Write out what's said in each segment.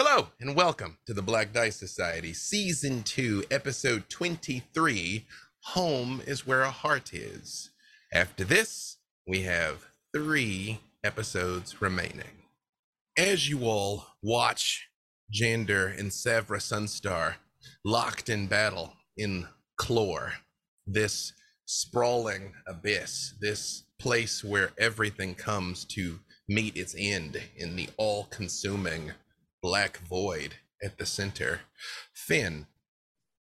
Hello and welcome to the Black Dice Society, Season 2, Episode 23 Home is Where a Heart Is. After this, we have three episodes remaining. As you all watch Jander and Savra Sunstar locked in battle in Clore, this sprawling abyss, this place where everything comes to meet its end in the all consuming black void at the center. Finn,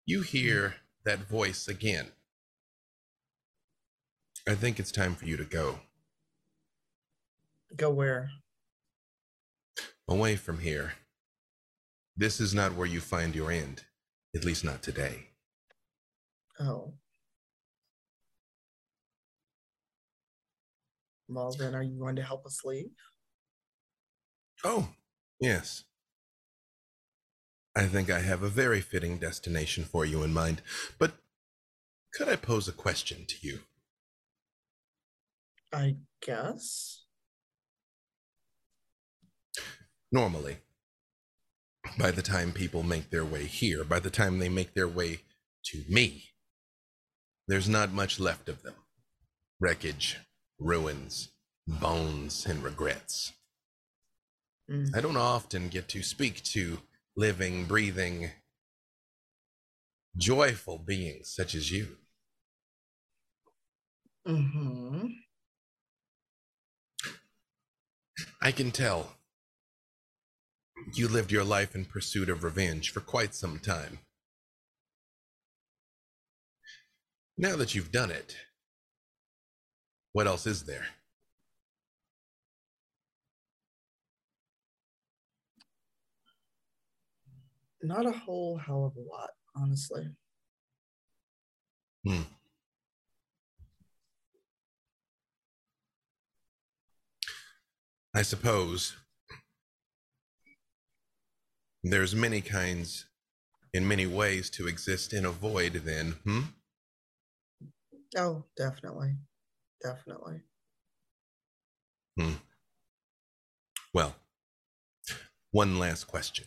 you hear that voice again. I think it's time for you to go Go where? away from here. This is not where you find your end, at least not today. Oh. Well, then, are you going to help us leave? Oh, yes. I think I have a very fitting destination for you in mind, but could I pose a question to you? I guess. Normally, by the time people make their way here, by the time they make their way to me, there's not much left of them wreckage, ruins, bones, and regrets. Mm. I don't often get to speak to living, breathing, joyful beings such as you. Mm-hmm. I can tell you lived your life in pursuit of revenge for quite some time. Now that you've done it, what else is there? Not a whole hell of a lot, honestly. Hmm. I suppose there's many kinds in many ways to exist in a void then, hmm? Oh, definitely. Definitely. Hmm. Well, one last question.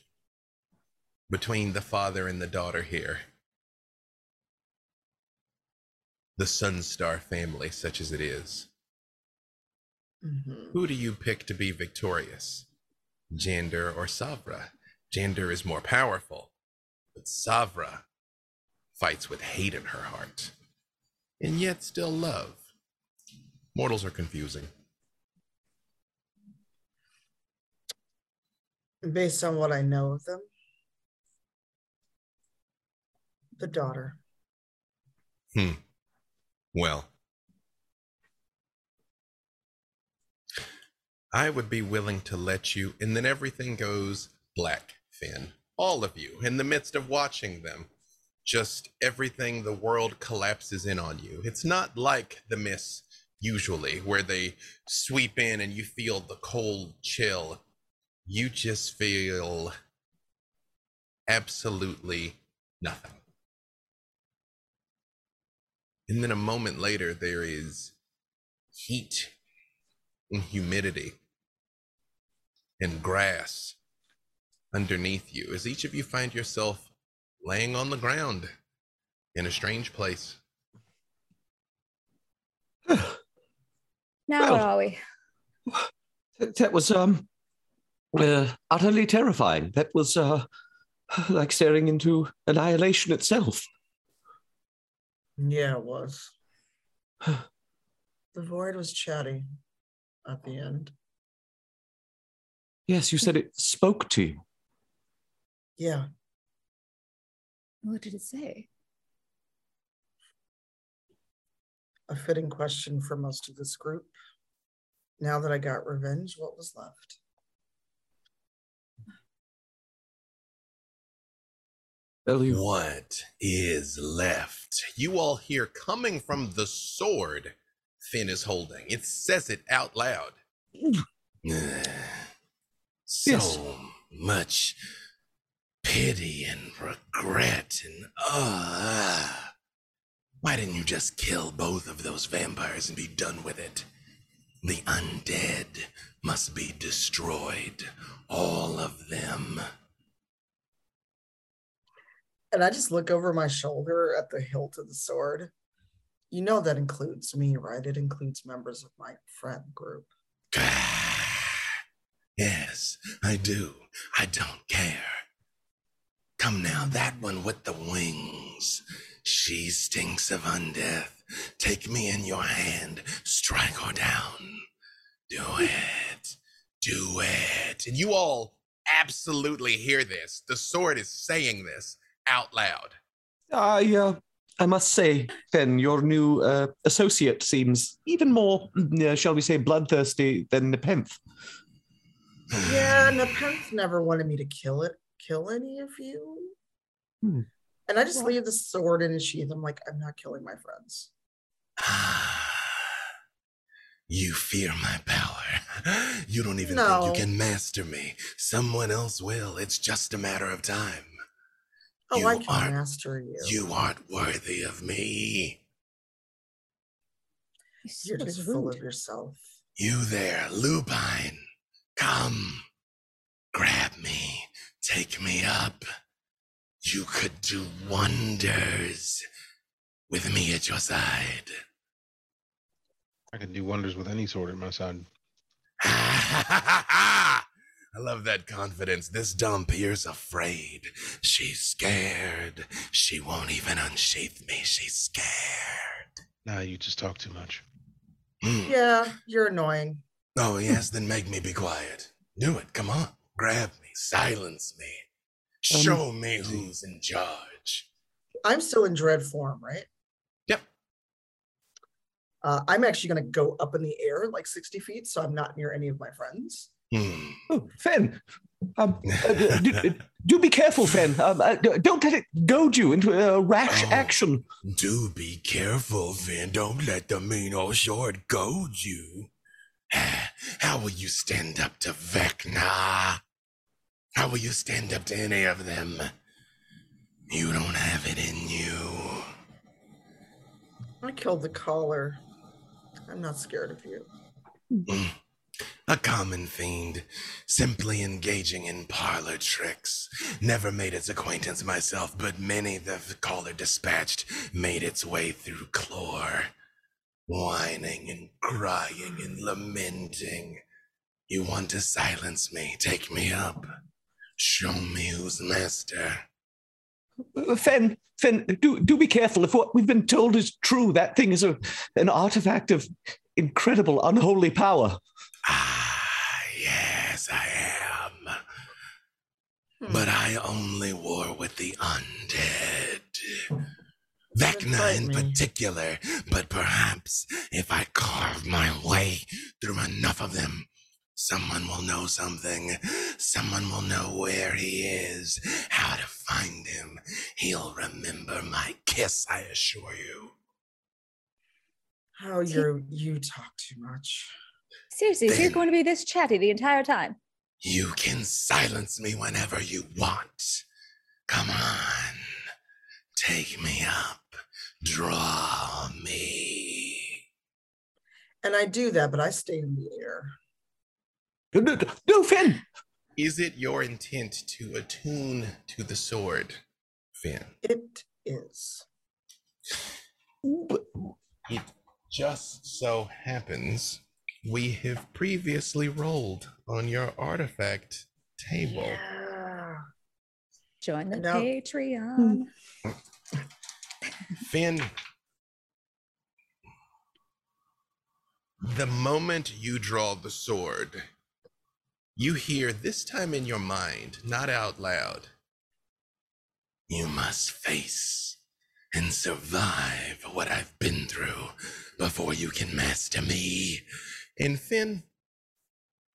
Between the father and the daughter here, the Sunstar family, such as it is, hmm who do you pick to be victorious? Jander or Savra? Jander is more powerful, but Savra fights with hate in her heart, and yet still love. Mortals are confusing. Based on what I know of them, the daughter. Hmm. Well, I would be willing to let you, and then everything goes black, Finn. All of you, in the midst of watching them, just everything, the world collapses in on you. It's not like the Miss usually, where they sweep in and you feel the cold chill. You just feel absolutely nothing. And then a moment later, there is heat and humidity and grass underneath you as each of you find yourself laying on the ground in a strange place. Now Well- where are we? That, that was um uh, utterly terrifying. That was uh like staring into annihilation itself. Yeah, it was. the void was chatty at the end. Yes, you said it spoke to you. Yeah. What did it say? a fitting question for most of this group. Now that I got revenge, what was left? What is left? You all hear coming from the sword Finn is holding. It says it out loud. so Yes. much pity and regret and uh why didn't you just kill both of those vampires and be done with it? The undead must be destroyed, all of them. And I just look over my shoulder at the hilt of the sword. You know that includes me, right? It includes members of my friend group. Yes, I do. I don't care. Come now, that one with the wings. She stinks of undeath. Take me in your hand. Strike her down. Do it. Do it. And you all absolutely hear this. The sword is saying this out loud. I, uh, I must say, Fen, your new uh, associate seems even more, mm, uh, shall we say, bloodthirsty than Nepenthe. Yeah, Nepenthe never wanted me to kill it, kill any of you. Hmm. And I just Well- leave the sword in his sheath. I'm like, I'm not killing my friends. You fear my power. You don't even No. think you can master me. Someone else will. It's just a matter of time. Oh, You I can aren't- master you. You aren't worthy of me. You're so just full of yourself. You there, Lupine. Come. Grab me. Take me up. You could do wonders with me at your side. I can do wonders with any sword at my side. I love that confidence. This dumb here's afraid. She's scared. She won't even unsheath me. She's scared. Nah, you just talk too much. Hmm. Yeah, you're annoying. Oh, yes, then make me be quiet. Do it. Come on. Grab me. Silence me. Um, Show me who's in charge. I'm still in dread form, right? Yep. Uh, I'm actually going to go up in the air like 60 feet, so I'm not near any of my friends. Hmm. Oh, Fen, um, uh, do, do- do be careful, Fen. Um, uh, don't let it goad you into a rash Oh. action. Do be careful, Finn. Don't let the mean old short goad you. How will you stand up to Vecna? How will you stand up to any of them? You don't have it in you. I killed the caller. I'm not scared of you. A common fiend, simply engaging in parlor tricks. Never made its acquaintance myself, but many the caller dispatched made its way through Clore. Whining and crying and lamenting. You want to silence me? Take me up. Show me who's master. Uh, Fen, Fen, do do be careful. If what we've been told is true, that thing is a an artifact of incredible unholy power. Ah, yes, I am. Hmm. But I only war with the undead. Vecna in particular, but perhaps if I carve my way through enough of them, someone will know something. Someone will know where he is, how to find him. He'll remember my kiss, I assure you. How you you talk too much. Seriously, so you're going to be this chatty the entire time? You can silence me whenever you want. Come on. Take me up. Draw me. And I do that, but I stay in the air. No, no, no, Fen. Is it your intent to attune to the sword, Finn? It is. It just so happens we have previously rolled on your artifact table. Yeah. Join the No. Patreon. Hmm. Finn, the moment you draw the sword, you hear this time in your mind, not out loud. You must face and survive what I've been through before you can master me. And Finn,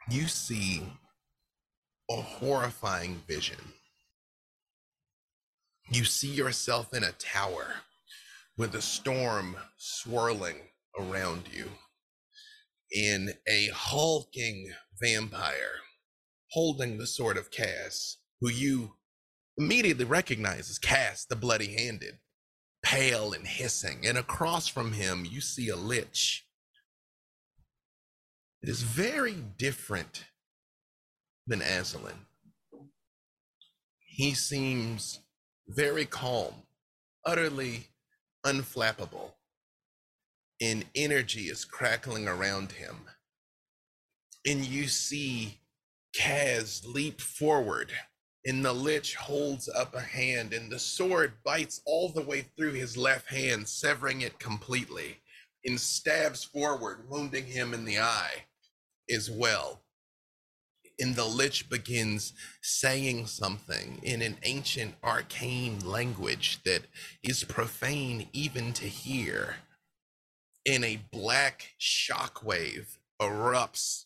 you see a horrifying vision. You see yourself in a tower with a storm swirling around you, in a hulking vampire holding the sword of Kas, who you immediately recognize as Kas the Bloody Handed, pale and hissing. And across from him, you see a lich. It is very different than Azalin. He seems very calm, utterly unflappable. And energy is crackling around him. And you see Kas leap forward, and the Lich holds up a hand, and the sword bites all the way through his left hand, severing it completely, and stabs forward, wounding him in the eye as well. And the Lich begins saying something in an ancient arcane language that is profane even to hear. And a black shockwave erupts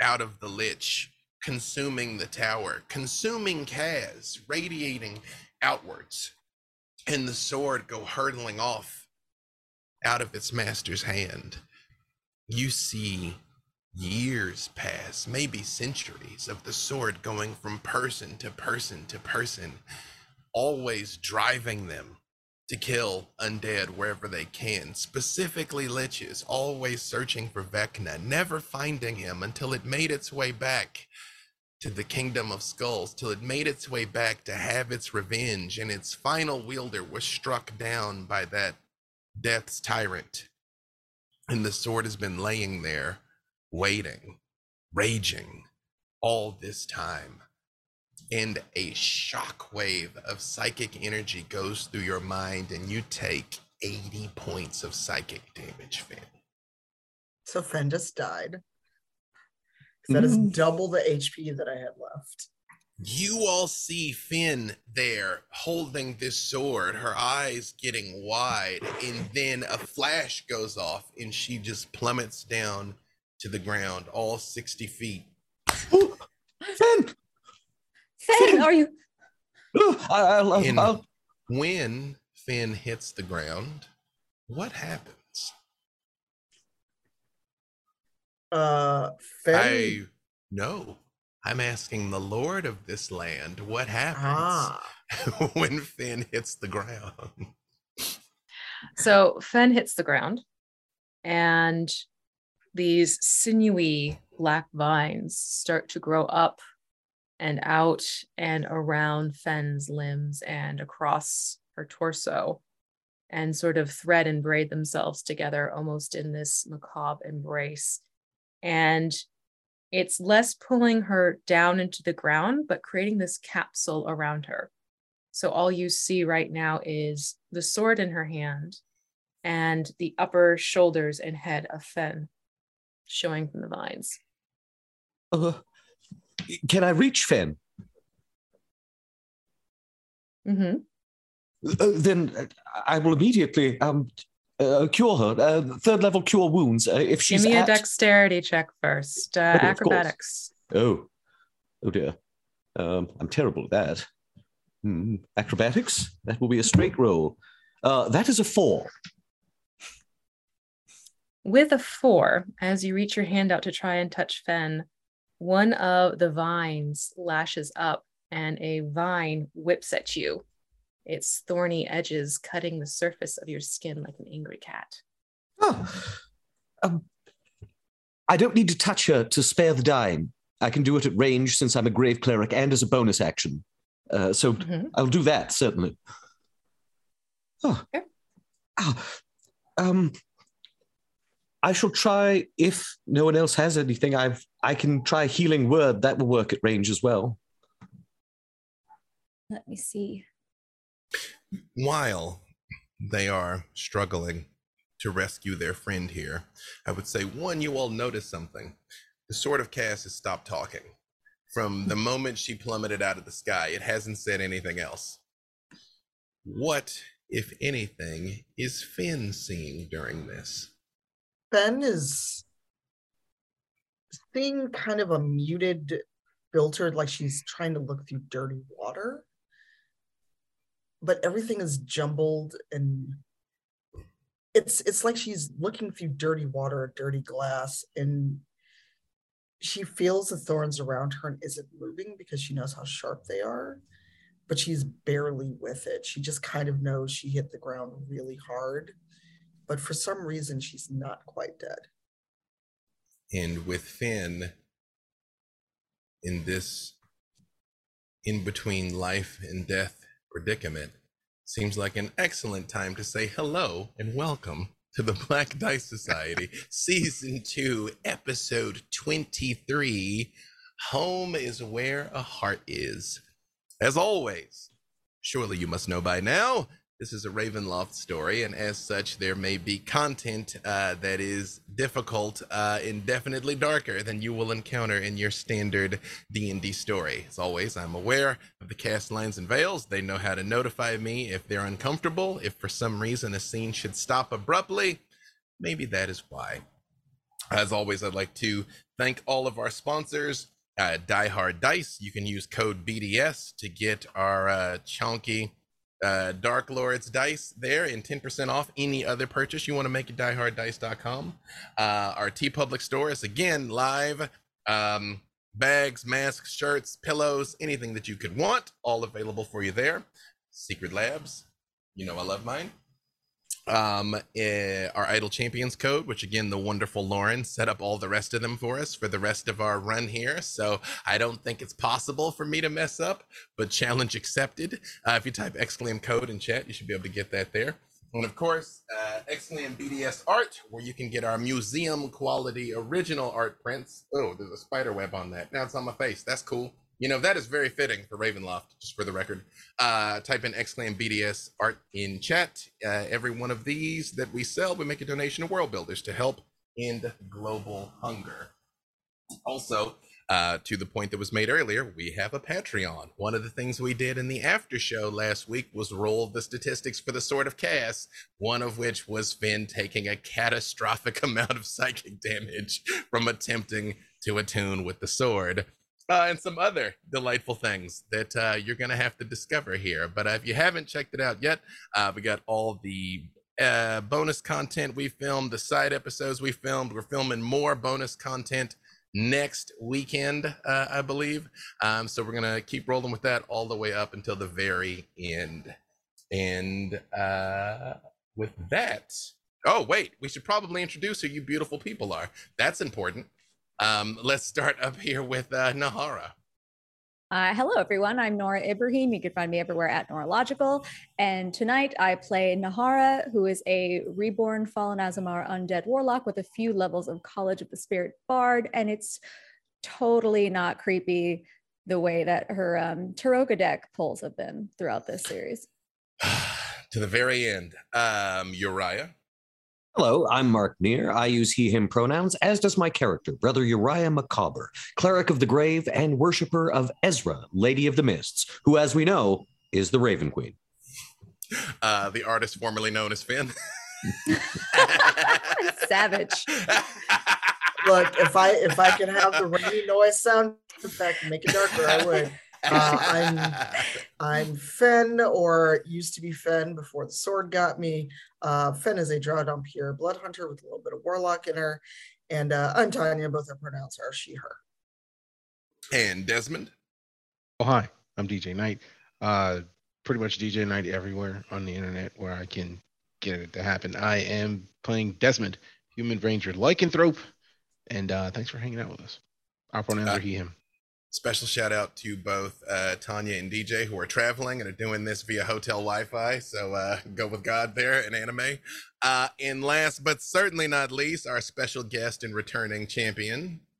out of the Lich, consuming the tower, consuming Kas, radiating outwards. And the sword go hurtling off out of its master's hand. You see years pass, maybe centuries, of the sword going from person to person to person, always driving them to kill undead wherever they can, specifically liches, always searching for Vecna, never finding him until it made its way back to the kingdom of skulls, till it made its way back to have its revenge, and its final wielder was struck down by that death's tyrant. And the sword has been laying there waiting, raging all this time. And a shockwave of psychic energy goes through your mind, and you take 80 points of psychic damage, Finn. So Fen just died. 'Cause That is Mm. double the HP that I had left. You all see Finn there holding this sword, her eyes getting wide, and then a flash goes off, and she just plummets down to the ground, all 60 feet. Ooh, Fen! Finn, are you? Ooh, I- I'll, I'll, I'll- When Finn hits the ground, what happens? Uh, Fen. I know. I'm asking the Lord of this land what happens ah, when Finn hits the ground. So Fen hits the ground, and these sinewy black vines start to grow up and out and around Fen's limbs and across her torso and sort of thread and braid themselves together almost in this macabre embrace. And it's less pulling her down into the ground, but creating this capsule around her. So all you see right now is the sword in her hand and the upper shoulders and head of Fen showing from the vines. uh, can I reach Fen? hmm Uh, then I will immediately um, uh, cure her. Uh, third level cure wounds. Uh, if Give she's me at... a dexterity check first. Uh, Oh, acrobatics. Oh, oh dear. Um, I'm terrible at that. Hmm. Acrobatics. That will be a straight roll. Uh, that is a four. With a four, as you reach your hand out to try and touch Fen, one of the vines lashes up and a vine whips at you, its thorny edges cutting the surface of your skin like an angry cat. Oh, um, I don't need to touch her to spare the dying. I can do it at range since I'm a grave cleric and as a bonus action. Uh, so Mhm. I'll do that certainly. Oh, Okay. Ah, um, I shall try if no one else has anything. I've I can try healing word. That will work at range as well. Let me see. While they are struggling to rescue their friend here, I would say one, you all notice something. The Sword of Kas has stopped talking. From the moment she plummeted out of the sky, it hasn't said anything else. What, if anything, is Finn seeing during this? Fen is seeing kind of a muted filtered, like she's trying to look through dirty water. But everything is jumbled and it's it's like she's looking through dirty water dirty glass and she feels the thorns around her and isn't moving because she knows how sharp they are but she's barely with it. She just kind of knows she hit the ground really hard but for some reason she's not quite dead. And with Finn in this in between life and death predicament, seems like an excellent time to say hello and welcome to the Black Dice Society, Season 2, Episode 23 Home is Where a Heart Is. As always, surely you must know by now, this is a Ravenloft story, and as such, there may be content uh, that is difficult, uh, indefinitely darker than you will encounter in your standard D&D story. As always, I'm aware of the cast lines and veils. They know how to notify me if they're uncomfortable. If for some reason a scene should stop abruptly, maybe that is why. As always, I'd like to thank all of our sponsors. Uh, Die Hard Dice. You can use code BDS to get our uh, chunky uh, Dark Lords dice there and 10% off any other purchase you want to make at dieharddice.com. Uh, our TeePublic store is again live. Um, bags, masks, shirts, pillows, anything that you could want, all available for you there. Secret Labs, you know I love mine. Um, eh, our Idle Champions code, which again, the wonderful Lauren set up all the rest of them for us for the rest of our run here. So I don't think it's possible for me to mess up, but challenge accepted. Uh, if you type exclaim code in chat, you should be able to get that there. And of course, uh, BDS Art, where you can get our museum quality original art prints. Oh, there's a spider web on that. Now it's on my face. That's cool. You know, that is very fitting for Ravenloft, just for the record. Uh, type in exclaim BDS art in chat. Uh, every one of these that we sell, we make a donation to World Builders to help end global hunger. Also, uh, to the point that was made earlier, we have a Patreon. One of the things we did in the after show last week was roll the statistics for the Sword of Kas, one of which was Finn taking a catastrophic amount of psychic damage from attempting to attune with the sword. Uh, and some other delightful things that uh, you're going to have to discover here. But if you haven't checked it out yet, uh, we got all the uh, bonus content we filmed, the side episodes we filmed. We're filming more bonus content next weekend, uh, I believe. Um, so we're gonna keep rolling with that all the way up until the very end. And with that, oh wait, we should probably introduce who you beautiful people are. That's important. Um, let's start up here with uh, Nahara. Uh, hello, everyone. I'm Nora Ibrahim. You can find me everywhere at Noralogical. And tonight I play Nahara, who is a reborn Fallen Aasimar undead warlock with a few levels of College of the Spirit Bard. And it's totally not creepy the way that her um, Tarokka deck pulls have been throughout this series. to the very end, um, Uriah. Hello, I'm Mark Meer. I use he, him pronouns, as does my character, Brother Uriah Macabre, cleric of the grave and worshiper of Ezra, Lady of the Mists, who, as we know, is the Raven Queen. Uh, the artist formerly known as Finn. Savage. Look, if I if I could have the rainy noise sound effect and make it darker, I would. Uh, I'm I'm Fen, or used to be Fen before the sword got me. Uh, Fen is a drow dhampir, blood hunter with a little bit of warlock in her, and uh, I'm Tanya. Both our pronouns are she, her. and Desmond. Oh, hi. I'm DJ Knight. Uh, pretty much DJ Knight everywhere on the internet where I can get it to happen. I am playing Desmond, Human Ranger Lycanthrope, and uh, thanks for hanging out with us. Our pronouns Uh, are he, him. Special shout out to both uh, Tanya and DJ who are traveling and are doing this via hotel Wi-Fi. So uh, go with God there in anime. Uh, and last but certainly not least, our special guest and returning champion.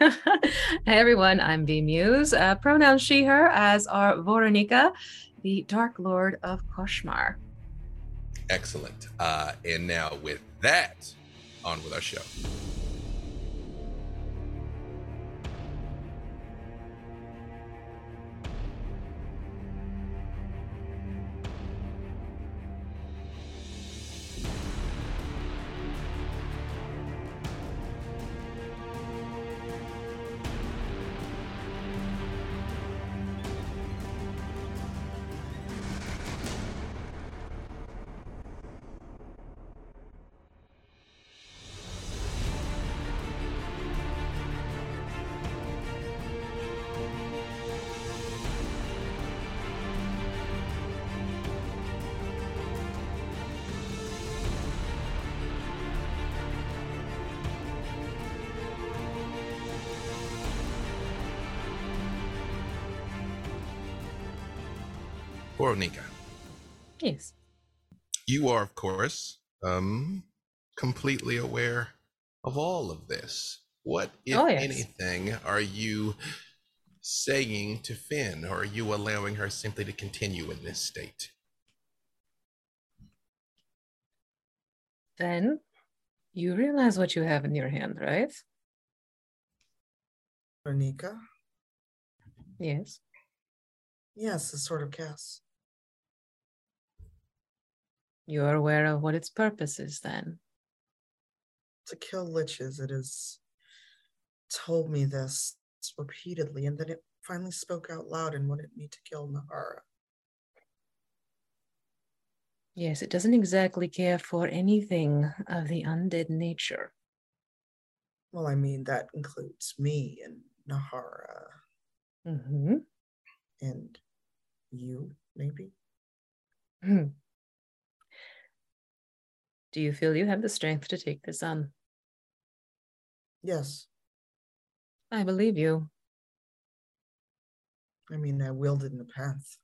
Hey everyone, I'm V Muse. Uh, pronouns she, her, as are Voronika, the Dark Lord of Koshmar. Excellent. Uh, and now with that, on with our show. Voronika, Yes. you are, of course, um, completely aware of all of this. What, if Oh, yes. anything, are you saying to Finn, or are you allowing her simply to continue in this state? Then you realize what you have in your hand, right? Renika? Yes. Yes, the sort of Kas. You are aware of what its purpose is then. To kill liches, it has told me this repeatedly, and then it finally spoke out loud and wanted me to kill Nahara. Yes, it doesn't exactly care for anything of the undead nature. Well, I mean, that includes me and Nahara Mm-hmm. and you, maybe? Do you feel you have the strength to take this on? Yes. I believe you. I mean, I wielded in the past.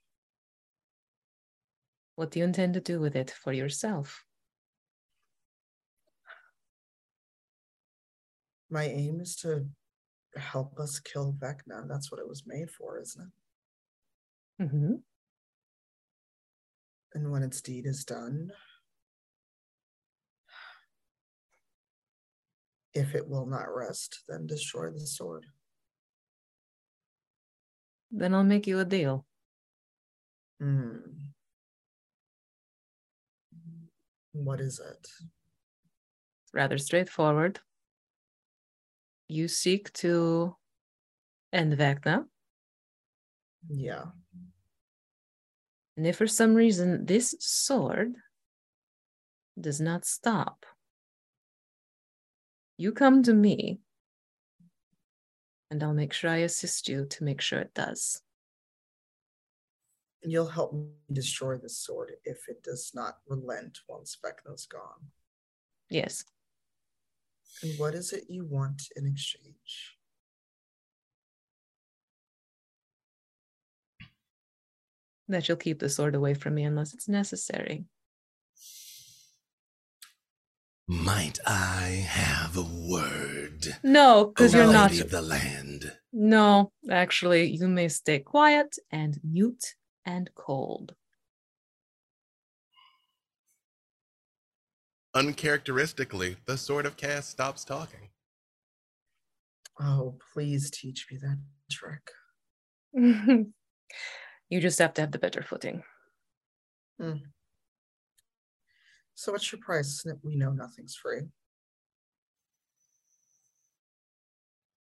What do you intend to do with it for yourself? My aim is to help us kill Vecna. That's what it was made for, isn't it? Mm-hmm. And when its deed is done, if it will not rest, then destroy the sword. Then I'll make you a deal. Hmm. What is it? rather straightforward. You seek to end Vecna, Yeah. and if for some reason this sword does not stop, you come to me, and I'll make sure I assist you to make sure it does. And you'll help me destroy the sword if it does not relent once Vecna's gone. Yes, And what is it you want in exchange? that you'll keep the sword away from me unless it's necessary. Might I have a word? No, because you're not. lady of the land. No, actually, you may stay quiet and mute and cold. Uncharacteristically, the sword of Kas stops talking. Oh, please teach me that trick. you just have to have the better footing. Hmm. So, what's your price? We know nothing's free.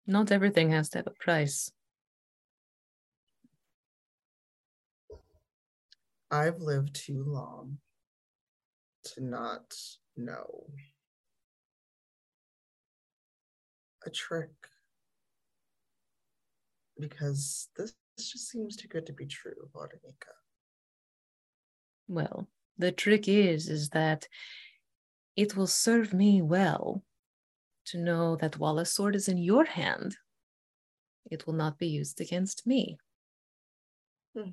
Not everything has to have a price. I've lived too long to not know a trick because this, this just seems too good to be true, Botanica. Well, the trick is is that it will serve me well to know that while a sword is in your hand, it will not be used against me. Hmm.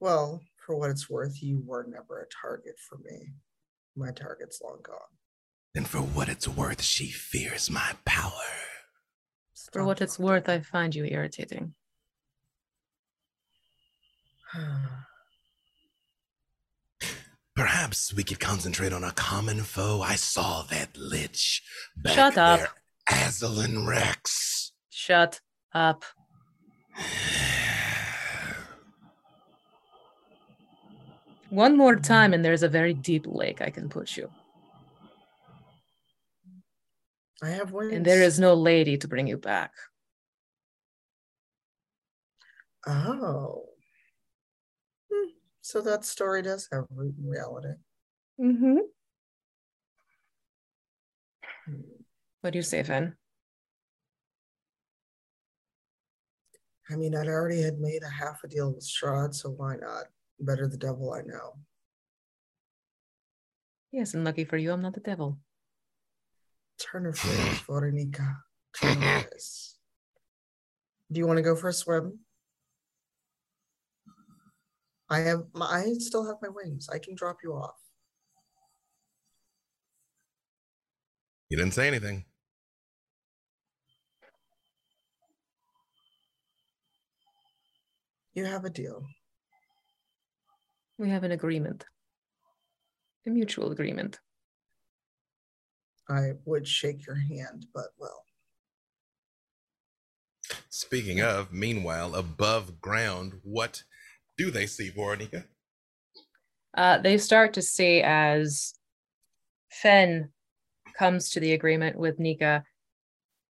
Well, for what it's worth, you were never a target for me. My target's long gone. And for what it's worth, she fears my power. For what it's worth, I find you irritating. Perhaps we could concentrate on a common foe. I saw that lich back Shut up. there. Azalin Rex. Shut up. One more time, and there's a very deep lake I can put you. I have wings. And there is no lady to bring you back. Oh. So that story does have root in reality. Mm-hmm. Hmm. What do you say, Finn? I mean, I'd already had made a half a deal with Strahd, so why not? Better the devil I know. Yes, and lucky for you, I'm not the devil. Turn her face, Veronica. Turn her. Do you want to go for a swim? I have my, I still have my wings. I can drop you off. You didn't say anything. You have a deal. We have an agreement, a mutual agreement. I would shake your hand, but well, Speaking of, meanwhile, above ground, what do they see, Voronika? Uh, they start to see as Fen comes to the agreement with Nika,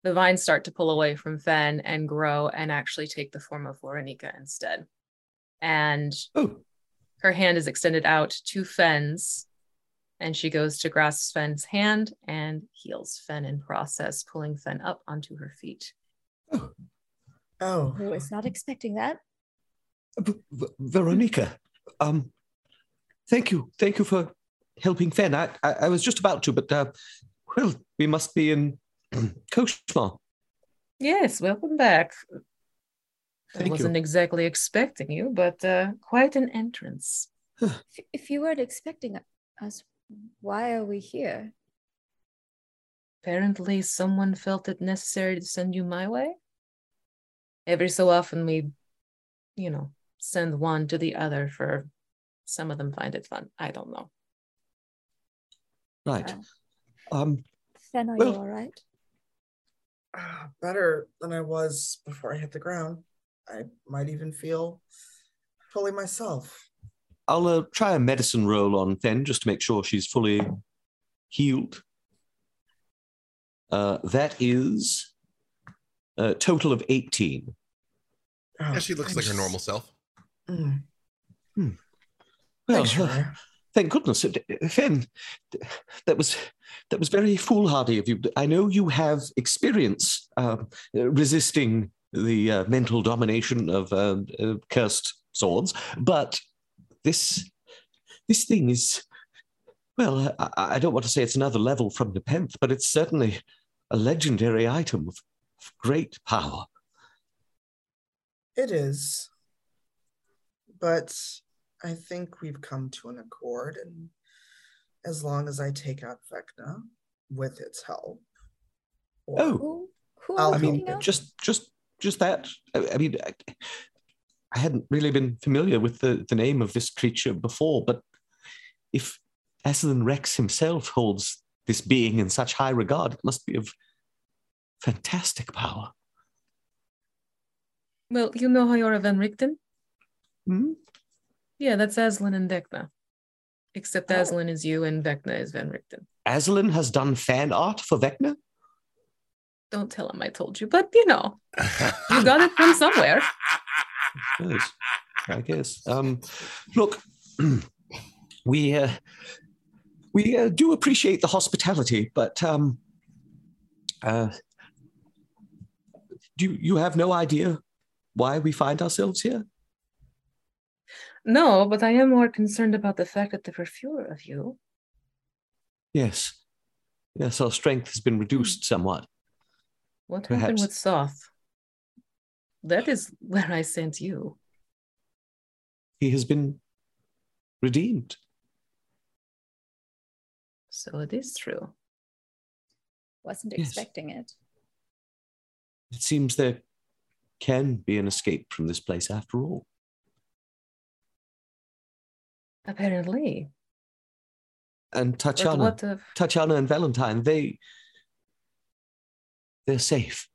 the vines start to pull away from Fen and grow and actually take the form of Voronika instead. And Oh, her hand is extended out to Fen's, and she goes to grasp Fen's hand and heals Fen in process, pulling Fen up onto her feet. oh, I was not expecting that. V- V- Veronica, um, thank you, thank you for helping Fen. I, I, I was just about to, but uh, well, we must be in Koshmar. Yes, welcome back. I wasn't you. exactly expecting you, but uh, quite an entrance. If, if you weren't expecting us, why are we here? Apparently, someone felt it necessary to send you my way. Every so often, we, you know, send one to the other for some of them find it fun. I don't know. Right. Uh, Um, Fen, are Well- you all right? ah, better than I was before I hit the ground. I might even feel fully myself. I'll uh, try a medicine roll on Fen just to make sure she's fully healed. Uh, that is a total of 18. Oh, Yeah, she looks like her normal self. Mm, Well, thanks, uh, thank goodness. Fen, that was that was very foolhardy of you. I know you have experience uh, resisting the uh, mental domination of uh, uh, cursed swords, but this this thing is well. I, I don't want to say it's another level from Nepenthe, but it's certainly a legendary item of, of great power. It is. But I think we've come to an accord, and as long as I take out Vecna with its help. or- Oh. Who, who I'll I mean, just just just that. I, I mean, I, I hadn't really been familiar with the, the name of this creature before, but if Azalin Rex himself holds this being in such high regard, it must be of fantastic power. Well, you know how you're a Van Richten? Hmm? Yeah, that's Azalin and Vecna. Except Oh. Azalin is you and Vecna is Van Richten. Azalin has done fan art for Vecna. Don't tell him I told you, but you know, you got it from somewhere. Yes, I guess. Um, look, we uh, we uh, do appreciate the hospitality, but um, uh, do you, you have no idea why we find ourselves here? No, but I am more concerned about the fact that there were fewer of you. Yes, yes, our strength has been hmm. reduced somewhat. What happened with Soth? That is where I sent you. He has been redeemed. So it is true. Wasn't Yes. expecting it. It seems there can be an escape from this place after all. Apparently. And Tatiana, of Tatiana and Valentine, they they're safe.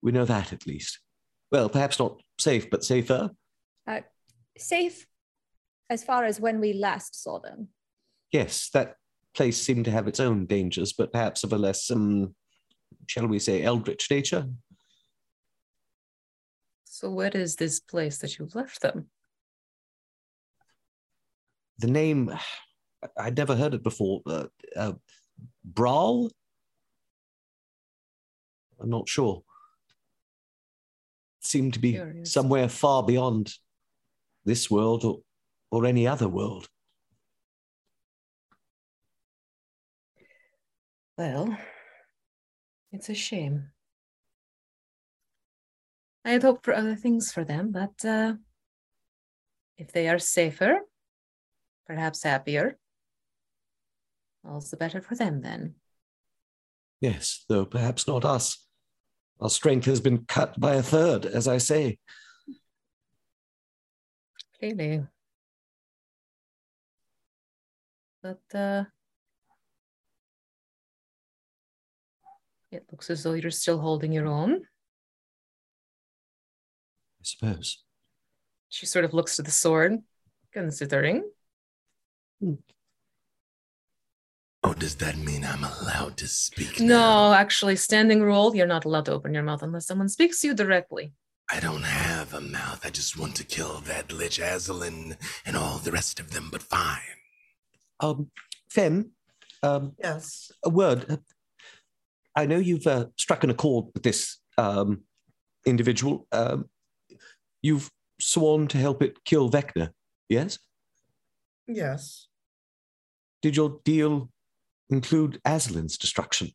We know that at least. Well, perhaps not safe, but safer. Safe as far as when we last saw them. Yes, that place seemed to have its own dangers, but perhaps of a less, um, shall we say, eldritch nature. so where is this place that you've left them? The name, I'd never heard it before. Uh, uh, Brawl? I'm not sure. Seemed to be Curious. somewhere far beyond this world or, or any other world. Well, it's a shame. I had hoped for other things for them, but uh, If they are safer, perhaps happier, all's the better for them then. Yes, though perhaps not us. Our strength has been cut by a third, as I say. Clearly. But uh, it looks as though you're still holding your own. I suppose. She sort of looks to the sword, considering. Oh, does that mean I'm allowed to speak? No, now? actually, standing rule, you're not allowed to open your mouth unless someone speaks to you directly. I don't have a mouth. I just want to kill that Lich Azalin and all the rest of them, but fine. Um, Fen, um, Yes. a word. Uh, I know you've uh, struck an accord with this um, individual. Um, you've sworn to help it kill Vecna, yes? Yes. Did your deal include Azalin's destruction?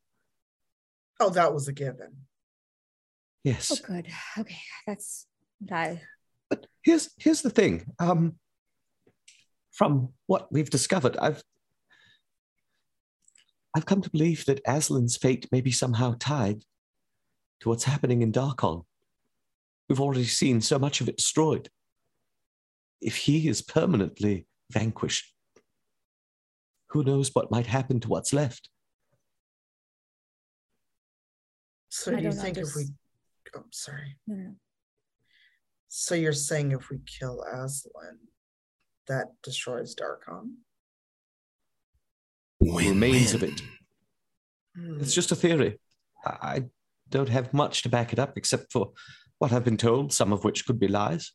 Oh, that was a given. Yes. Oh, good. Okay, that's what I. But here's here's the thing. Um, from what we've discovered, I've I've come to believe that Azalin's fate may be somehow tied to what's happening in Darkon. We've already seen so much of it destroyed. If he is permanently vanquished, who knows what might happen to what's left? So I do you don't think if we underst- oh sorry. No, no, no. So you're saying if we kill Azalin, that destroys Darkon? Win, Remains of it. Hmm. It's just a theory. I I don't have much to back it up except for what I've been told, some of which could be lies,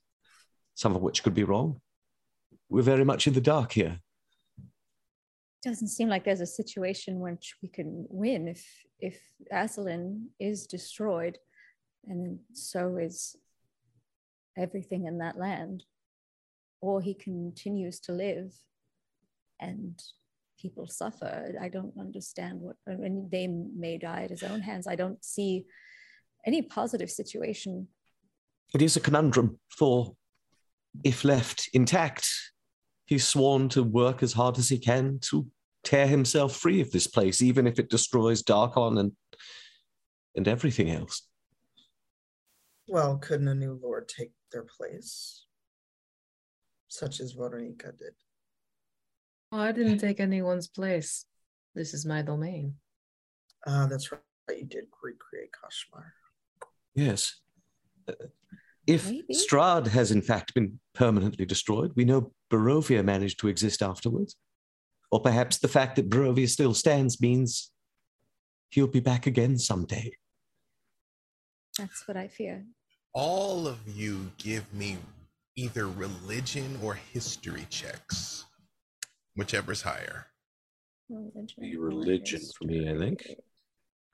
some of which could be wrong. We're very much in the dark here. Doesn't seem like there's a situation which we can win if if Azalin is destroyed, and so is everything in that land, or he continues to live, and people suffer. I don't understand what. I mean, they may die at his own hands. I don't see any positive situation. It is a conundrum, for if left intact, he's sworn to work as hard as he can to tear himself free of this place, even if it destroys Darkon and and everything else. Well, couldn't a new lord take their place? Such as Voronika did. Oh, I didn't take anyone's place. This is my domain. Ah, that's right. You did recreate Kashmar. Yes. Uh, If Maybe. Strahd has in fact been permanently destroyed, we know Barovia managed to exist afterwards. Or perhaps the fact that Barovia still stands means he'll be back again someday. That's what I fear. All of you give me either religion or history checks, whichever's higher. Religion, Be religion for me, I think.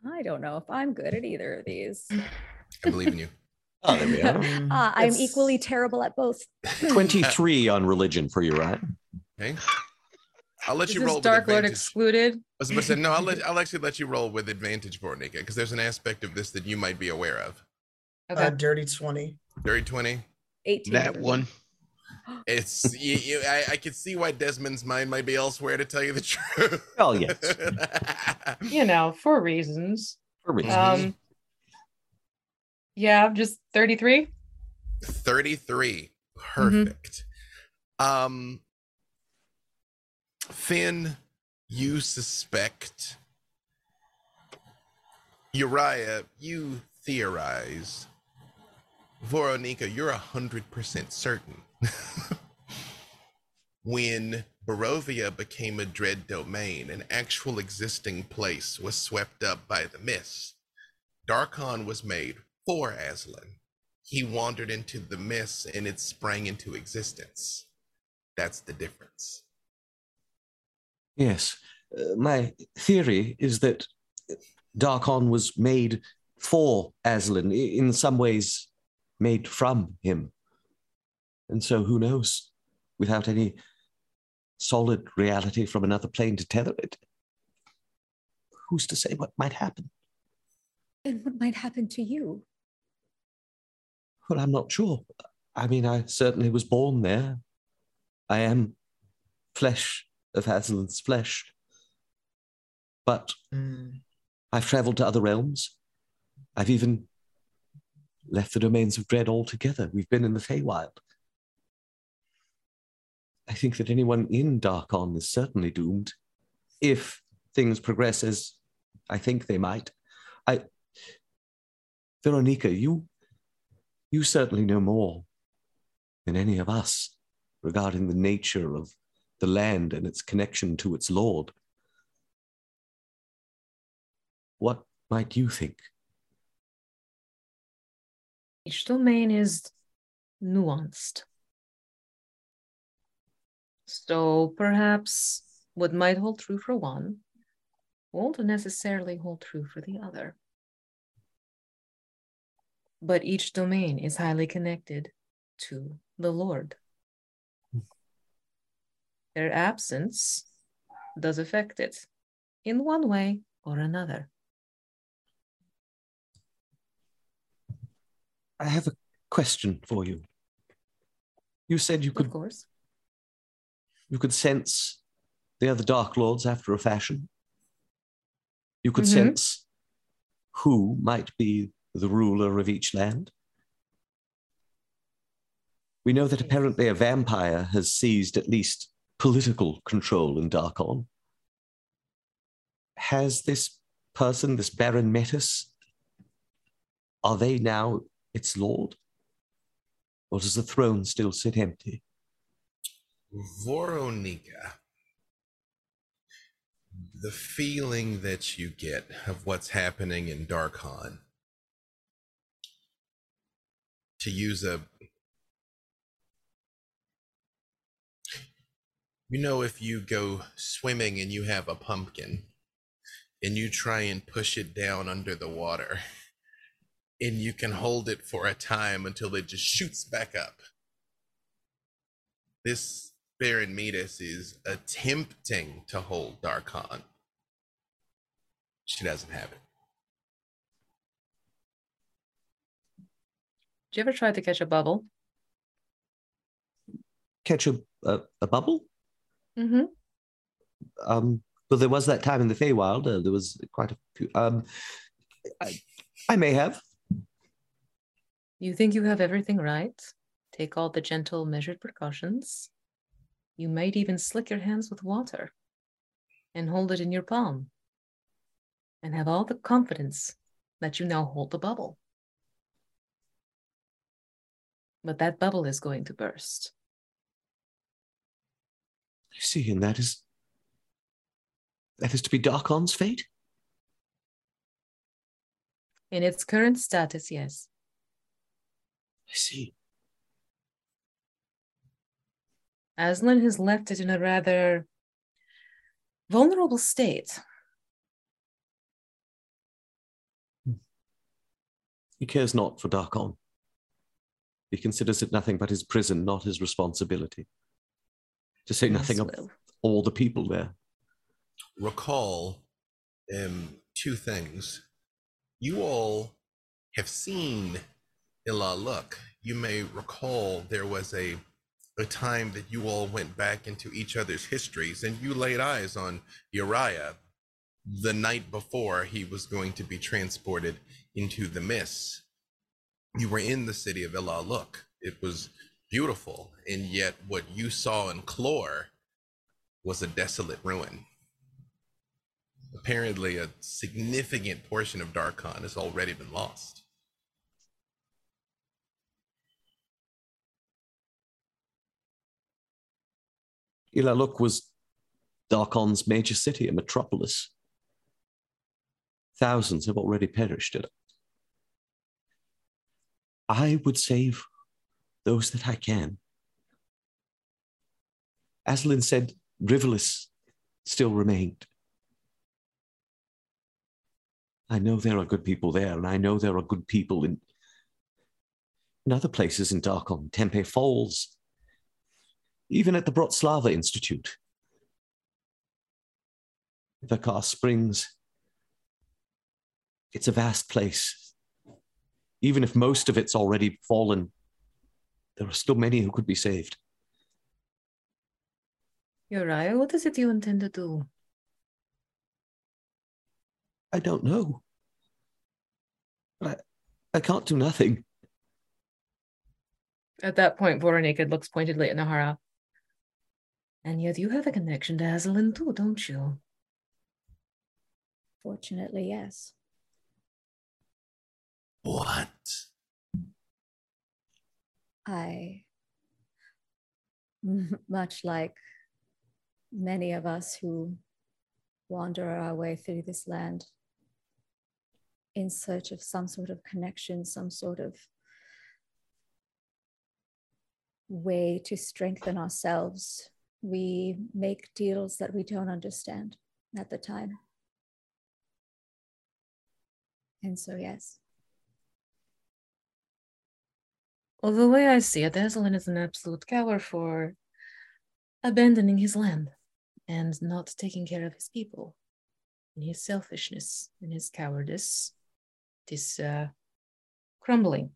I don't know if I'm good at either of these. I believe in you. Oh, there we are. Ah, I'm it's- equally terrible at both. 23 on religion for you, right? Okay. I'll let Is you this roll with Dark Lord advantage. excluded? I was about to say, no, I'll, let, I'll actually let you roll with advantage, Voronika, because there's an aspect of this that you might be aware of. Okay. Uh, dirty 20. Dirty 20. 18. That one. It's, you, you, I, I can see why Desmond's mind might be elsewhere to tell you the truth. Oh, yes. you know, for reasons. For reasons. Um, yeah, just 33. 33. Perfect. Um Finn, you suspect Uriah, you theorize. Voronika, you're a hundred percent certain. when Barovia became a dread domain, an actual existing place was swept up by the mist. Darkon was made for Azalin. He wandered into the mist and it sprang into existence. That's the difference. Yes. Uh, my theory is that Darkon was made for Azalin, in some ways made from him. And so who knows, without any solid reality from another plane to tether it, who's to say what might happen? And what might happen to you? Well, I'm not sure. I mean, I certainly was born there. I am flesh of Azalin's flesh. But Mm. I've traveled to other realms. I've even left the domains of dread altogether. We've been in the Feywild. I think that anyone in Darkon is certainly doomed if things progress as I think they might. I Voronika, you you certainly know more than any of us regarding the nature of the land and its connection to its lord. What might you think? Each domain is nuanced. So perhaps what might hold true for one won't necessarily hold true for the other. But each domain is highly connected to the Lord. Their absence does affect it in one way or another. I have a question for you. You said you could, Of course. you could sense the other Dark Lords after a fashion. You could Mhm. sense who might be the ruler of each land. We know that apparently a vampire has seized at least political control in Darkon. Has this person, this Baron Metis, are they now its lord? Or does the throne still sit empty? Voronika, the feeling that you get of what's happening in Darkon, to use a you know if you go swimming and you have a pumpkin and you try and push it down under the water and you can hold it for a time until it just shoots back up this Baron Metis is attempting to hold Darkon. She doesn't have it. You ever try to catch a bubble? Catch a, a, a bubble? Mm-hmm. um, but there was that time in the Feywild. Uh, there was quite a few. Um, I, I may have. You think you have everything right? Take all the gentle, measured precautions. You might even slick your hands with water and hold it in your palm and have all the confidence that you now hold the bubble. But that bubble is going to burst. I see, and that is that is to be Darkon's fate. In its current status, yes. I see. Azalin has left it in a rather vulnerable state. Hmm. He cares not for Darkon. He considers it nothing but his prison, not his responsibility. To say nothing of Will. all the people there. Recall um, two things. You all have seen Il Aluk. You may recall there was a a time that you all went back into each other's histories and you laid eyes on Uriah the night before he was going to be transported into the mist. You were in the city of Il Aluk. It was beautiful, and yet what you saw in Clore was a desolate ruin. Apparently, a significant portion of Darkon has already been lost. Il Aluk was Darkon's major city, a metropolis. Thousands have already perished it. I would save those that I can. Azalin said Rivalis still remained. I know there are good people there, and I know there are good people in, in other places in Darkon, Tempe Falls, even at the Brotslava Institute. Vikar Springs. It's a vast place. Even if most of it's already fallen, there are still many who could be saved. Uriah, what is it you intend to do? I don't know. I, I can't do nothing. At that point, Voronika looks pointedly at Nahara. And yet you have a connection to Azalin too, don't you? Fortunately, yes. What? I, much like many of us who wander our way through this land in search of some sort of connection, some sort of way to strengthen ourselves, we make deals that we don't understand at the time. And so, yes. Well, the way I see it, Azalin is an absolute coward for abandoning his land and not taking care of his people. In his selfishness and his cowardice this uh, crumbling.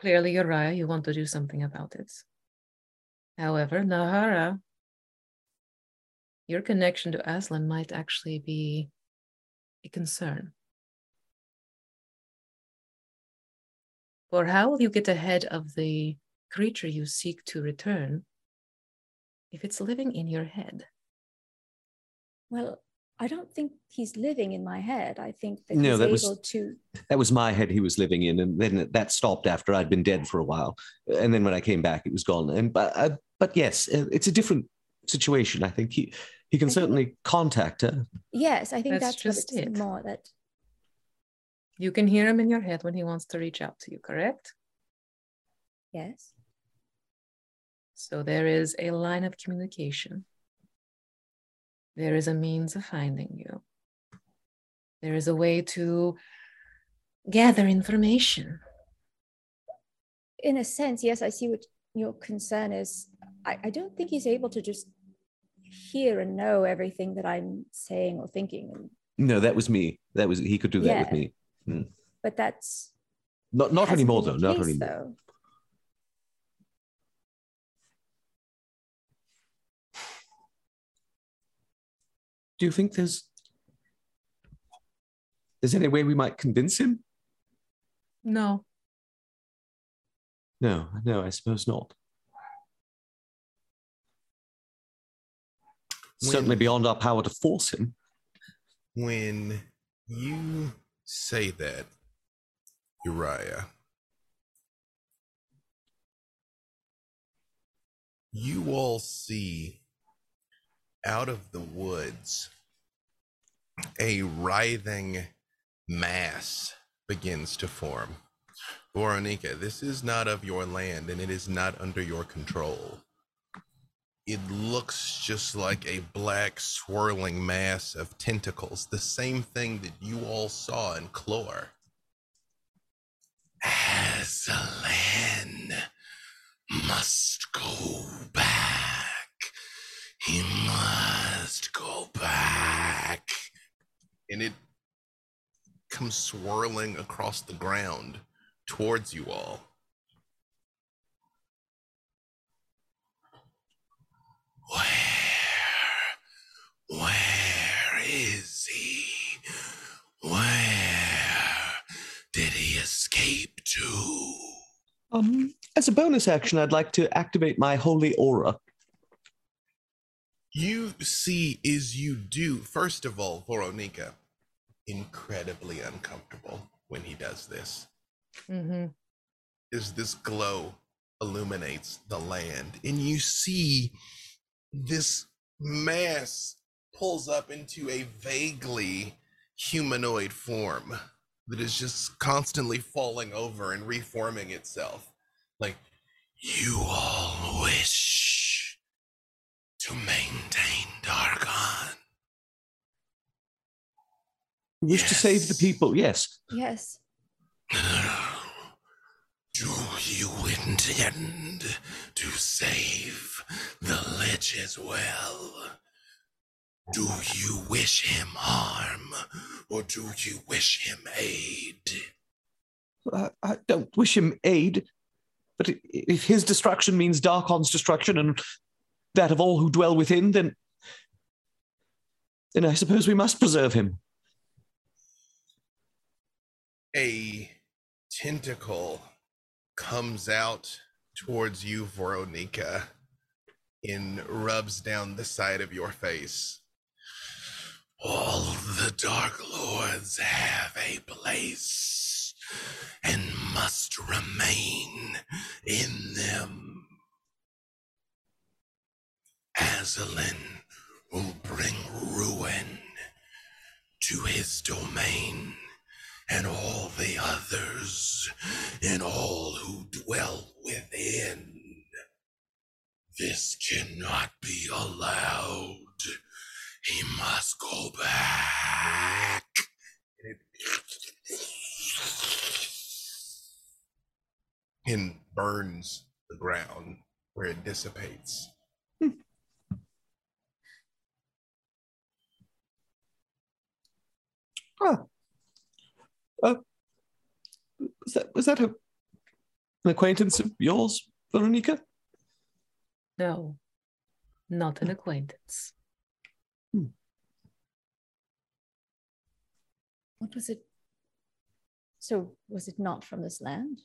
Clearly, Uriah, you want to do something about it. However, Nahara, your connection to Azalin might actually be a concern. Or how will you get ahead of the creature you seek to return if it's living in your head? Well, I don't think he's living in my head. I think that No, he's that was- to. That was my head he was living in, and then that stopped after I'd been dead for a while. And then when I came back, it was gone. And but uh, but yes, uh, it's a different situation. I think he he can think- certainly contact her. Yes, I think That's that's, what just it's it. more that. You can hear him in your head when he wants to reach out to you, correct? Yes. So there is a line of communication. There is a means of finding you. There is a way to gather information. In a sense, yes, I see what your concern is. I, I don't think he's able to just hear and know everything that I'm saying or thinking. No, that was me. That was he could do that with Yeah. Me. but that's Not not hasn't anymore though. Not case, anymore. though. Do you think there's there's any way we might convince him? No, No, no, I suppose not. Certainly beyond our power to force him. When you say that, Uriah, you all see out of the woods a writhing mass begins to form. Voronika, this is not of your land and it is not under your control. It looks just like a black swirling mass of tentacles, the same thing that you all saw in Clore. Azalin must go back. He must go back. And it comes swirling across the ground towards you all. Where? Where is he? Where did he escape to? Um, as a bonus action, I'd like to activate my holy aura. You see, as you do, first of all, Voronika, incredibly uncomfortable when he does this. hmm As this glow illuminates the land, and you see this mass pulls up into a vaguely humanoid form that is just constantly falling over and reforming itself. Like, you all wish to maintain Darkon. We wish to save the people. Yes. Yes. Do you intend to save the Lich as well? Do you wish him harm or do you wish him aid? I, I don't wish him aid, but if his destruction means Darkon's destruction and that of all who dwell within, then then I suppose we must preserve him. A tentacle comes out towards you, Voronika, and rubs down the side of your face. All the Dark Lords have a place and must remain in them. Azalin will bring ruin to his domain and all the others and all who dwell within. This cannot be allowed. He must go back. And burns the ground where it dissipates. Ah. Uh, was that was that a, an acquaintance of yours, Voronika? No, not an acquaintance. What was it? So, was it not from this land?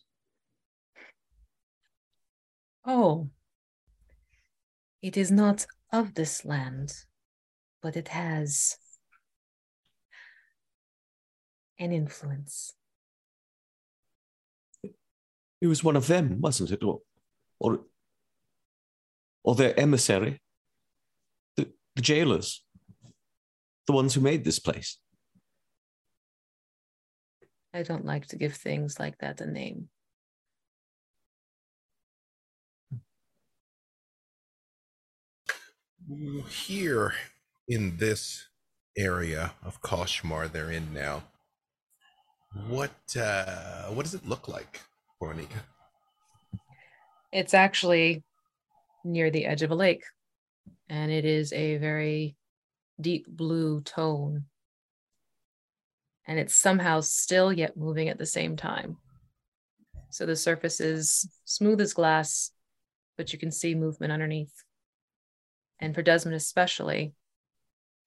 Oh, it is not of this land, but it has an influence. It was one of them, wasn't it? Or, or, or their emissary, the, the jailers, the ones who made this place. I don't like to give things like that a name. Here in this area of Koshmar they're in now, what uh what does it look like, Voronika? It's actually near the edge of a lake, and it is a very deep blue tone. And it's somehow still yet moving at the same time. So the surface is smooth as glass, but you can see movement underneath. And for Desmond, especially,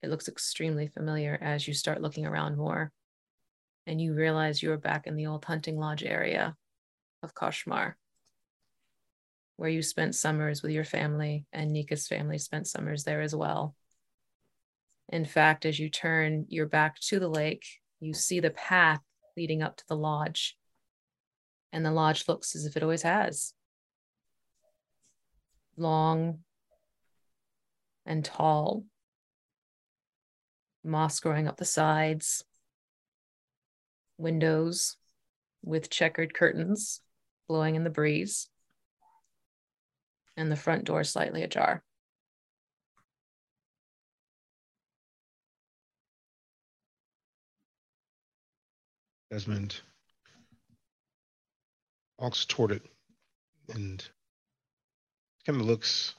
it looks extremely familiar as you start looking around more and you realize you are back in the old hunting lodge area of Koshmar, where you spent summers with your family, and Nika's family spent summers there as well. In fact, as you turn your back to the lake, you see the path leading up to the lodge, and the lodge looks as if it always has long and tall, moss growing up the sides, windows with checkered curtains blowing in the breeze, and the front door slightly ajar. Desmond walks toward it and kind of looks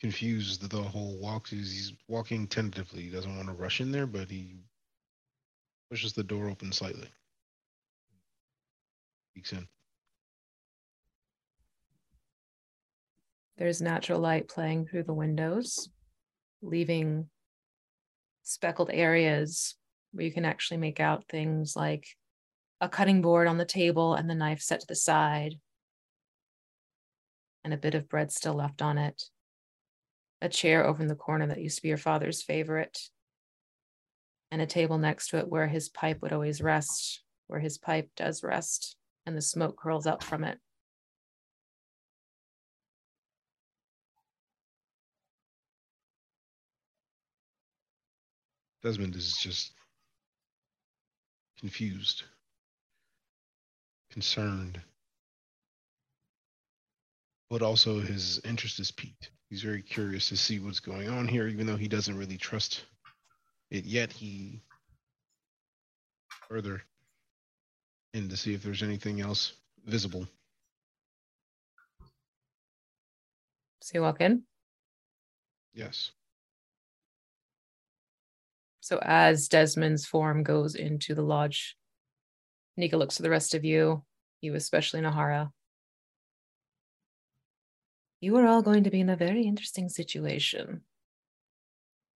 confused the whole walk. He's, he's walking tentatively. He doesn't want to rush in there, but he pushes the door open slightly. Peeks in. There's natural light playing through the windows, leaving speckled areas where you can actually make out things like a cutting board on the table and the knife set to the side, and a bit of bread still left on it. A chair over in the corner that used to be your father's favorite, and a table next to it where his pipe would always rest, where his pipe does rest, and the smoke curls up from it. Desmond is just confused, concerned, but also his interest is piqued. He's very curious to see what's going on here, even though he doesn't really trust it yet. He further in to see if there's anything else visible. So you walk in. Yes. So as Desmond's form goes into the lodge, Nika looks to the rest of you, you especially Nahara. You are all going to be in a very interesting situation.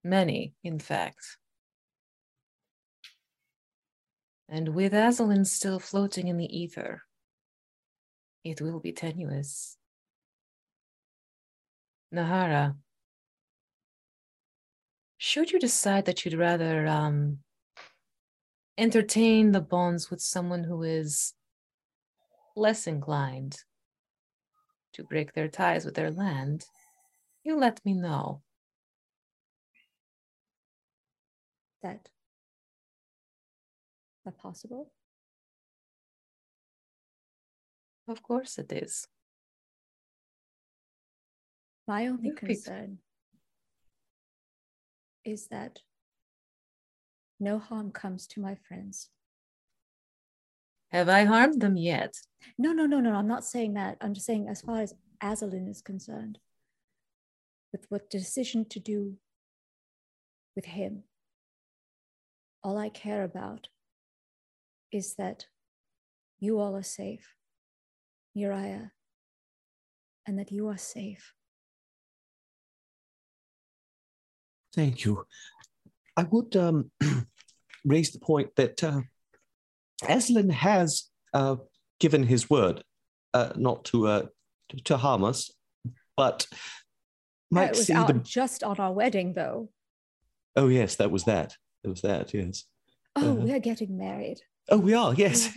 Many, in fact. And with Azalin still floating in the ether, it will be tenuous. Nahara, should you decide that you'd rather um, entertain the bonds with someone who is less inclined to break their ties with their land, you let me know. That that possible? Of course it is. My only picked- concern is that no harm comes to my friends. Have I harmed them yet? No, no, no, no. I'm not saying that. I'm just saying, as far as Azalin is concerned, with what decision to do with him, all I care about is that you all are safe, Uriah, and that you are safe. Thank you. I would um, raise the point that uh, Azalin has uh, given his word uh, not to, uh, to harm us, but might it was see out the. just on our wedding, though. Oh yes, that was that. It was that. Yes. Oh, Uh-huh. we're getting married. Oh, we are. Yes.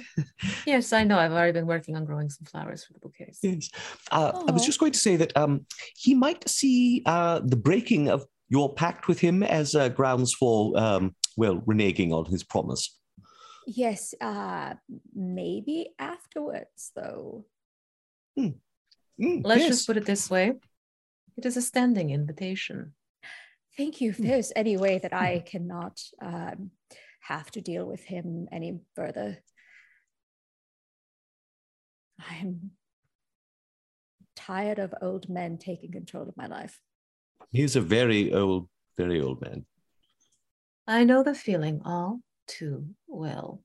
Yes, I know. I've already been working on growing some flowers for the bouquets. Yes. Uh, I was just going to say that um, he might see uh, the breaking of your pact with him as uh, grounds for, um, well, reneging on his promise. Yes, uh, maybe afterwards, though. Mm, Let's yes. just put it this way it is a standing invitation. Thank you. If Hmm. there's any way that I cannot um, have to deal with him any further, I'm tired of old men taking control of my life. He's a very old, very old man. I know the feeling all too well.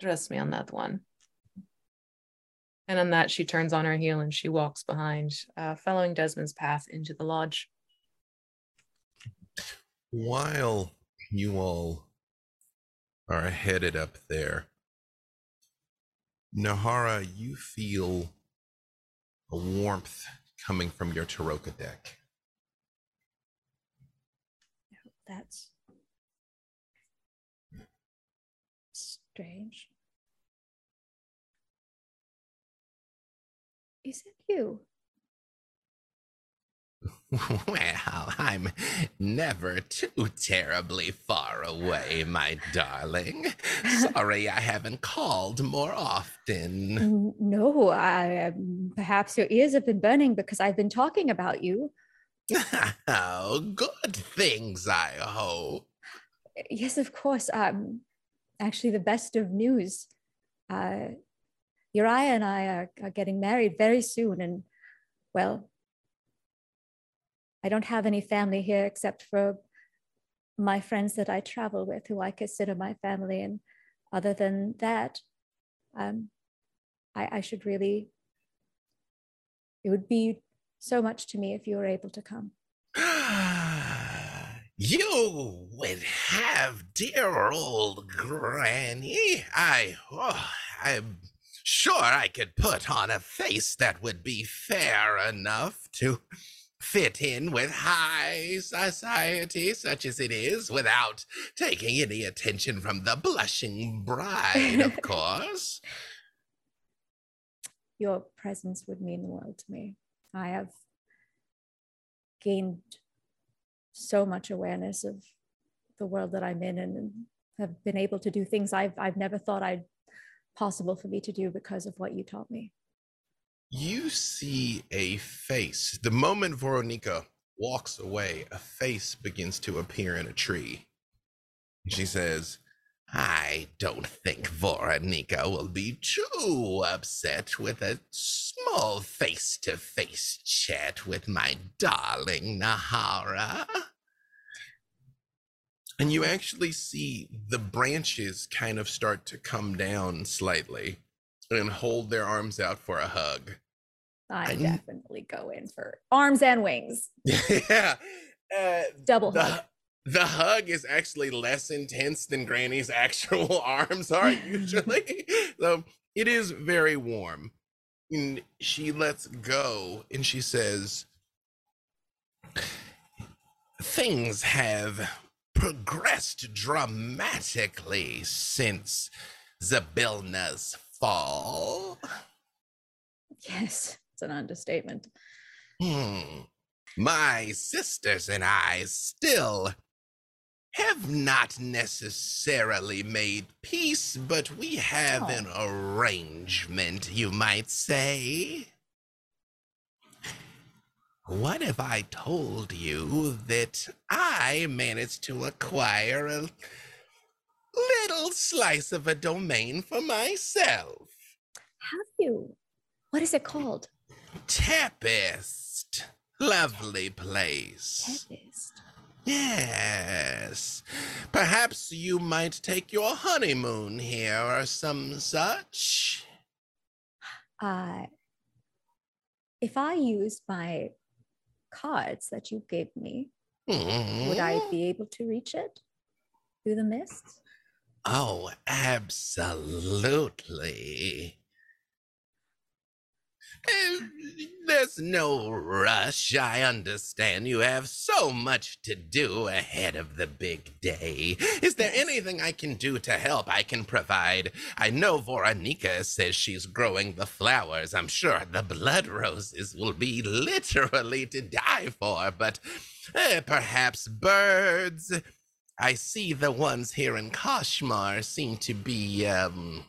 Trust me on that one. And on that, she turns on her heel and she walks behind, uh, following Desmond's path into the lodge. While you all are headed up there, Nahara, you feel a warmth coming from your Tarokka deck. That's strange. Is it you? Well, I'm never too terribly far away, my darling. Sorry I haven't called more often. No, I, um, perhaps your ears have been burning because I've been talking about you. oh, good things, I hope. Yes, of course. Um, actually, the best of news. Uh, Uriah and I are, are getting married very soon, and well, I don't have any family here except for my friends that I travel with, who I consider my family. And other than that, um, I, I should really. It would be so much to me if you were able to come. You would have dear old Granny. I, oh, I'm sure I could put on a face that would be fair enough to fit in with high society, such as it is, without taking any attention from the blushing bride, of course. your presence would mean the world to me. I have gained so much awareness of the world that I'm in and have been able to do things I've I've never thought I'd possible for me to do because of what you taught me. You see a face. The moment Voronika walks away, a face begins to appear in a tree. She says, I don't think Voronika will be too upset with a small face to face chat with my darling Nahara. And you actually see the branches kind of start to come down slightly and hold their arms out for a hug. I I- definitely go in for arms and wings. yeah. Uh, Double hug. the, the hug is actually less intense than Granny's actual arms are usually. so it is very warm. And she lets go and she says, Things have progressed dramatically since Zabilna's fall. Yes, it's an understatement. Hmm. My sisters and I still have not necessarily made peace, but we have an arrangement, you might say. What if I told you that I managed to acquire a little slice of a domain for myself? Have you? What is it called? Tepest. Lovely place. Tepest. Yes. Perhaps you might take your honeymoon here or some such. Uh, if I used my cards that you gave me, would I Hmm? be able to reach it through the mists? Oh, absolutely. Eh, There's no rush. I understand you have so much to do ahead of the big day. Is there anything I can do to help? I can provide. I know Voronika says she's growing the flowers. I'm sure the blood roses will be literally to die for, but eh, perhaps birds. I see the ones here in Kashmar seem to be, um,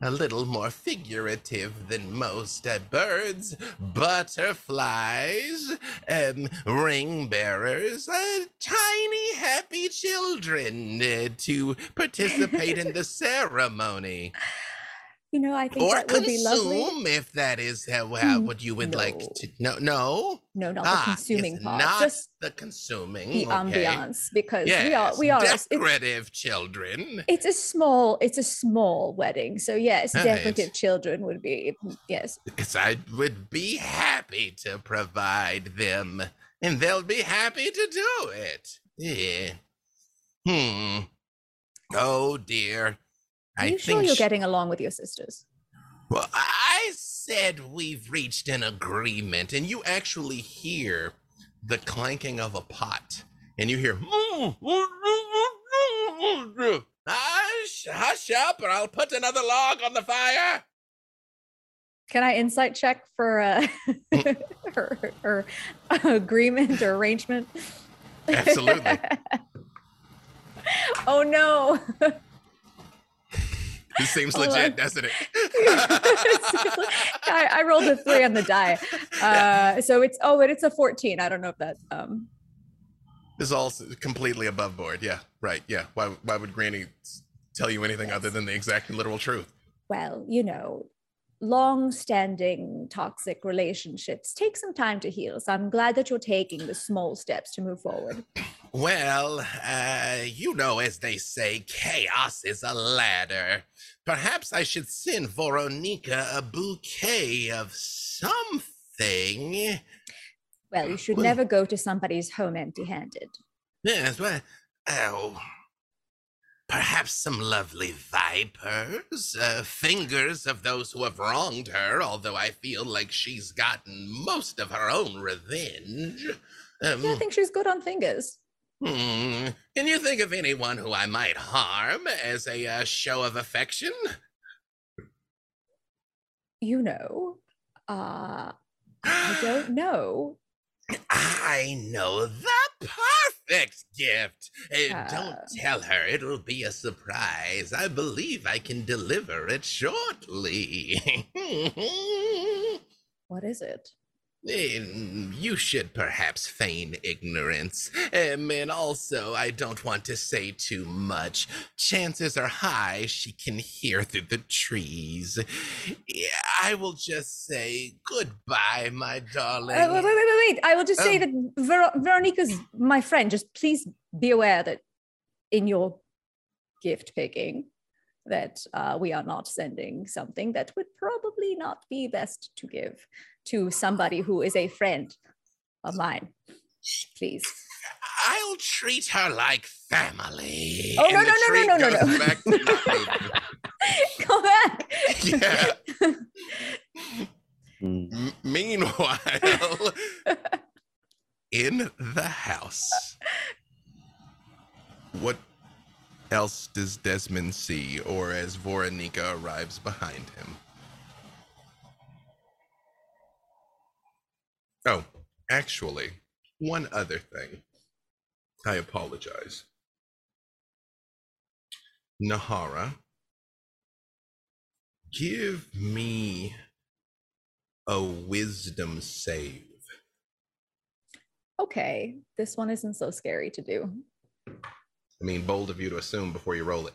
a little more figurative than most uh, birds, butterflies, um, ring bearers, uh, tiny happy children uh, to participate in the ceremony. You know, I think Or that would be lovely. if that is how, how Mm, what you would like to. No, no. No, not the Ah, consuming part, not just the consuming. the okay. ambiance, because Yes, we are we are. It's, decorative children. it's a small it's a small wedding, so yes, Right. decorative children would be yes. Yes, I would be happy to provide them, and they'll be happy to do it. Yeah. Hmm. Oh dear. Are I you sure you're sh- getting along with your sisters? Well, I said we've reached an agreement, and you actually hear the clanking of a pot, and you hear. Hush, hush up, or I'll put another log on the fire. Can I insight check for uh, her, her agreement or arrangement? Absolutely. oh no. This seems Hold legit, on. doesn't it? I, I rolled a three on the die. Uh, so it's oh, but it's a 14. I don't know if that um This is all completely above board. Yeah, right. Yeah. Why, why would Granny tell you anything other than the exact and literal truth? well, you know, long-standing toxic relationships take some time to heal. So I'm glad that you're taking the small steps to move forward. Well, uh, you know, as they say, chaos is a ladder. Perhaps I should send Voronika a bouquet of something. Well, you should Well- never go to somebody's home empty-handed. Yes, well, oh, perhaps some lovely vipers, uh, fingers of those who have wronged her, although I feel like she's gotten most of her own revenge. Um, Yeah, I think she's good on fingers. hmm, Can you think of anyone who I might harm as a uh, show of affection? You know, uh, I don't know. I know the perfect gift. Uh, don't tell her, it'll be a surprise. I believe I can deliver it shortly. What is it? You should perhaps feign ignorance. Um, and also, I don't want to say too much. Chances are high she can hear through the trees. Yeah, I will just say goodbye, my darling. Uh, wait, wait, wait, wait, wait. I will just say Oh. that Ver- Voronika's my friend. Just please be aware that in your gift picking, that uh, we are not sending something that would probably not be best to give to somebody who is a friend of mine. Please. I'll treat her like family. Oh, no, no, no, no, no, no, no. back Go back. Yeah. M- meanwhile, in the house, what else does Desmond see, or as Voronika arrives behind him? Oh, actually, one other thing. I apologize. Nahara, give me a wisdom save. okay, this one isn't so scary to do. I mean, bold of you to assume before you roll it.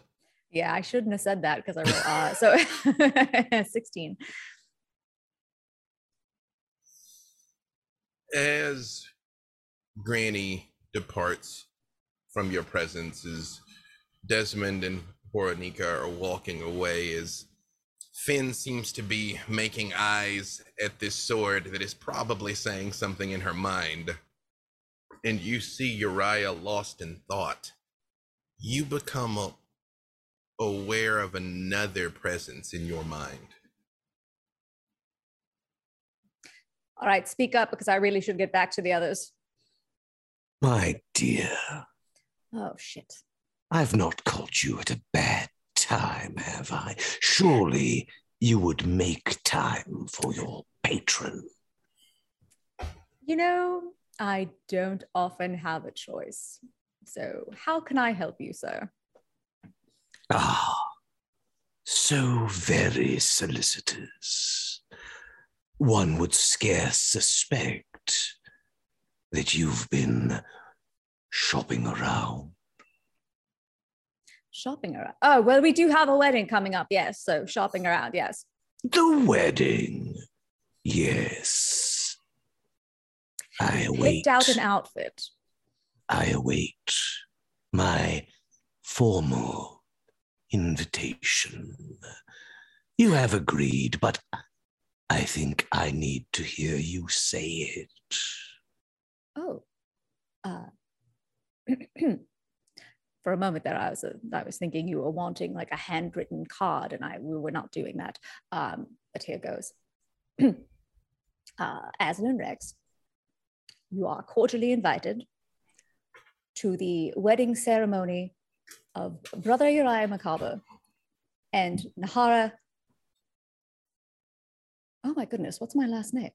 Yeah, I shouldn't have said that because I rolled uh, so 16. As Granny departs from your presence, as Desmond and Voronika are walking away, as Finn seems to be making eyes at this sword that is probably saying something in her mind, and you see Uriah lost in thought, you become a- aware of another presence in your mind. All right, speak up because I really should get back to the others. My dear, Oh, shit. I've not caught you at a bad time, have I? Surely you would make time for your patron. You know, I don't often have a choice. So, how can I help you, sir? Ah, so very solicitous. One would scarce suspect that you've been shopping around. Shopping around. Oh, well, we do have a wedding coming up. Yes. So, shopping around. Yes. The wedding, yes. I await. Picked out an outfit. I await my formal invitation. You have agreed, but I think I need to hear you say it. Oh. Uh, for a moment there, I was uh, I was thinking you were wanting like a handwritten card, and I we were not doing that. Um, but here goes. uh, Azalin Rex, you are cordially invited to the wedding ceremony of Brother Uriah Macabre and Nahara. Oh my goodness, what's my last name?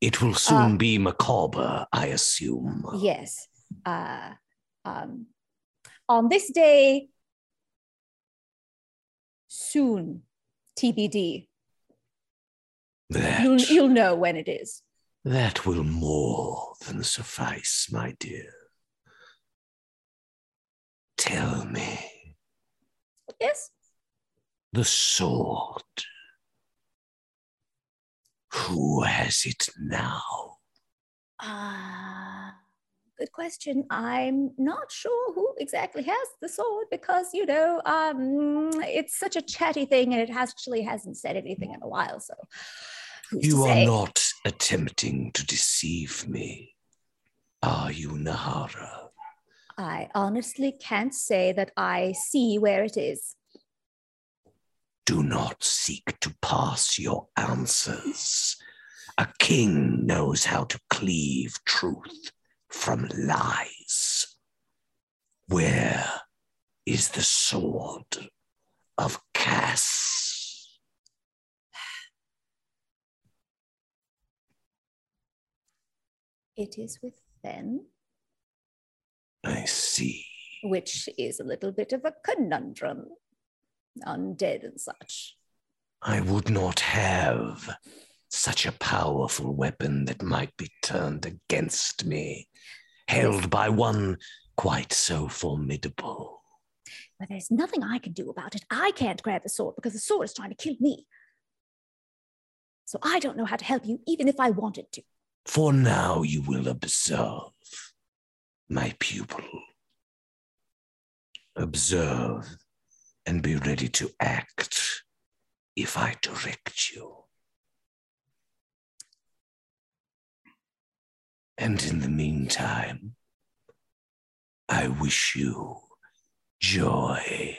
It will soon be macabre, I assume. Yes. Uh, um, on this day, soon, TBD. That, You'll, you'll know when it is. that will more than suffice, my dear. Tell me, Yes. the sword. Who has it now? Uh, good question. I'm not sure who exactly has the sword because, you know, um, it's such a chatty thing and it actually hasn't said anything in a while. So, You are not attempting to deceive me, are you, Nahara? I honestly can't say that I see where it is. Do not seek to pass your answers. A king knows how to cleave truth from lies. Where is the sword of Kas? It is with Finn. I see. which is a little bit of a conundrum. Undead and such. I would not have such a powerful weapon that might be turned against me, held by one quite so formidable. But there's nothing I can do about it. I can't grab the sword because the sword is trying to kill me. So I don't know how to help you, even if I wanted to. For now, you will observe, my pupil. Observe and be ready to act if I direct you. And in the meantime, I wish you joy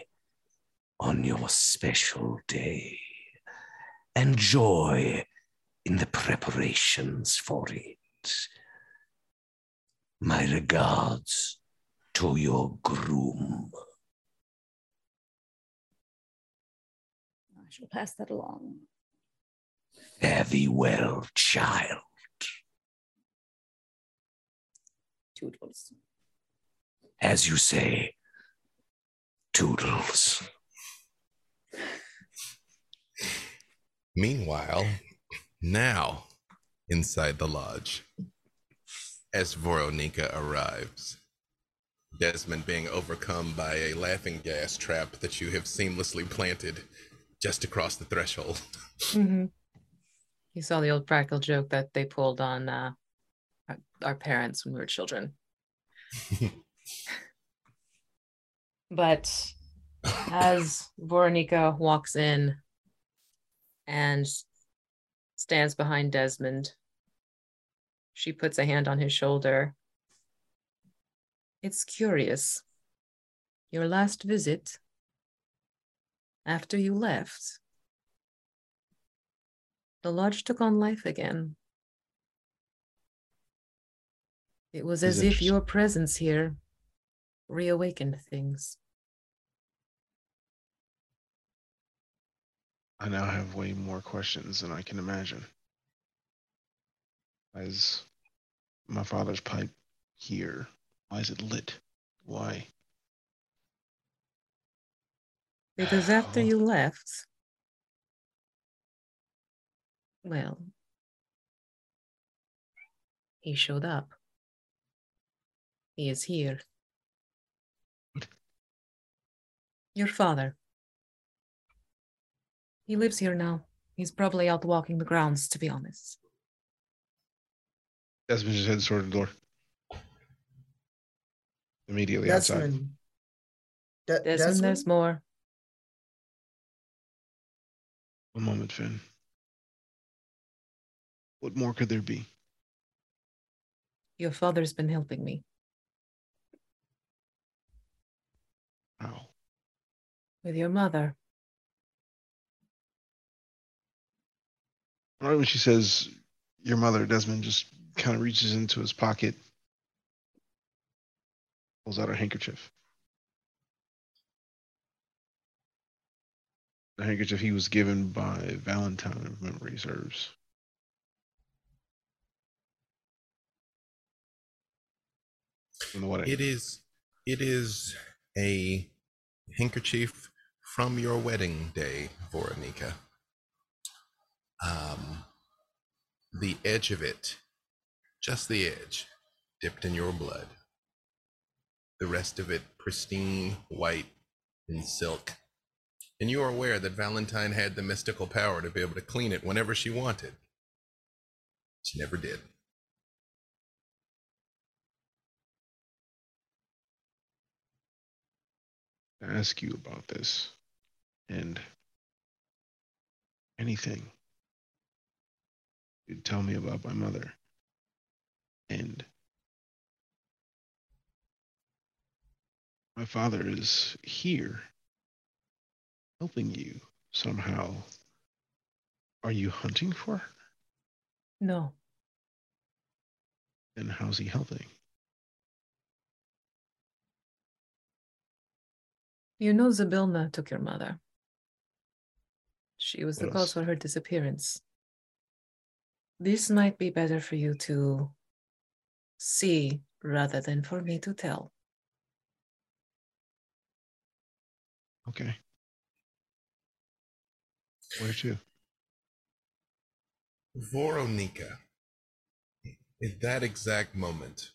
on your special day and joy in the preparations for it. My regards to your groom. I shall pass that along. Fare thee well, child. Toodles. As you say, Toodles. Meanwhile, now inside the lodge, as Voronika arrives, Desmond being overcome by a laughing gas trap that you have seamlessly planted just across the threshold. Mm-hmm. You saw the old practical joke that they pulled on uh, our, our parents when we were children. but as Voronika walks in and stands behind Desmond, she puts a hand on his shoulder. It's curious. Your last visit, after you left, the lodge took on life again. It was as if your presence here reawakened things. I now have way more questions than I can imagine. As my father's pipe here, why is it lit? Why? Because after you left, well, he showed up. He is here. Your father. He lives here now. He's probably out walking the grounds, to be honest. Desmond just heads toward the door. Immediately outside. Desmond. De- Desmond, Desmond? there's more. One moment, Finn. What more could there be? Your father's been helping me. How? With your mother. Right when she says your mother, Desmond just kind of reaches into his pocket, pulls out a handkerchief. The handkerchief he was given by Valentine, if memory serves. It is it is a handkerchief from your wedding day, Voronika. Um the edge of it, just the edge, dipped in your blood. The rest of it pristine, white, and silk. And you are aware that Valentine had the mystical power to be able to clean it whenever she wanted. She never did. ask you about this and anything you'd tell me about my mother and my father is here helping you somehow are you hunting for her No. then how's he helping You know Zabilna took your mother. She was the What cause else? for her disappearance. This might be better for you to see rather than for me to tell. okay where to Voronika, at that exact moment,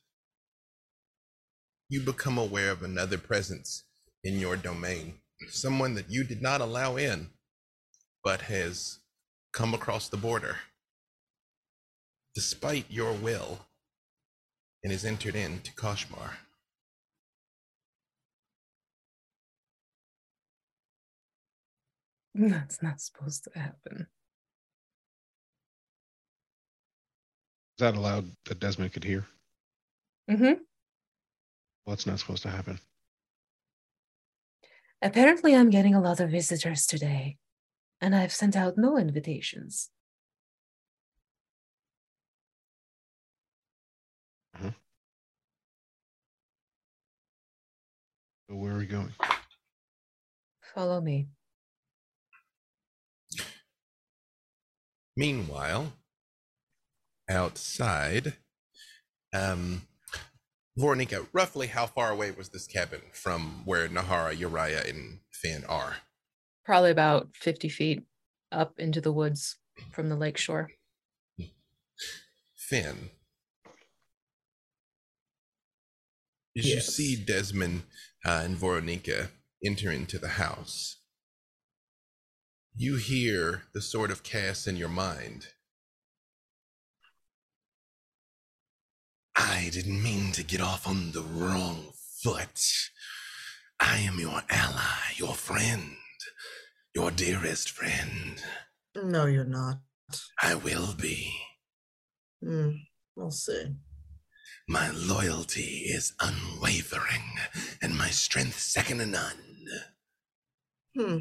you become aware of another presence in your domain, someone that you did not allow in, but has come across the border. Despite your will and has entered into Koshmar. That's not supposed to happen. Is that allowed that Desmond could hear? Mm-hmm. What's not supposed to happen? Apparently, I'm getting a lot of visitors today, and I've sent out no invitations. So where are we going? Follow me. Meanwhile, outside, um, Voronika, roughly how far away was this cabin from where Nahara, Uriah, and Finn are? Probably about 50 feet up into the woods from the lake shore. Finn, as you see Desmond uh, and Voronika enter into the house, you hear the sort of chaos in your mind. I didn't mean to get off on the wrong foot. I am your ally, your friend, your dearest friend. No, you're not. I will be. Hmm, we'll see. My loyalty is unwavering, and my strength second to none. Hmm.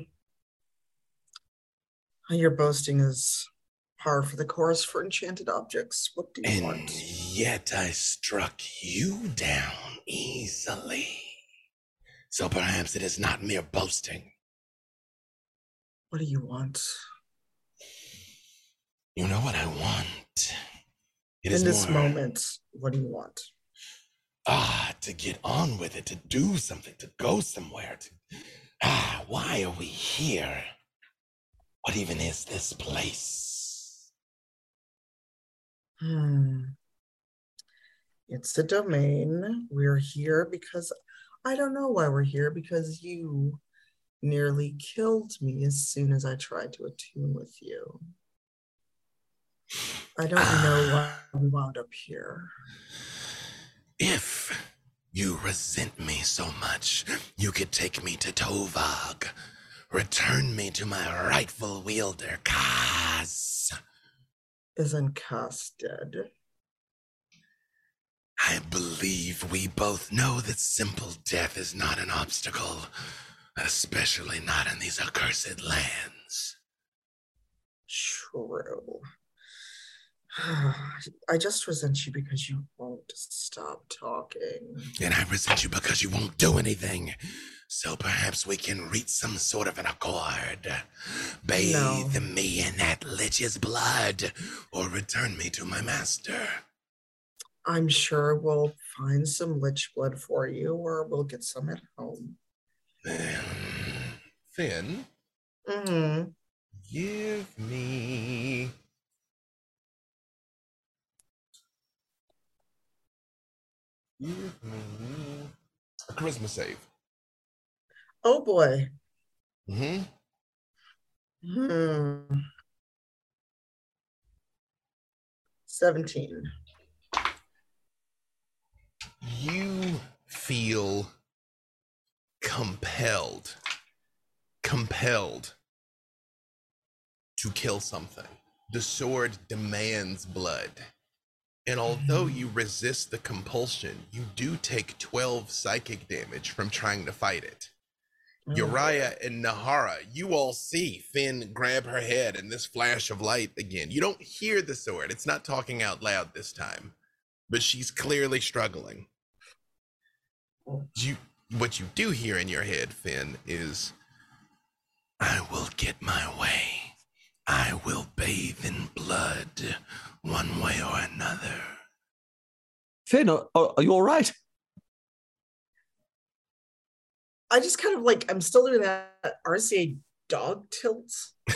Your boasting is par for the course for enchanted objects. What do you And want? yet I struck you down easily. So perhaps it is not mere boasting. What do you want? You know what I want. It In is this more, moment, what do you want? ah, to get on with it, to do something, to go somewhere. To, ah, why are we here? What even is this place? Hmm. It's a domain. We're here because I don't know why we're here because you nearly killed me as soon as I tried to attune with you. I don't know why we wound up here. If you resent me so much, you could take me to Tovag. Return me to my rightful wielder, Kas. Isn't Kas dead? I believe we both know that simple death is not an obstacle, especially not in these accursed lands. True. I just resent you because you won't stop talking. And I resent you because you won't do anything. So perhaps we can reach some sort of an accord. Bathe No. me in that lich's blood, or return me to my master. I'm sure we'll find some lich blood for you, or we'll get some at home. Finn, hmm give me. Me a charisma save. Oh boy. Mm-hmm. Hmm. 17. You feel compelled, compelled to kill something. The sword demands blood. And although you mm. resist the compulsion, you do take 12 psychic damage from trying to fight it. Oh, Uriah and Nahara, you all see Finn grab her head in this flash of light again. You don't hear the sword, it's not talking out loud this time, but she's clearly struggling. You, what you do hear in your head, Finn, is I will get my way. I will bathe in blood, one way or another. Finn, are, are are you all right? I just kind of like, I'm still doing that RCA dog tilt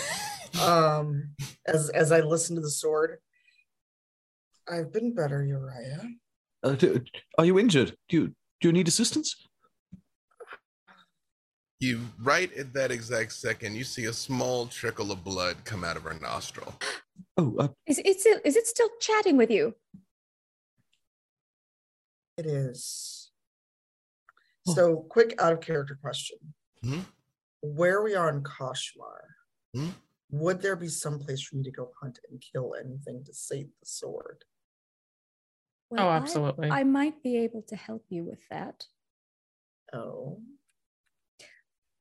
um, as, as I listen to the sword. I've been better, Uriah. Uh, do- are you injured? Do you do you need assistance? You, right at that exact second, you see a small trickle of blood come out of her nostril. Oh, uh, Is it still, is it still chatting with you? It is. Oh. So, quick out of character question. Mhm. Where we are in Koshmar, Hmm? Would there be some place for me to go hunt and kill anything to save the sword? Well, oh, I- absolutely. I might be able to help you with that Oh,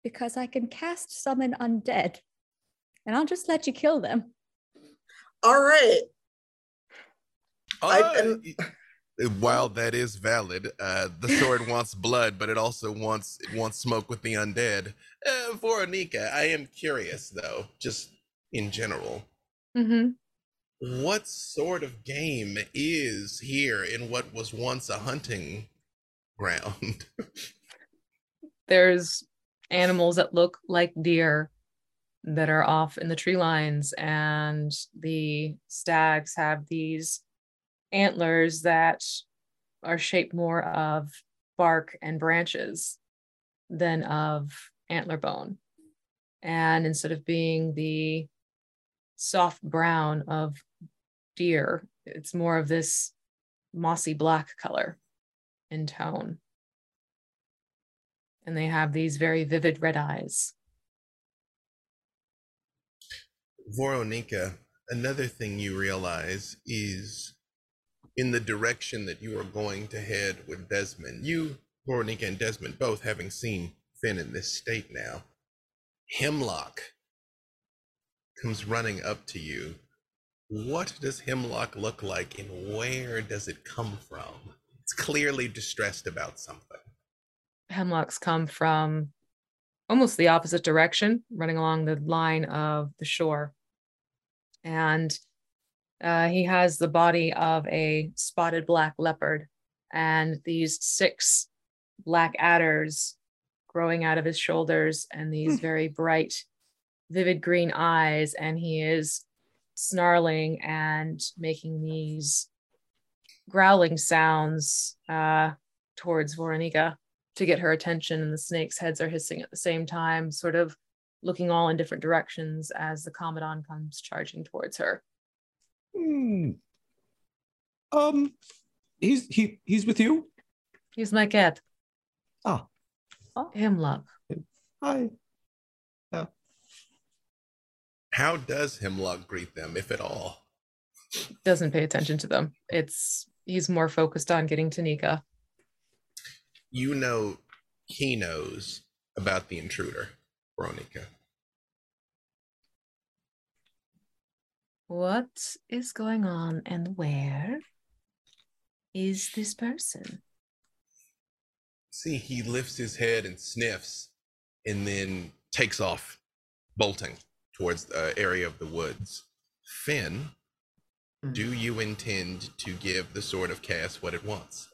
because I can cast summon undead and I'll just let you kill them. all right. Uh, and- while that is valid, uh, the sword wants blood, but it also wants it wants smoke with the undead. Uh, Voronika, I am curious though, just in general, Mm-hmm. what sort of game is here in what was once a hunting ground? There's animals that look like deer that are off in the tree lines, and the stags have these antlers that are shaped more of bark and branches than of antler bone. And instead of being the soft brown of deer, it's more of this mossy black color in tone. And they have these very vivid red eyes. Voronika, another thing you realize is in the direction that you are going to head with Desmond. You, Voronika, and Desmond both having seen Finn in this state now. Hemlock comes running up to you. What does Hemlock look like and where does it come from? It's clearly distressed about something. Hemlocks come from almost the opposite direction, running along the line of the shore. And uh, he has the body of a spotted black leopard and these six black adders growing out of his shoulders and these very bright, vivid green eyes. And he is snarling and making these growling sounds uh, towards Voronika to get her attention. And the snakes' heads are hissing at the same time, sort of looking all in different directions as the Commodon comes charging towards her. Hmm. Um, he's he he's with you. He's my cat. Ah. Hemlock. Hi. How does Hemlock greet them, if at all? Doesn't pay attention to them. It's he's more focused on getting to Nika. You know he knows about the intruder, Voronika. What is going on and where is this person? See, he lifts his head and sniffs and then takes off, bolting towards the uh, area of the woods. Finn, do mm-hmm. you intend to give the Sword of Chaos what it wants?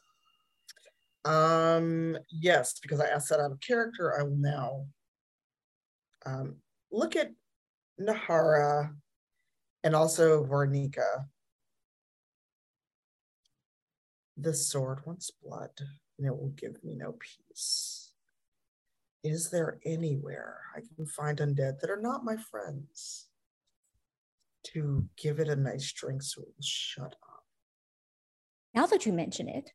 Um, yes, because I asked that out of character, I will now um, look at Nahara and also Voronika. This sword wants blood, and it will give me no peace. Is there anywhere I can find undead that are not my friends to give it a nice drink so it will shut up? Now that you mention it,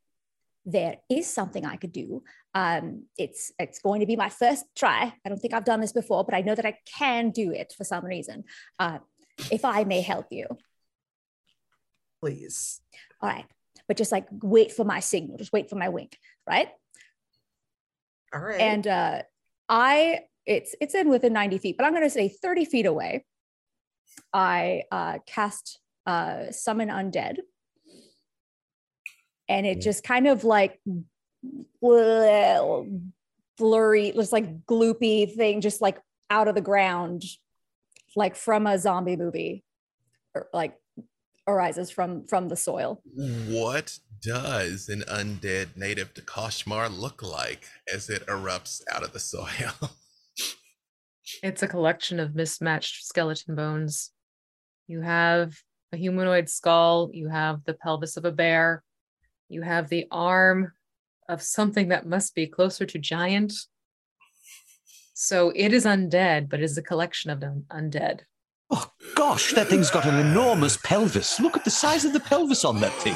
there is something I could do. Um, it's it's going to be my first try. I don't think I've done this before, but I know that I can do it for some reason. Uh, if I may help you, Please. all right. But just like wait for my signal, just wait for my wink, right? All right. And uh, I it's it's in within 90 feet, but I'm going to say 30 feet away. I uh, cast uh, summon undead, and it just kind of like bl- blurry, just like gloopy thing, just like out of the ground, like from a zombie movie, or like arises from from the soil. What does an undead native to Koshmar look like as it erupts out of the soil? It's a collection of mismatched skeleton bones. You have a humanoid skull, you have the pelvis of a bear, you have the arm of something that must be closer to giant. So it is undead, but it is a collection of un- undead. Oh gosh, that thing's got an enormous pelvis. Look at the size of the pelvis on that thing.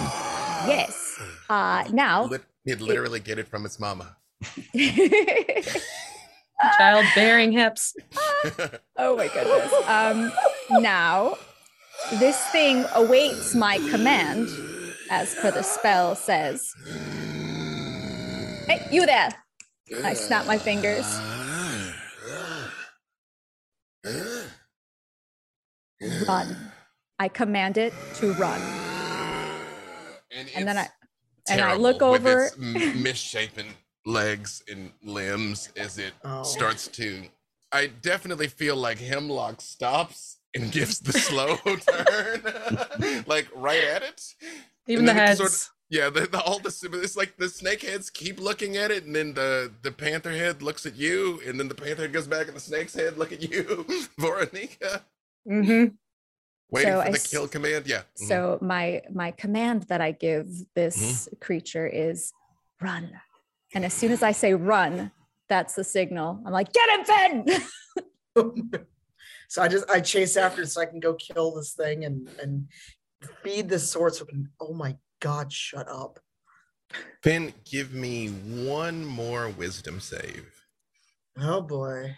Yes. Uh, now He'd literally get it from its mama. Childbearing hips. Oh my goodness. Um, now, this thing awaits my command, as per the spell says. Hey, you there! I snap my fingers. Run. I command it to run. And then I and I look over. its misshapen legs and limbs as it Oh. starts to. I definitely feel like Hemlock stops and gives the slow turn, like right at it. Even the then heads. sort of- Yeah, the, the all the it's like the snake heads keep looking at it, and then the the panther head looks at you, and then the panther head goes back, and the snake's head look at you, Voronika, hmm waiting So for I the s- kill command. Yeah. mhm. So my my command that I give this creature is run. And as soon as I say run, that's the signal. I'm like, get him, Finn! so I just I chase after it so I can go kill this thing and and feed this sword so. Oh my god! Shut up. Finn, give me one more wisdom save. Oh boy.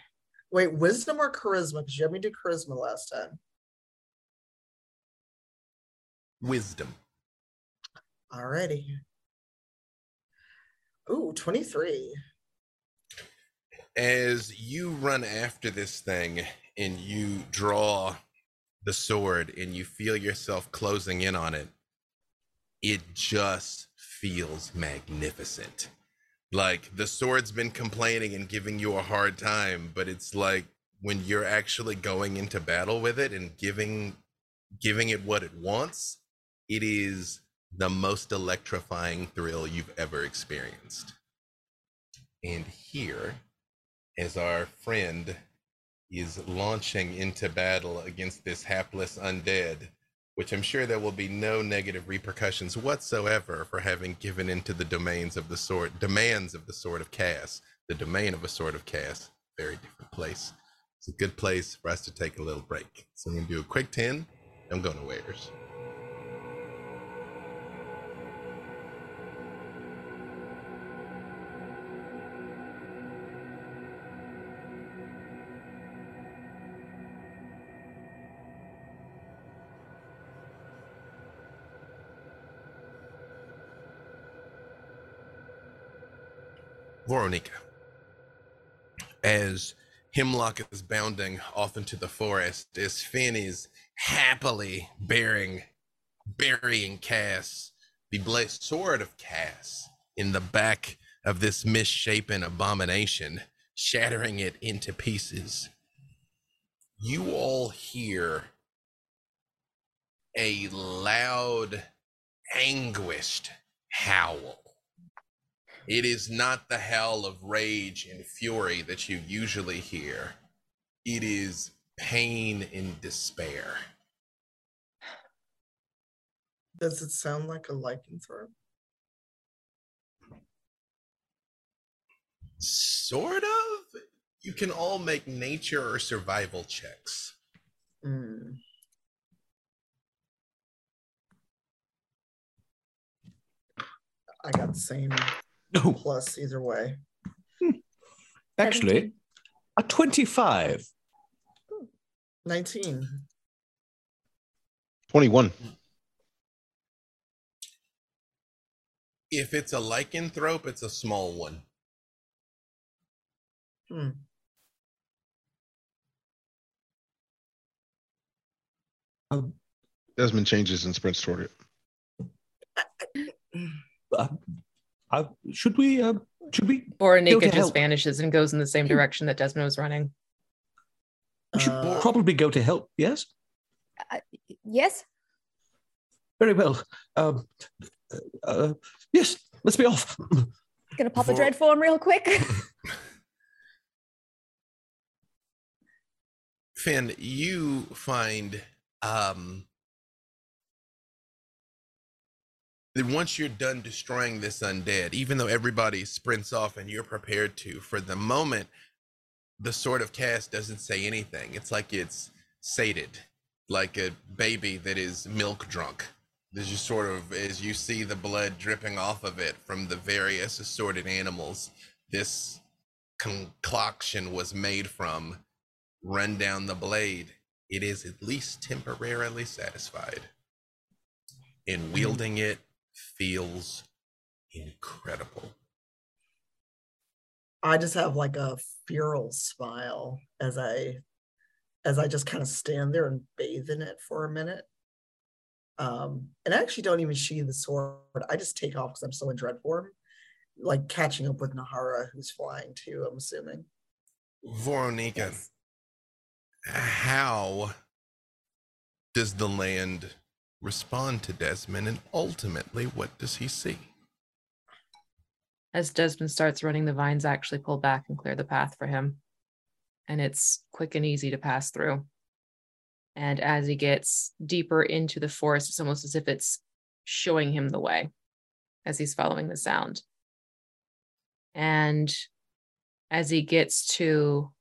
Wait, wisdom or charisma? Because you had me do charisma last time. Wisdom. Alrighty. Ooh, 23. As you run after this thing and you draw the sword and you feel yourself closing in on it, it just feels magnificent. Like the sword's been complaining and giving you a hard time, but it's like when you're actually going into battle with it and giving giving it what it wants, it is the most electrifying thrill you've ever experienced. And here, as our friend is launching into battle against this hapless undead, which I'm sure there will be no negative repercussions whatsoever for having given into the domains of the sword, demands of the sword of Kas, the domain of a sword of Kas, very different place. It's a good place for us to take a little break. So I'm gonna do a quick 10. I'm going to Wares. Voronika. As Hemlock is bounding off into the forest, as Finn is happily bearing, burying Kas, the blessed sword of Kas, in the back of this misshapen abomination, shattering it into pieces. You all hear a loud, anguished howl. It is not the howl of rage and fury that you usually hear. It is pain and despair. Does it sound like a lycanthrope? Sort of. You can all make nature or survival checks. Hmm. I got the same No, plus either way. actually, a 25. 19. 21. If it's a lycanthrope, it's a small one. Hmm. Um, Desmond changes and sprints toward it. uh, uh, should we? Uh, should we? Voronika Go to just help. vanishes and goes in the same direction that Desmond was running. We should Uh, probably go to help. Yes. Yes? Very well. Um, uh, yes. Let's be off. Gonna pop a dread form real quick. Finn, you find um that once you're done destroying this undead, even though everybody sprints off and you're prepared to, for the moment, the sword of Kas doesn't say anything. It's like it's sated, like a baby that is milk drunk. There's just sort of as you see the blood dripping off of it from the various assorted animals, this concoction was made from run down the blade, it is at least temporarily satisfied. in wielding it feels incredible. I just have like a feral smile as I as I just kind of stand there and bathe in it for a minute. Um, and I actually don't even sheathe the sword. I just take off because I'm still in dread form, like catching up with Nahara, who's flying too, I'm assuming. Voronika, Yes. how does the land respond to Desmond, and ultimately, what does he see? As Desmond starts running, the vines actually pull back and clear the path for him. And it's quick and easy to pass through. And as he gets deeper into the forest, it's almost as if it's showing him the way as he's following the sound. And as he gets to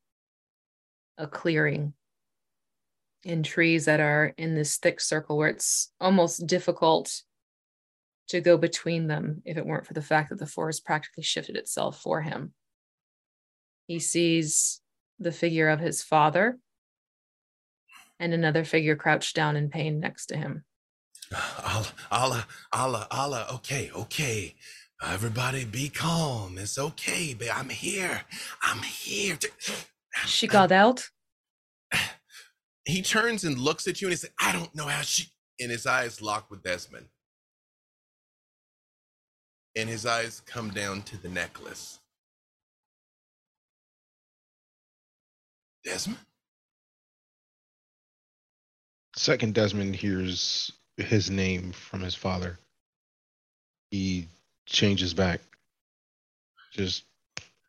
a clearing in trees that are in this thick circle where it's almost difficult to go between them if it weren't for the fact that the forest practically shifted itself for him. He sees the figure of his father and another figure crouched down in pain next to him. Allah, Allah, Allah, Allah. Okay, okay. Everybody be calm. It's okay, but I'm here. I'm here. To... She got out. He turns and looks at you and he says, I don't know how she. And his eyes lock with Desmond. And his eyes come down to the necklace. Desmond? Second, Desmond hears his name from his father. He changes back just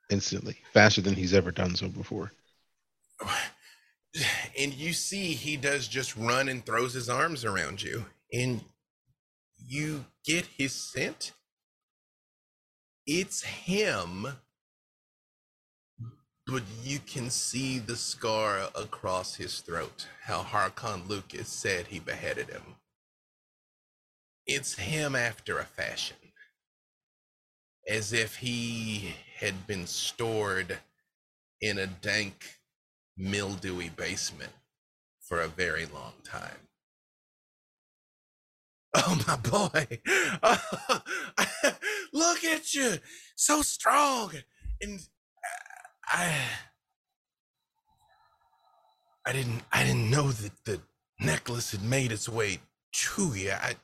instantly, faster than he's ever done so before. And you see he does just run and throws his arms around you. And you get his scent? It's him but you can see the scar across his throat how Harkon Lukas said he beheaded him. It's him after a fashion. As if he had been stored in a dank mildewy basement for a very long time. Oh, my boy. look at you. So strong. And I I didn't I didn't know that the necklace had made its way to you. I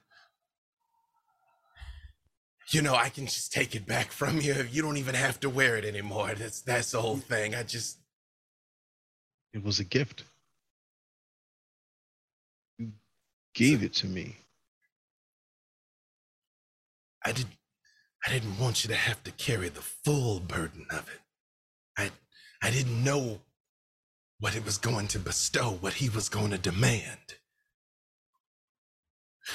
you know, I can just take it back from you. You don't even have to wear it anymore. That's that's the whole thing. I just It was a gift. You gave it to me. I didn't I didn't want you to have to carry the full burden of it. I I didn't know what it was going to bestow, what he was going to demand.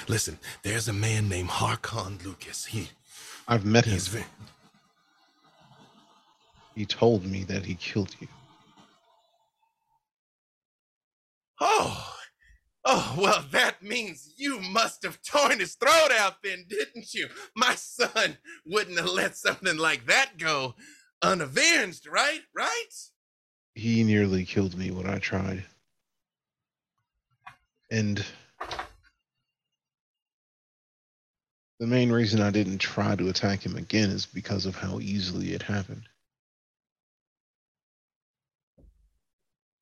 Listen, there's a man named Harkon Lukas. He I've met him. he's ve- He told me that he killed you. Oh, oh, well, that means you must have torn his throat out then, didn't you? My son wouldn't have let something like that go unavenged, right? Right? He nearly killed me when I tried. And the main reason I didn't try to attack him again is because of how easily it happened.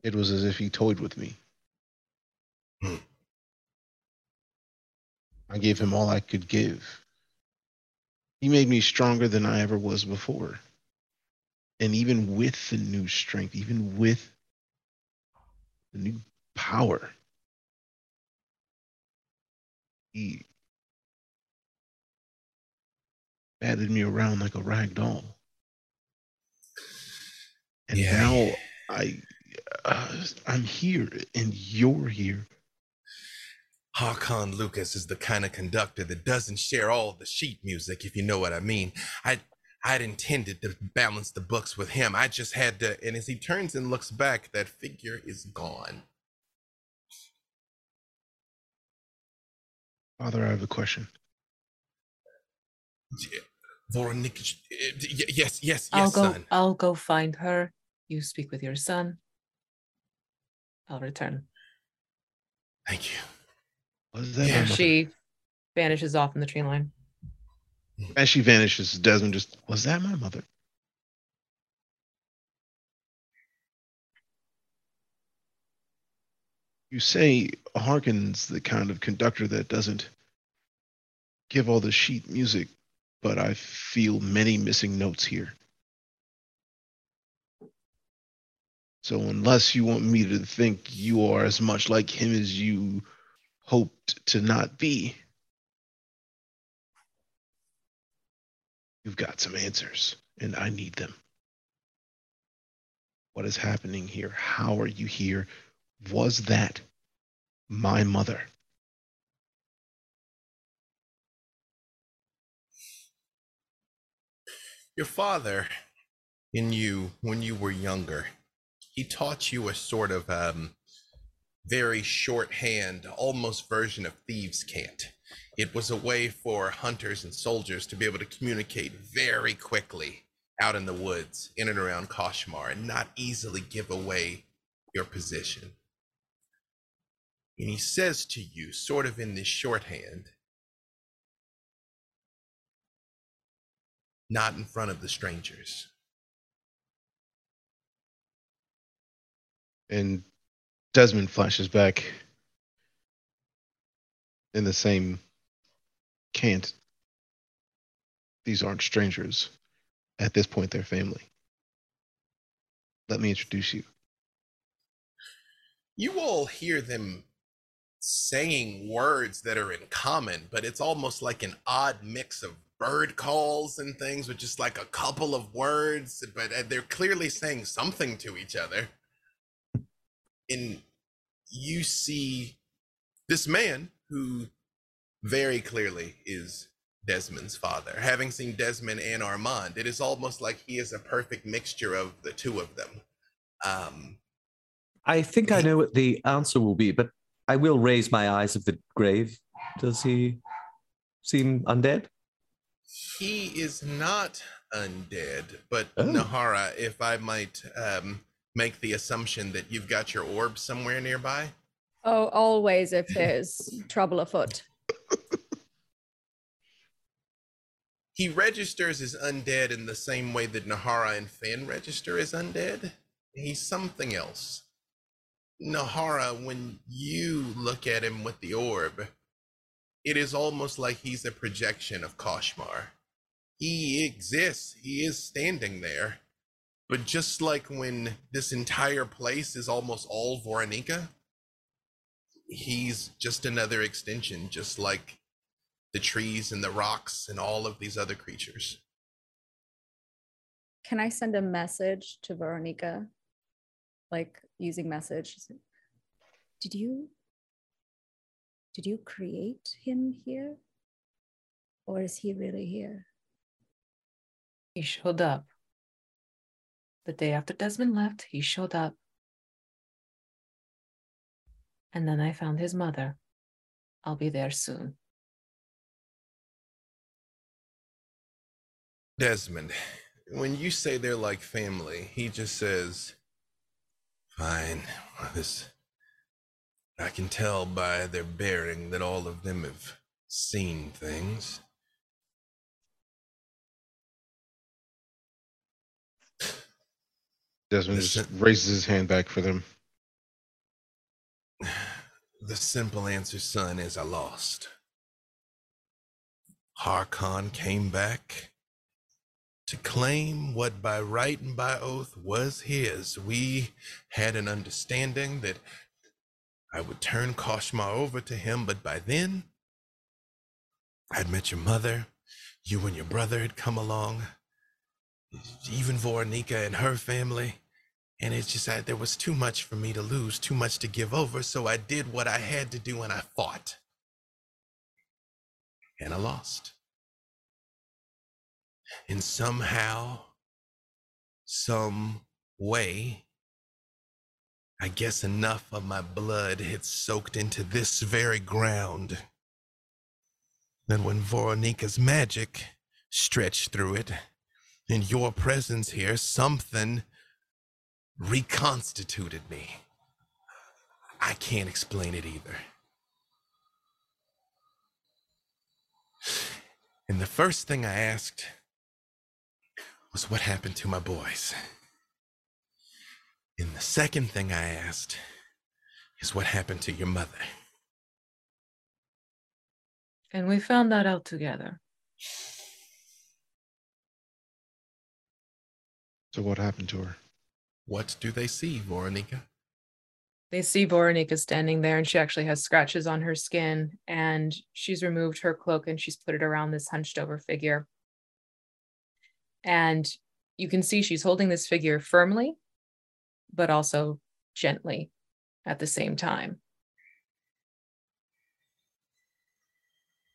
It was as if he toyed with me. I gave him all I could give. He made me stronger than I ever was before. And even with the new strength, even with the new power, he batted me around like a rag doll. And Yeah. now I, uh, I'm here, and you're here. Harkon Lukas is the kind of conductor that doesn't share all the sheet music, if you know what I mean. I I'd intended to balance the books with him. I just had to and as he turns and looks back, that figure is gone. Father, I have a question. Yeah. Voronika, uh, y- yes, yes, I'll go son. I'll go find her. You speak with your son. I'll return. Thank you. Was that Yeah. my And she vanishes off in the tree line. As she vanishes, Desmond just was that my mother? You say Harkon's the kind of conductor that doesn't give all the sheet music, but I feel many missing notes here. So unless you want me to think you are as much like him as you hoped to not be, you've got some answers, and I need them. What is happening here? How are you here? Was that my mother? Your father, in you when you were younger, he taught you a sort of um, very shorthand, almost version of thieves' cant. It was a way for hunters and soldiers to be able to communicate very quickly out in the woods, in and around Koshmar, and not easily give away your position. And he says to you, sort of in this shorthand, not in front of the strangers. And Desmond flashes back in the same cant. These aren't strangers. At this point, they're family. Let me introduce you. You all hear them saying words that are in common, but it's almost like an odd mix of bird calls and things with just like a couple of words, but uh, they're clearly saying something to each other. And you see this man who very clearly is Desmond's father. Having seen Desmond and Armand, it is almost like he is a perfect mixture of the two of them. Um, I think I know what the answer will be, but I will raise my eyes of the grave. Does he seem undead? He is not undead, but Oh. Nahara, if I might um, make the assumption that you've got your orb somewhere nearby. Oh, always if there's trouble afoot. He registers as undead in the same way that Nahara and Finn register as undead. He's something else. Nahara, when you look at him with the orb, it is almost like he's a projection of Koshmar. He exists, he is standing there. But just like when this entire place is almost all Voronika, he's just another extension, just like the trees and the rocks and all of these other creatures. Can I send a message to Voronika? Like using message. Did you did you create him here? Or is he really here? He showed up. The day after Desmond left, he showed up. And then I found his mother. I'll be there soon. Desmond, when you say they're like family, he just says, Fine. Well, this. I can tell by their bearing that all of them have seen things. Desmond just raises his hand back for them. The simple answer, son, is I lost. Harkon came back to claim what by right and by oath was his. We had an understanding that I would turn Koshmar over to him, but by then I'd met your mother, you and your brother had come along, even Voronika and her family. And it's just that there was too much for me to lose, too much to give over. So I did what I had to do and I fought. And I lost. And somehow, some way, I guess enough of my blood had soaked into this very ground that when Voronika's magic stretched through it. In your presence here, something reconstituted me. I can't explain it either. And the first thing I asked was what happened to my boys. And the second thing I asked is what happened to your mother. And we found that out together. So what happened to her? What do they see, Voronika? They see Voronika standing there and she actually has scratches on her skin and she's removed her cloak and she's put it around this hunched over figure. And you can see she's holding this figure firmly, but also gently at the same time.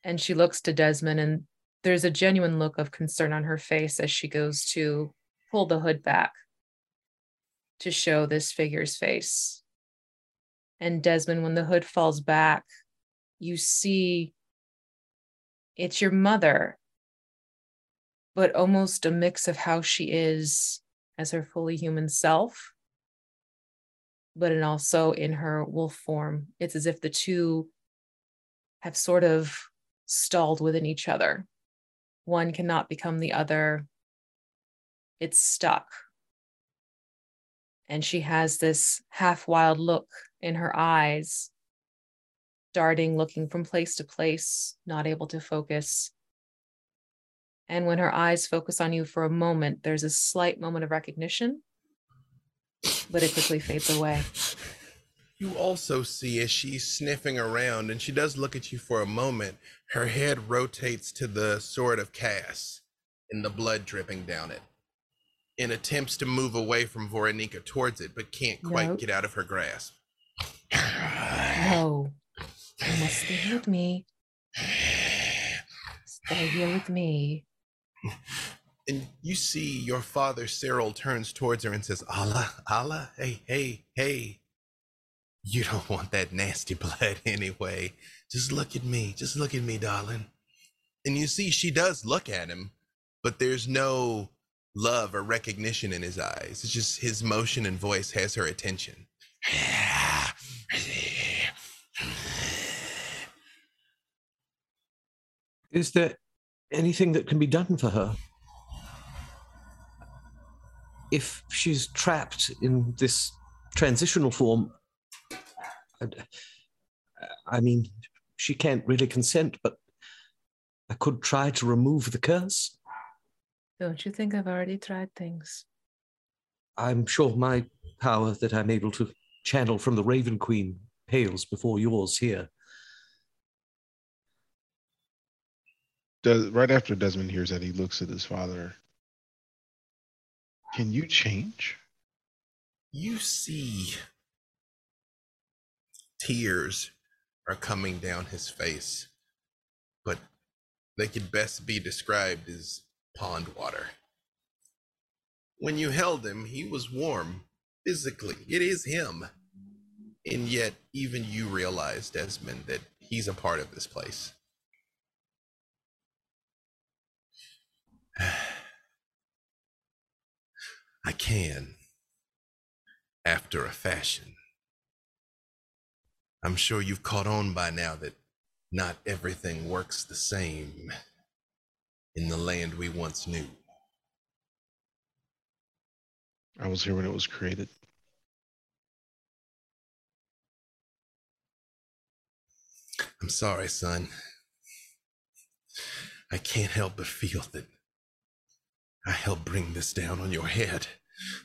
And she looks to Desmond, and there's a genuine look of concern on her face as she goes to pull the hood back to show this figure's face. And Desmond, when the hood falls back, you see it's your mother, but almost a mix of how she is as her fully human self, but and also in her wolf form. It's as if the two have sort of stalled within each other. One cannot become the other, it's stuck. And she has this half wild look in her eyes, darting, looking from place to place, not able to focus. And when her eyes focus on you for a moment, there's a slight moment of recognition, but it quickly fades away. You also see as she's sniffing around and she does look at you for a moment, her head rotates to the sword of Kas and the blood dripping down it and attempts to move away from Voronika towards it, but can't quite Nope. get out of her grasp. No, you must stay with me. Stay here with me. And you see your father, Cyril, turns towards her and says, Allah, Allah, hey, hey, hey. You don't want that nasty blood anyway. Just look at me. Just look at me, darling. And you see, she does look at him, but there's no love or recognition in his eyes. It's just his motion and voice has her attention. Is there anything that can be done for her? If she's trapped in this transitional form, I, uh, I mean, she can't really consent, but I could try to remove the curse. Don't you think I've already tried things? I'm sure my power that I'm able to channel from the Raven Queen pales before yours here. Des- right after Desmond hears that, he looks at his father. Can you change? you see tears are coming down his face, but they could best be described as pond water. When you held him, he was warm physically. It is him. And yet, even you realize, Desmond, that he's a part of this place. I can after a fashion. I'm sure you've caught on by now that not everything works the same in the land we once knew. I was here when it was created. I'm sorry, son. I can't help but feel that I helped bring this down on your head,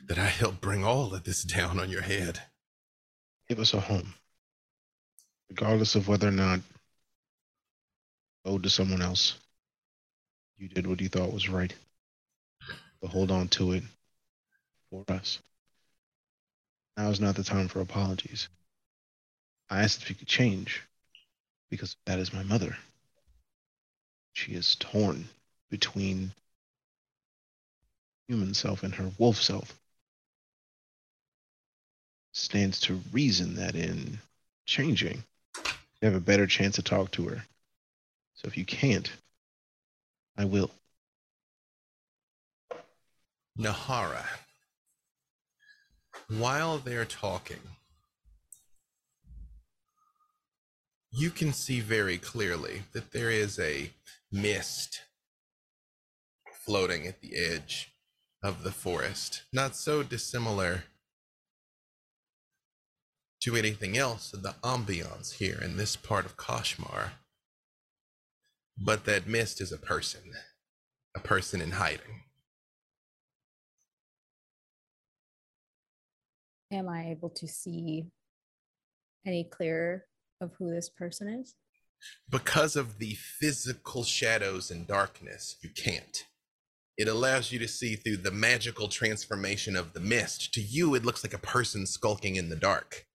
that I helped bring all of this down on your head. Give us a home, regardless of whether or not owed to someone else. You did what you thought was right, but hold on to it for us. Now is not the time for apologies. I asked if you could change because that is my mother. She is torn between human self and her wolf self. Stands to reason that in changing, you have a better chance to talk to her. So if you can't, I will. Nahara, while they're talking, you can see very clearly that there is a mist floating at the edge of the forest, not so dissimilar to anything else in the ambiance here in this part of Koshmar. But that mist is a person, a person in hiding. Am I able to see any clearer of who this person is? Because of the physical shadows and darkness, you can't. It allows you to see through the magical transformation of the mist. To you, it looks like a person skulking in the dark.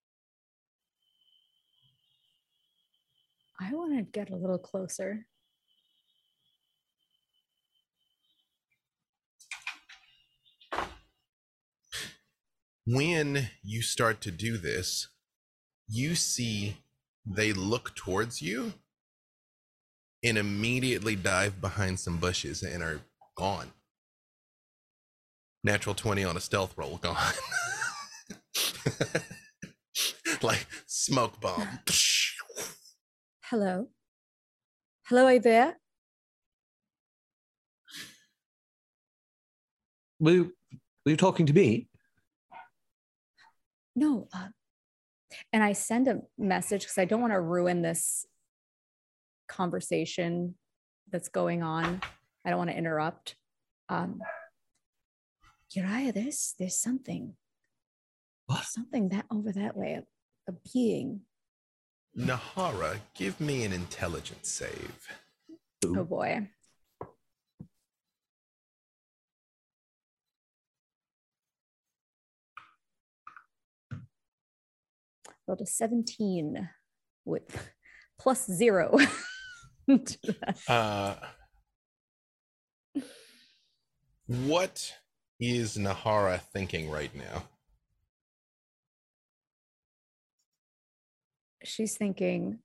I want to get a little closer. When you start to do this, you see they look towards you and immediately dive behind some bushes and are gone. Natural 20 on a stealth roll, gone. like smoke bomb. Hello. Hello, are you there? Were you, were you talking to me? No. Uh, and I send a message because I don't want to ruin this conversation that's going on. I don't want to interrupt. Um, Uriah, there's there's something. What? Something that over that way, a, a being. Nahara, give me an intelligence save. Oh boy. Rolled a 17 with plus zero. Uh, what is Nahara thinking right now? She's thinking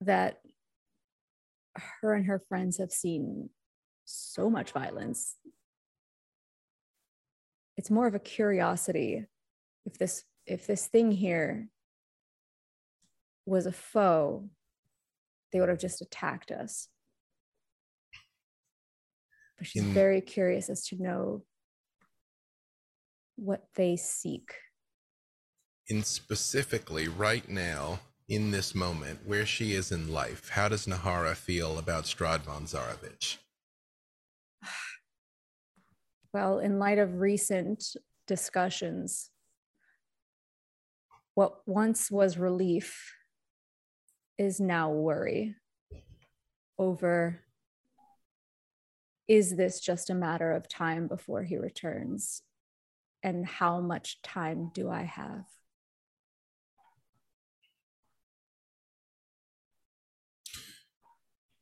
that her and her friends have seen so much violence. It's more of a curiosity if this if this thing here was a foe, they would have just attacked us. But she's In- very curious as to know what they seek. And specifically, right now, in this moment, where she is in life, how does Nahara feel about Strahd von Zarovich? Well, in light of recent discussions, what once was relief is now worry over is this just a matter of time before he returns? And how much time do I have?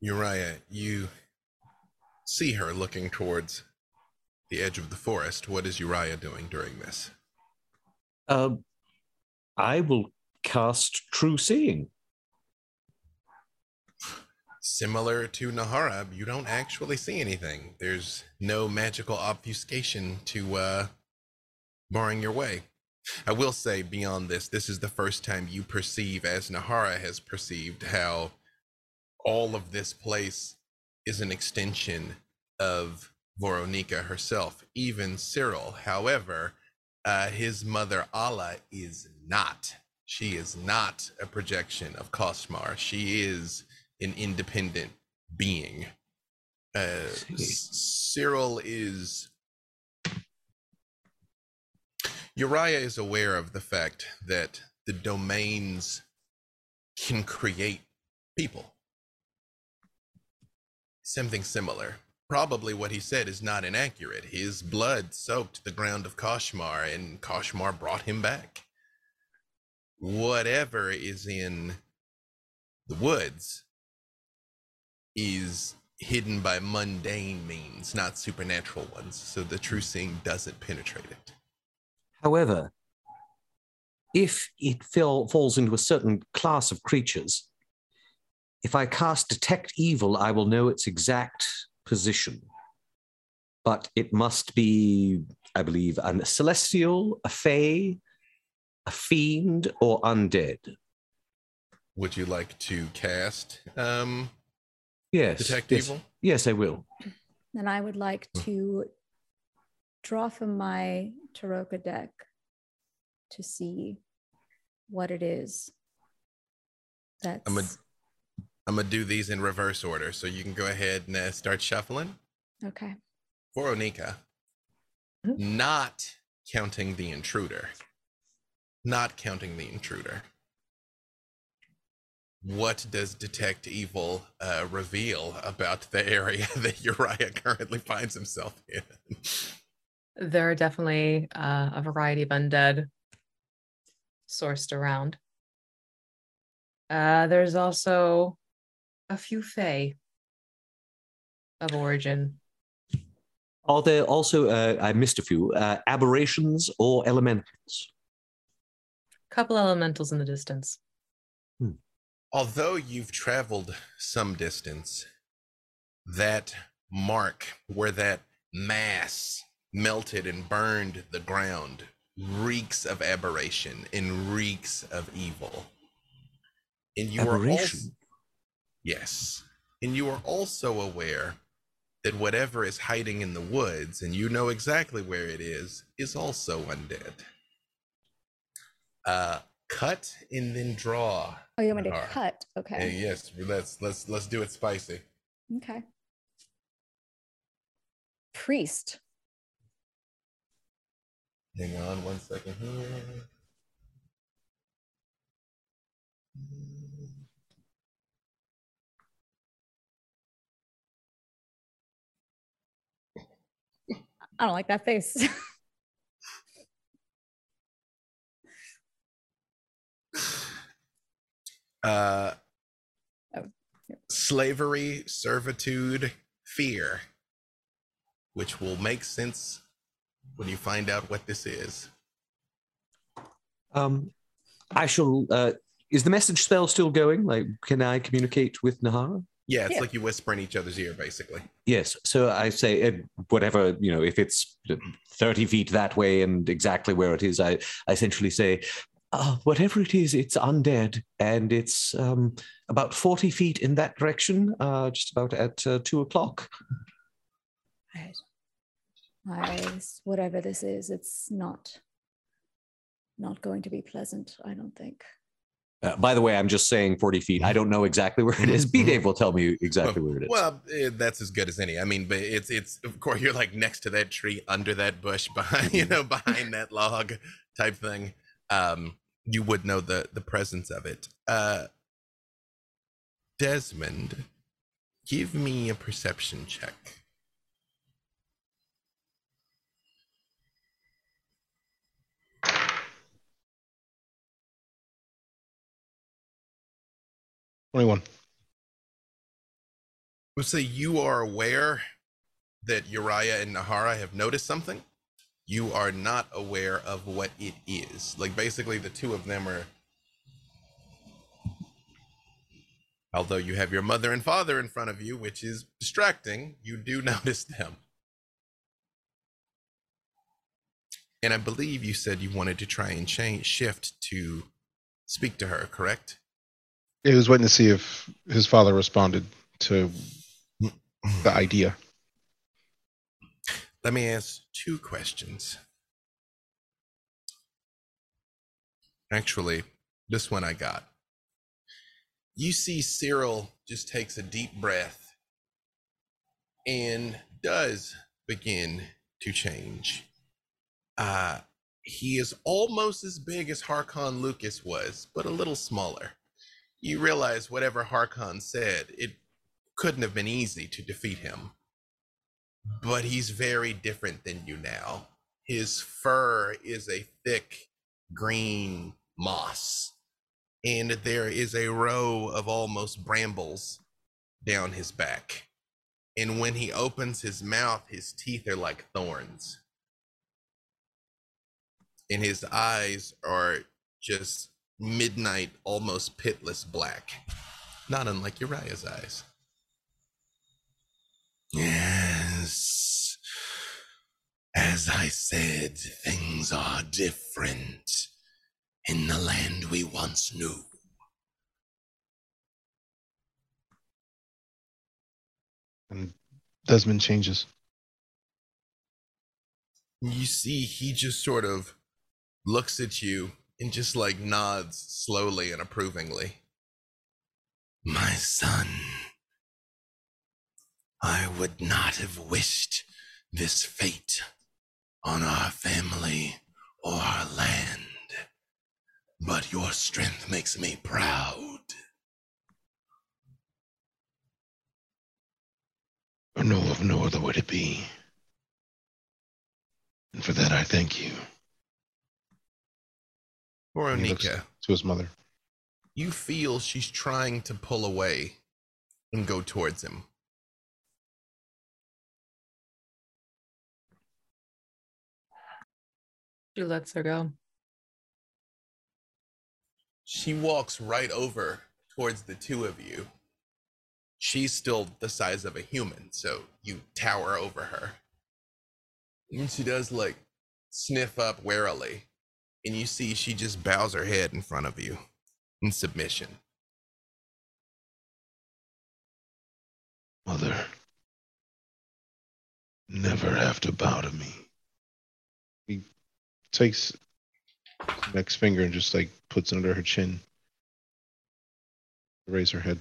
Uriah, you see her looking towards the edge of the forest. What is Uriah doing during this? Uh, I will cast True Seeing. Similar to Nahara, you don't actually see anything. There's no magical obfuscation to uh, barring your way. I will say, beyond this, this is the first time you perceive, as Nahara has perceived, how all of this place is an extension of Voronika herself, even Cyril. However, uh, his mother Allah is not. She is not a projection of Koshmar. She is an independent being. Uh, Cyril is. Uriah is aware of the fact that the domains can create people. Something similar. Probably what he said is not inaccurate. His blood soaked the ground of Koshmar, and Koshmar brought him back. Whatever is in the woods is hidden by mundane means, not supernatural ones. So the true seeing doesn't penetrate it. However, if it fell, falls into a certain class of creatures, if I cast Detect Evil, I will know its exact position. but it must be, I believe, a celestial, a fae, a fiend, or undead. Would you like to cast um, Yes. detect yes, evil? Yes, I will. Then I would like to draw from my Tarokka deck to see what it is. That's I'm gonna do these in reverse order, so you can go ahead and uh, start shuffling. okay. Voronika, Mhm. not counting the intruder, not counting the intruder. What does detect evil uh, reveal about the area that Uriah currently finds himself in? There are definitely uh, a variety of undead sourced around. Uh, there's also a few fae of origin. Are there also, uh, I missed a few, uh, aberrations or elementals? Couple elementals in the distance. Although you've traveled some distance, that mark where that mass melted and burned the ground reeks of aberration and reeks of evil. And you are also, Aberration? Yes, and you are also aware that whatever is hiding in the woods, and you know exactly where it is, is also undead. Uh, cut and then draw. Oh, you want me to cut? Hey, Okay. yes, let's let's let's do it spicy. Okay. Priest. Hang on one second here. I don't like that face. Uh, Oh, slavery, servitude, fear, which will make sense when you find out what this is. Um, I shall. Uh, is the message spell still going? Like, can I communicate with Nahara? Yeah, it's Yeah. like you whisper in each other's ear, basically. Yes. So I say, uh, whatever you know, if it's thirty feet that way and exactly where it is, I, I essentially say, uh, whatever it is, it's undead, and it's um, about forty feet in that direction, uh, just about at uh, two o'clock. Right. I, s- whatever this is, it's not not going to be pleasant, I don't think. Uh, by the way, I'm just saying 40 feet. I don't know exactly where it is. B Dave will tell me exactly where it is. Well, eh, that's as good as any. I mean, but it's it's of course you're like next to that tree, under that bush, behind you know, behind that log type thing. Um, you would know the the presence of it. Uh, Desmond, give me a perception check. Twenty-one. We'll say you are aware that Uriah and Nahara have noticed something. You are not aware of what it is. Like basically, the two of them are. Although you have your mother and father in front of you, which is distracting, you do notice them. And I believe you said you wanted to try and change shift to speak to her, correct? He was waiting to see if his father responded to the idea. Let me ask two questions. Actually, this one I got. You see, Cyril just takes a deep breath and does begin to change. Uh, he is almost as big as Harkon Lukas was, but a little smaller. You realize whatever Harkon said, it couldn't have been easy to defeat him but he's very different than you now. His fur is a thick green moss, and there is a row of almost brambles down his back. And when he opens his mouth, his teeth are like thorns. And his eyes are just midnight, almost pitless black, not unlike Uriah's eyes. Yes. As I said, things are different in the land we once knew. And Desmond changes. You see, he just sort of looks at you and just like nods slowly and approvingly. My son, I would not have wished this fate on our family or our land, but your strength makes me proud. I know of no other way to be. And for that, I thank you. And he looks Voronika, to his mother. you feel she's trying to pull away and go towards him. She lets her go. She walks right over towards the two of you. She's still the size of a human, so you tower over her. And she does like sniff up warily, and you see she just bows her head in front of you in submission. Mother, never have to bow to me. He takes next finger and just like puts it under her chin. Raise her head.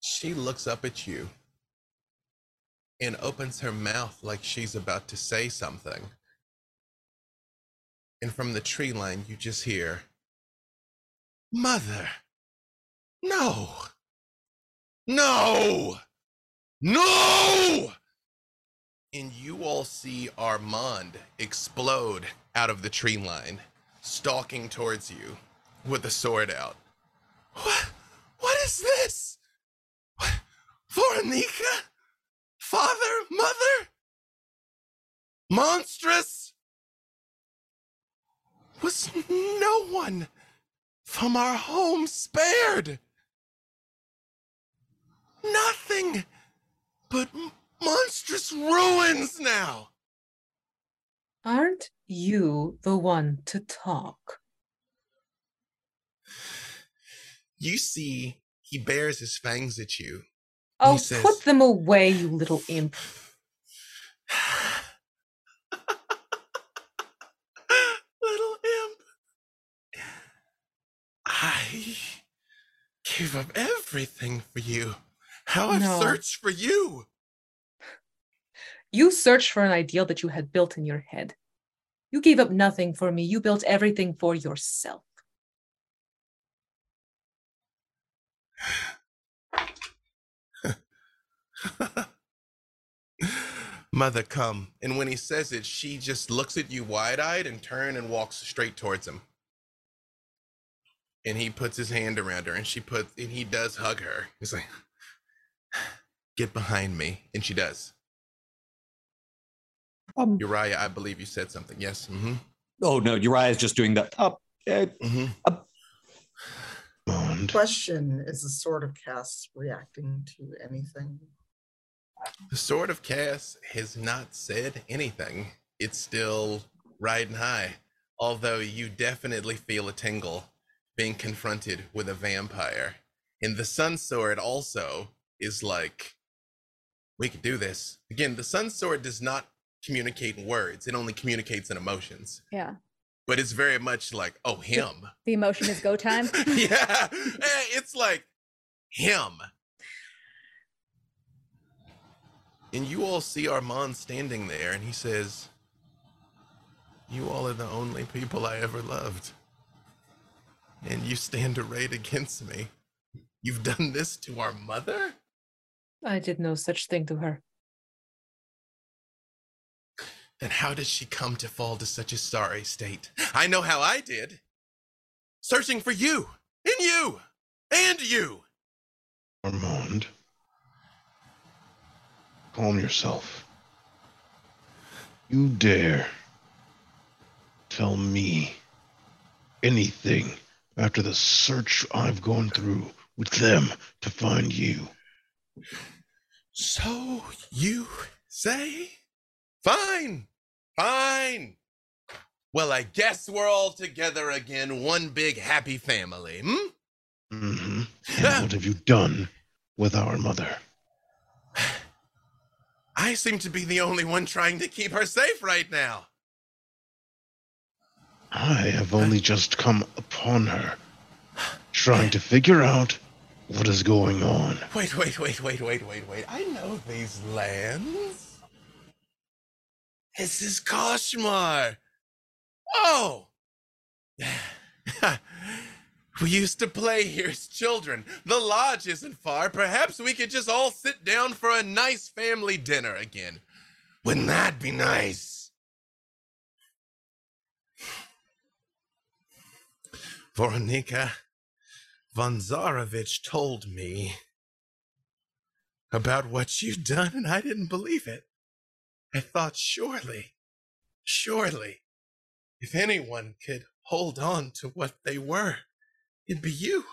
She looks up at you and opens her mouth like she's about to say something. And from the tree line, you just hear, Mother, no, no, no! And you all see Armand explode out of the tree line, stalking towards you with the sword out. What? What is this? What? Voronika? Father? Mother? Monstrous? Was no one from our home spared? Nothing but monstrous ruins now. Aren't you the one to talk? You see, he bears his fangs at you. Oh, says- put them away, you little imp. Little imp. I gave up everything for you. How I've No. searched for you. You searched for an ideal that you had built in your head. You gave up nothing for me. You built everything for yourself. Mother, come. And when he says it, she just looks at you wide eyed and turn and walks straight towards him. And he puts his hand around her and she puts, and he does hug her. He's like, get behind me. And she does. Um, Uriah, I believe you said something. Yes. Mm-hmm. oh no, Uriah is just doing the up. Uh, Mm-hmm. Bond. Question Is the sword of Kas reacting to anything? The Sword of Chaos has not said anything. It's still riding high. Although you definitely feel a tingle being confronted with a vampire. And the Sun Sword also is like, we could do this. Again, the Sun Sword does not communicate in words, it only communicates in emotions. Yeah. But it's very much like, oh, him. The emotion is go time. yeah. It's like him. And you all see Armand standing there, and he says, You all are the only people I ever loved. And you stand arrayed against me. You've done this to our mother? I did no such thing to her. Then how did she come to fall to such a sorry state? I know how I did. Searching for you, and you, and you. Armand. Calm yourself. You dare tell me anything after the search I've gone through with them to find you. So you Say? Fine. Fine. Well, I guess we're all together again, one big happy family. Hmm? Mm-hmm. And what have you done with our mother? I seem to be the only one trying to keep her safe right now. I have only just come upon her, trying to figure out what is going on. Wait, wait, wait, wait, wait, wait, wait. I know these lands. This is Koshmar. Oh! we used to play here as children. The lodge isn't far. Perhaps we could just all sit down for a nice family dinner again. Wouldn't that be nice? Voronika Vonzarovich told me about what you'd done, and I didn't believe it. I thought, surely, surely, if anyone could hold on to what they were, it'd be you.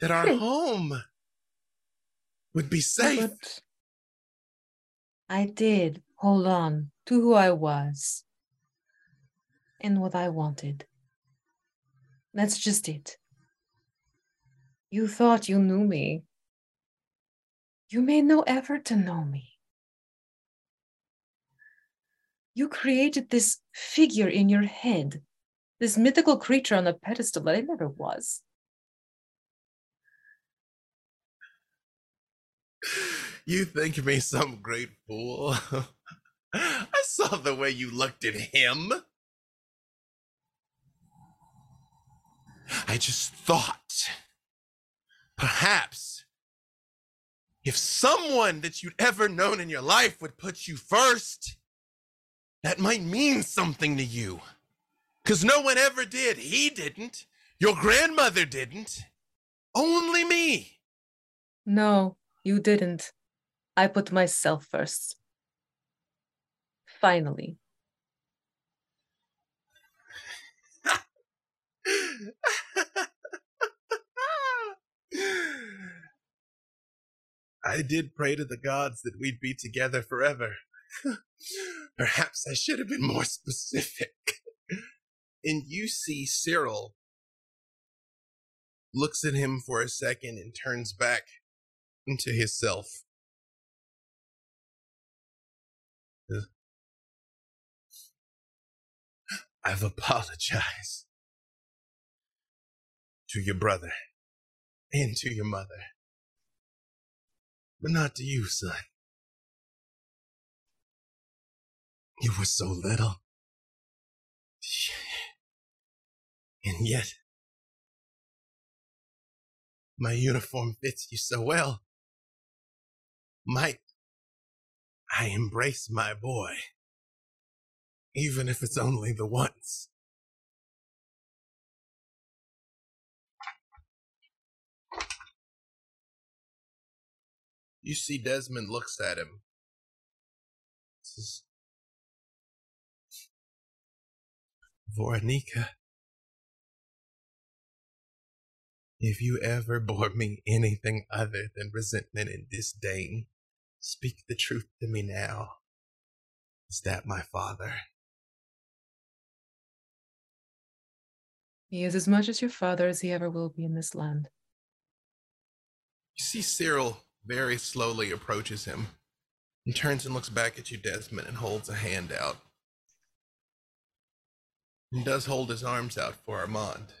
That our home would be safe. But I did hold on to who I was and what I wanted. That's just it. You thought you knew me. You made no effort to know me. You created this figure in your head, this mythical creature on a pedestal that I never was. You think me some great fool? I saw the way you looked at him. I just thought perhaps if someone that you'd ever known in your life would put you first, that might mean something to you. Because no one ever did. He didn't. Your grandmother didn't. Only me. No, you didn't. I put myself first. Finally. I did pray to the gods that we'd be together forever. Perhaps I should have been more specific. And you see Cyril looks at him for a second and turns back into his self. I've apologized to your brother and to your mother, but not to you, son. You were so little. And yet, my uniform fits you so well. Might I embrace my boy, even if it's only the once. You see, Desmond looks at him. Says, Voronika, if you ever bore me anything other than resentment and disdain, speak the truth to me now. Is that my father? He is as much as your father as he ever will be in this land. You see, Cyril very slowly approaches him and turns and looks back at you, Desmond, and holds a hand out. And does hold his arms out for Armand.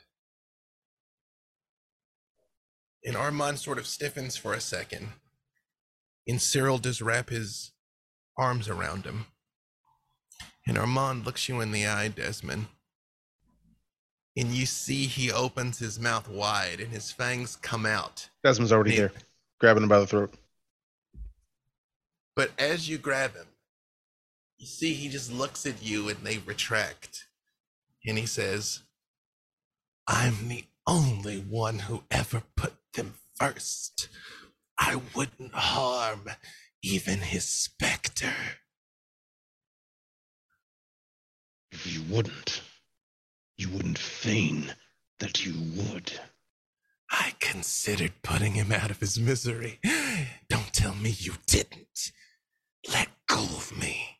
And Armand sort of stiffens for a second. And Cyril does wrap his arms around him. And Armand looks you in the eye, Desmond. And you see he opens his mouth wide and his fangs come out. Desmond's already there, grabbing him by the throat. But as you grab him, you see he just looks at you and they retract. And he says, I'm the only one who ever put them first. I wouldn't harm even his specter. If you wouldn't, you wouldn't feign that you would. I considered putting him out of his misery. Don't tell me you didn't. Let go of me.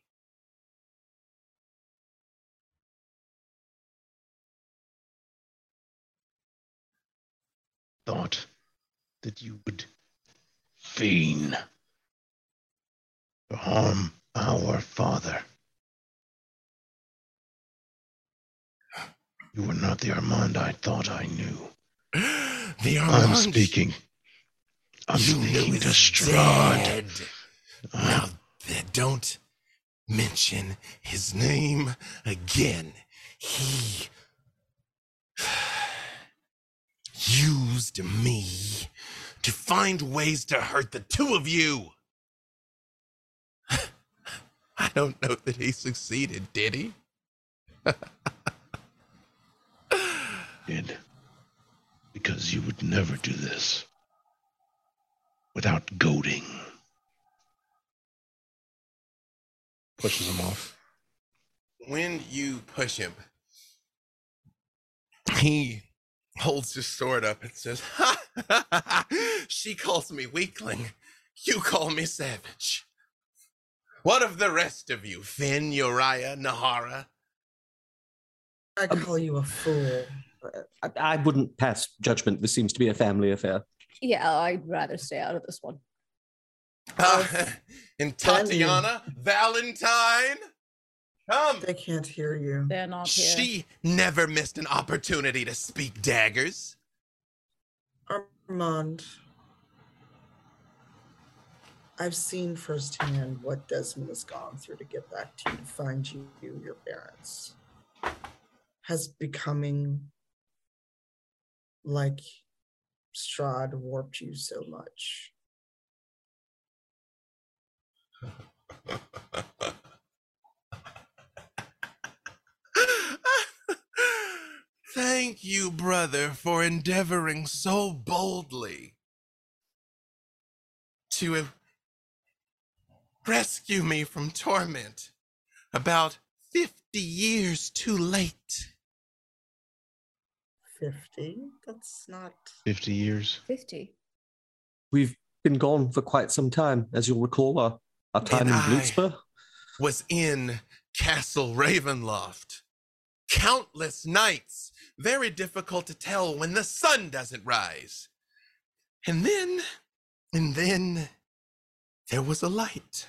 Thought that you would feign to harm our father. You were not the Armand I thought I knew. The Armand. I'm speaking. I'm you knew speaking to Strahd. dead. Now, don't mention his name again. He used me to find ways to hurt the two of you. I don't know that he succeeded, did he? Did. Because you would never do this without goading. Pushes him off. when you push him, he holds his sword up and says, ha, ha, ha, ha. She calls me weakling. You call me savage. What of the rest of you, Finn, Uriah, Nahara? I call you a fool. I, I wouldn't pass judgment. This seems to be a family affair. Yeah, I'd rather stay out of this one. Uh, and Tatiana, Valentine, come. They can't hear you. They're not here. She never missed an opportunity to speak daggers. Armand, I've seen firsthand what Desmond has gone through to get back to you, to find you, your parents. Has becoming like Strahd warped you so much. Thank you, brother, for endeavoring so boldly to rescue me from torment about 50 years too late. 50? That's not. 50 years. 50. We've been gone for quite some time, as you'll recall. Our, our time And in I- Was in Castle Ravenloft. Countless nights, very difficult to tell when the sun doesn't rise. And then, and then, there was a light.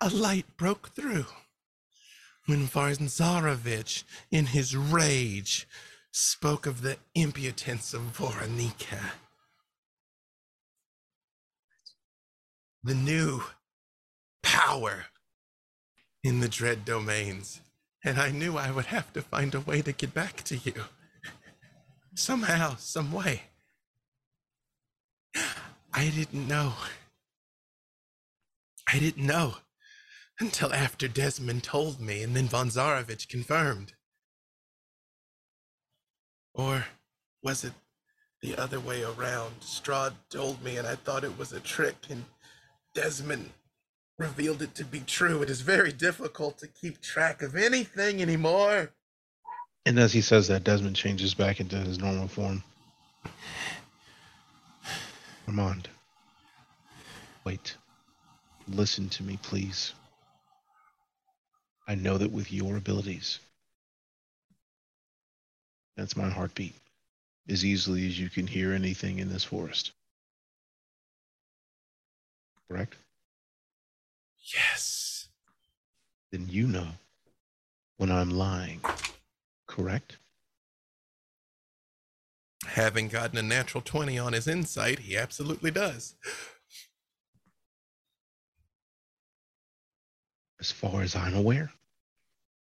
A light broke through when Von Zarovich, in his rage, spoke of the impotence of Voronika. The new power in the dread domains. And I knew I would have to find a way to get back to you. Somehow, some way. I didn't know. I didn't know until after Desmond told me and then Von Zarovich confirmed. Or was it the other way around? Strahd told me and I thought it was a trick and Desmond revealed it to be true. It is very difficult to keep track of anything anymore. And as he says that, Desmond changes back into his normal form. Armand. Wait. Listen to me, please. I know that with your abilities, that's my heartbeat, as easily as you can hear anything in this forest. Correct? Yes. Then you know when I'm lying. Correct? Having gotten a natural 20 on his insight, he absolutely does. As far as I'm aware,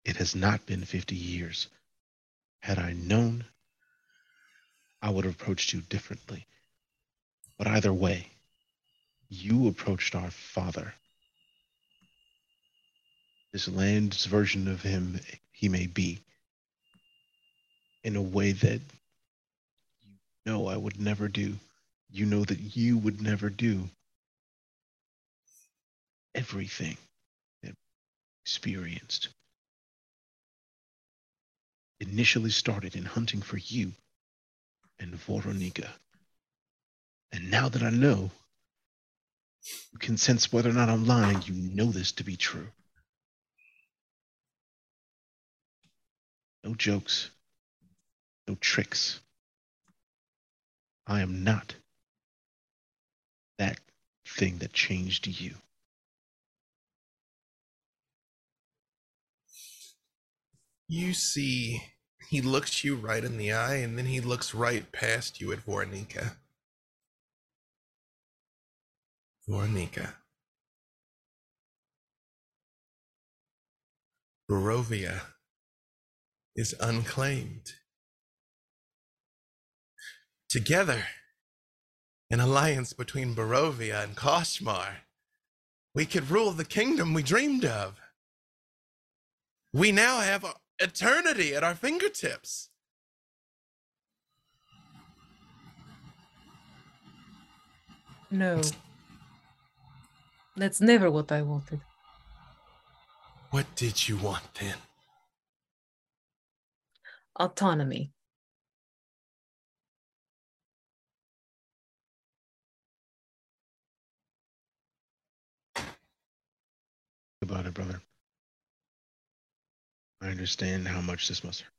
it has not been 50 years. Had I known, I would have approached you differently. But either way, you approached our father. This land's version of him he may be, in a way that you know I would never do. You know that you would never do. Everything that experienced initially started in hunting for you and Voronika. And now that I know, You can sense whether or not I'm lying. You know this to be true. No jokes. No tricks. I am not that thing that changed you. You see, he looks you right in the eye and then he looks right past you at Voronika. Voronika. Barovia is unclaimed. Together, an alliance between Barovia and Koshmar, we could rule the kingdom we dreamed of. We now have eternity at our fingertips. No. That's never what I wanted. What did you want then? Autonomy. about it, brother. I understand how much this must hurt.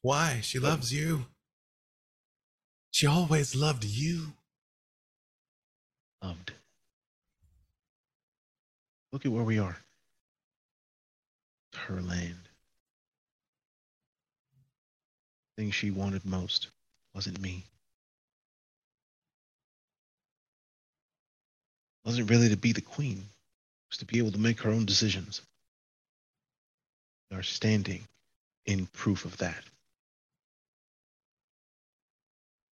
Why? She loves you. She always loved you. Loved. Look at where we are. It's her land. The thing she wanted most wasn't me. wasn't really to be the queen. It was to be able to make her own decisions. We are standing in proof of that.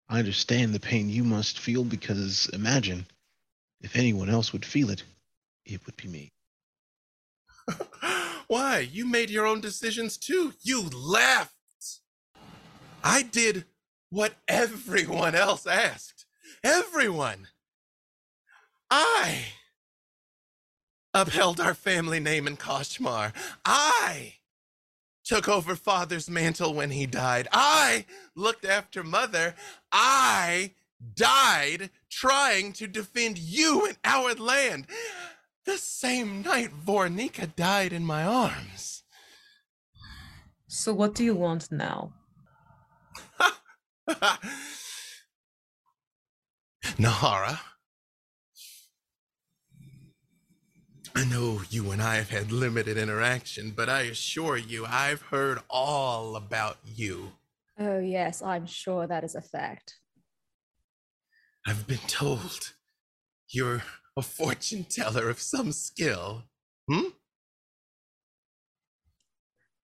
I understand the pain you must feel because imagine if anyone else would feel it, it would be me. Why? You made your own decisions too. You left. I did what everyone else asked. Everyone. I upheld our family name in Koshmar. I took over father's mantle when he died. I looked after mother. I died trying to defend you and our land. The same night Voronika died in my arms. So, what do you want now? Nahara, I know you and I have had limited interaction, but I assure you, I've heard all about you. Oh, yes, I'm sure that is a fact. I've been told you're a fortune teller of some skill. Hmm?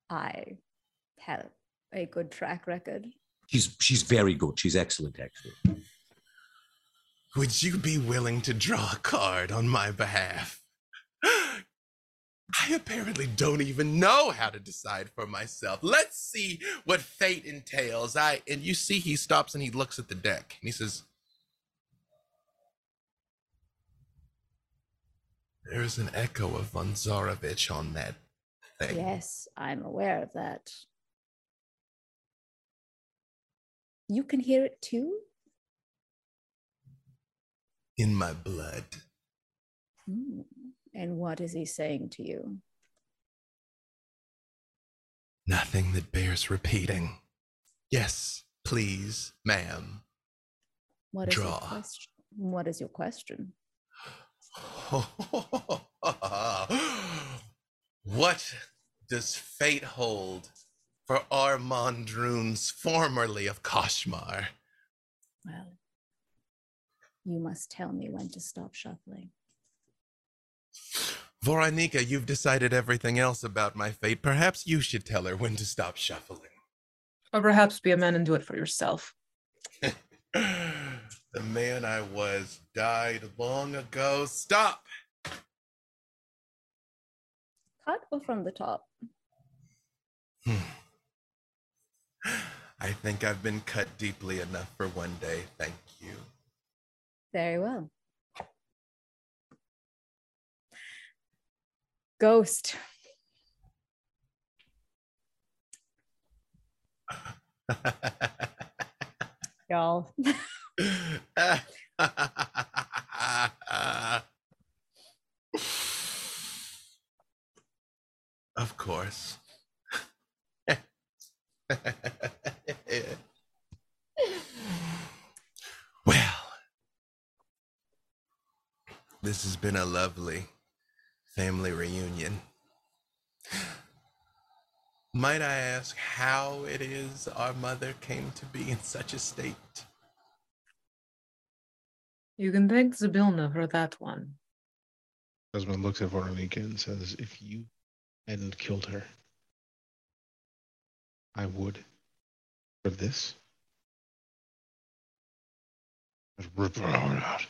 I have a good track record. She's she's very good. She's excellent, actually. Would you be willing to draw a card on my behalf? I apparently don't even know how to decide for myself. Let's see what fate entails. I and you see he stops and he looks at the deck and he says There's an echo of von Zarovich on that thing. Yes, I'm aware of that. You can hear it too? In my blood. Hmm. And what is he saying to you? Nothing that bears repeating. Yes, please, ma'am. What is your Draw. question? What is your question? what does fate hold for Armand Runes, formerly of Koshmar? Well, you must tell me when to stop shuffling. Voronika, you've decided everything else about my fate. Perhaps you should tell her when to stop shuffling. Or perhaps be a man and do it for yourself. the man I was died long ago. Stop! Cut or from the top? Hmm. I think I've been cut deeply enough for one day. Thank you. Very well. Ghost. Y'all. This has been a lovely family reunion. Might I ask how it is our mother came to be in such a state? You can thank Zabilna for that one. Desmond looks at Voronika and says, If you hadn't killed her, I would. For this, I'd rip her heart out.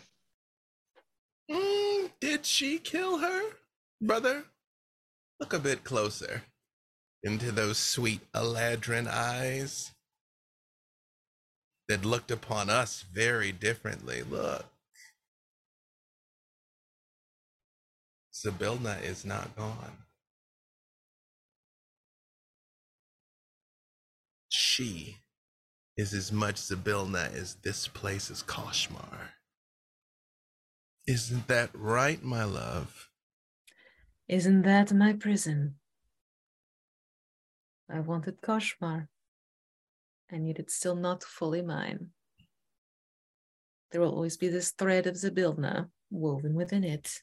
Did she kill her, brother? Look a bit closer into those sweet Eladrin eyes that looked upon us very differently. Look. Sibilna is not gone. She is as much Sibilna as this place is Koshmar. Isn't that right, my love? Isn't that my prison? I wanted Koshmar, and yet it's still not fully mine. There will always be this thread of Zabilna woven within it.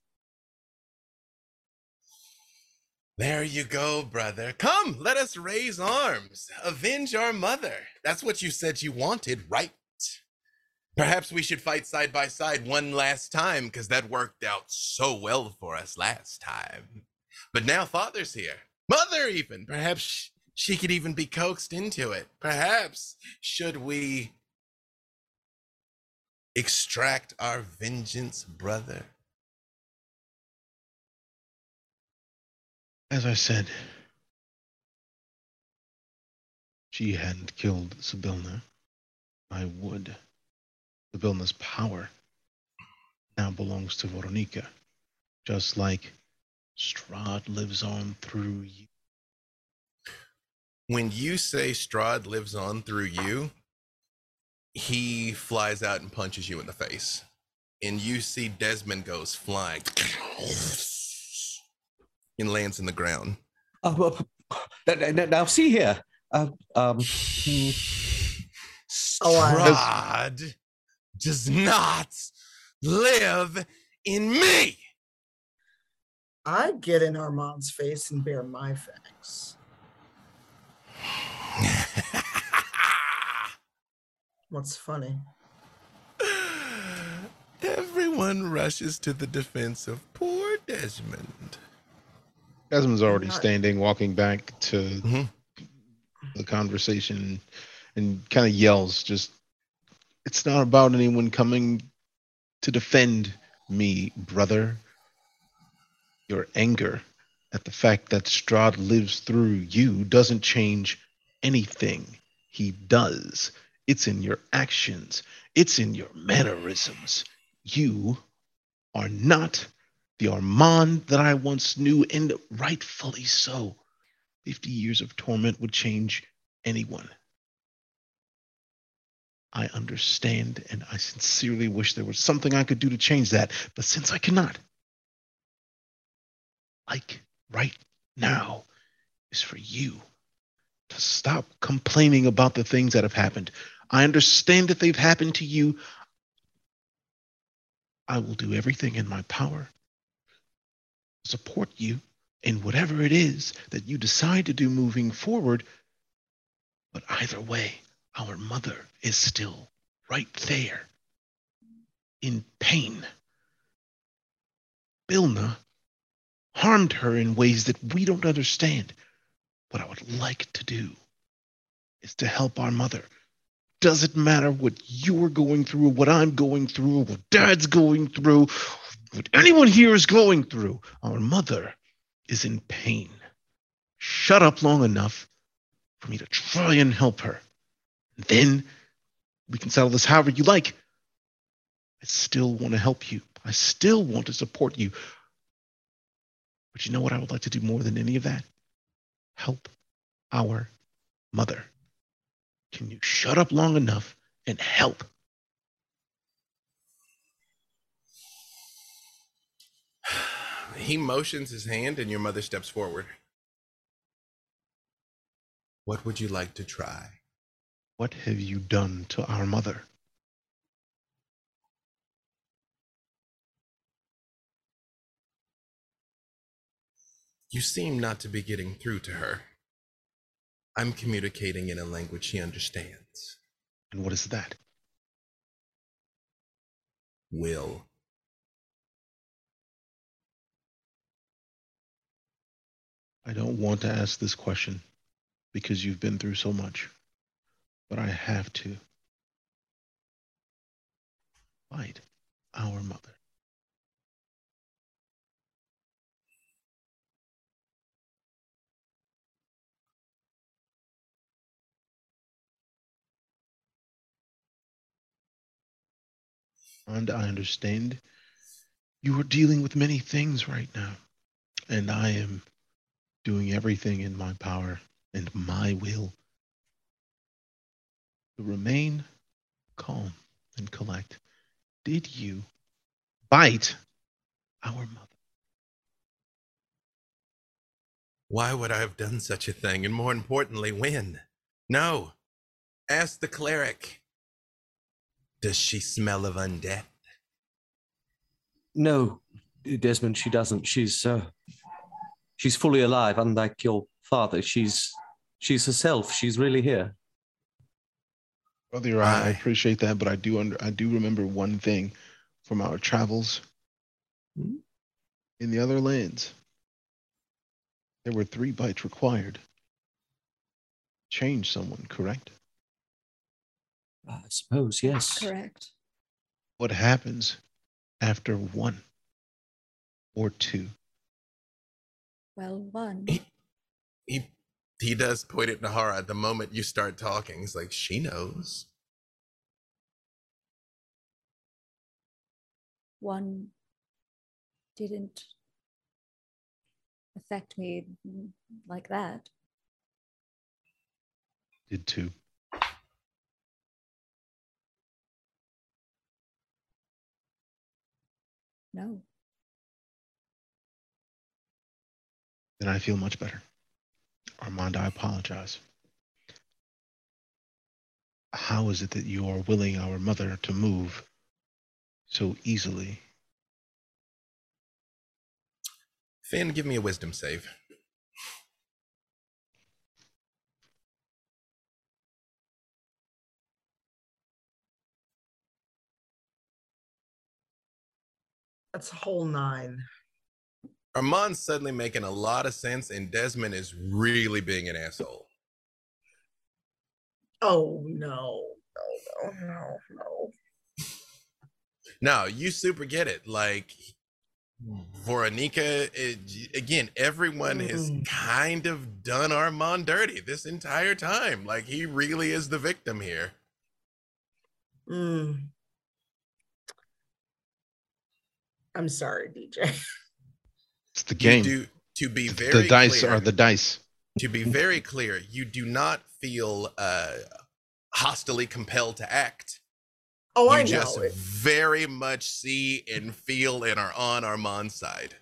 There you go, brother. Come, let us raise arms. Avenge our mother. That's what you said you wanted, right? Perhaps we should fight side by side one last time because that worked out so well for us last time. But now father's here. Mother, even. Perhaps she could even be coaxed into it. Perhaps should we extract our vengeance, brother? As I said, she hadn't killed Sibilna. I would. Sibilna's power now belongs to Voronika, just like Strahd lives on through you. When you say Strahd lives on through you, he flies out and punches you in the face. And you see Desmond goes flying and lands in the ground. Uh, uh, now, see here. Uh, um. Strahd does not live in me. I get in Armand's face and bear my facts. What's funny? Everyone rushes to the defense of poor Desmond. Desmond's already standing, walking back to Mhm. the conversation and kind of yells, just, it's not about anyone coming to defend me, brother. Your anger at the fact that Strahd lives through you doesn't change anything he does. It's in your actions, it's in your mannerisms. You are not the Armand that I once knew, and rightfully so. 50 years of torment would change anyone. I understand, and I sincerely wish there was something I could do to change that, but since I cannot, like right now, is for you to stop complaining about the things that have happened. I understand that they've happened to you. I will do everything in my power to support you in whatever it is that you decide to do moving forward. But either way, our mother is still right there in pain. Bilna harmed her in ways that we don't understand. What I would like to do is to help our mother. Doesn't matter what you're going through, what I'm going through, what dad's going through, what anyone here is going through. Our mother is in pain. Shut up long enough for me to try and help her. Then we can settle this however you like. I still want to help you. I still want to support you. But you know what I would like to do more than any of that? Help our mother. Can you shut up long enough and help? He motions his hand, and your mother steps forward. What would you like to try? What have you done to our mother? You seem not to be getting through to her. I'm communicating in a language she understands. And what is that? Will. I don't want to ask this question because you've been through so much but I have to. Fight our mother. And I understand you are dealing with many things right now, and I am doing everything in my power and my will to remain calm and collect. Did you bite our mother? Why would I have done such a thing? And more importantly, when? No. Ask the cleric. Does she smell of undeath? No, Desmond, she doesn't. She's uh, she's fully alive, unlike your father. She's she's herself. She's really here. Brother Uriah, I Aye. appreciate that, but I do under I do remember one thing from our travels Hmm? in the other lands. There were three bites required. Change someone, correct? I suppose, yes. Correct. What happens after one or two? Well, one. He he does point at Nahara the moment you start talking. He's like, she knows. One didn't affect me like that. Did two. No. Then I feel much better. Armand, I apologize. How is it that you are willing our mother to move so easily? Finn, give me a wisdom save. That's a whole nine. Armand's suddenly making a lot of sense, and Desmond is really being an asshole. Oh no, no, no, no, no. No, you super get it. Like Voronika, it, again, everyone has Mm. kind of done Armand dirty this entire time. Like he really is the victim here. Mm. I'm sorry, DJ. It's the You game. do to be very the dice clear, are the dice. to be very clear, you do not feel uh hostily compelled to act. Oh, you I know. just it. very much see and feel and are on Armand's side.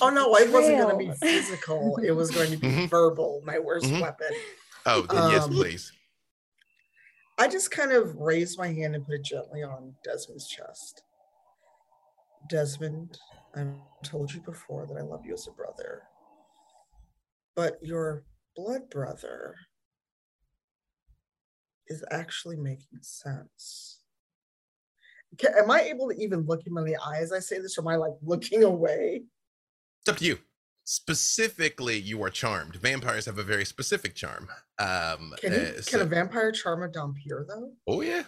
Oh no, it wasn't going to be physical. It was going to be Mhm. verbal. My worst Mhm. weapon. Oh, then yes, Um, please. I just kind of raised my hand and put it gently on Desmond's chest. Desmond, I've told you before that I love you as a brother, but your blood brother is actually making sense. Ca- am I able to even look him in the eye as I say this, or am I like looking away? It's up to you. Specifically, you are charmed. Vampires have a very specific charm. Um, Can, he, uh, can a vampire charm a Dhampir though? oh yeah.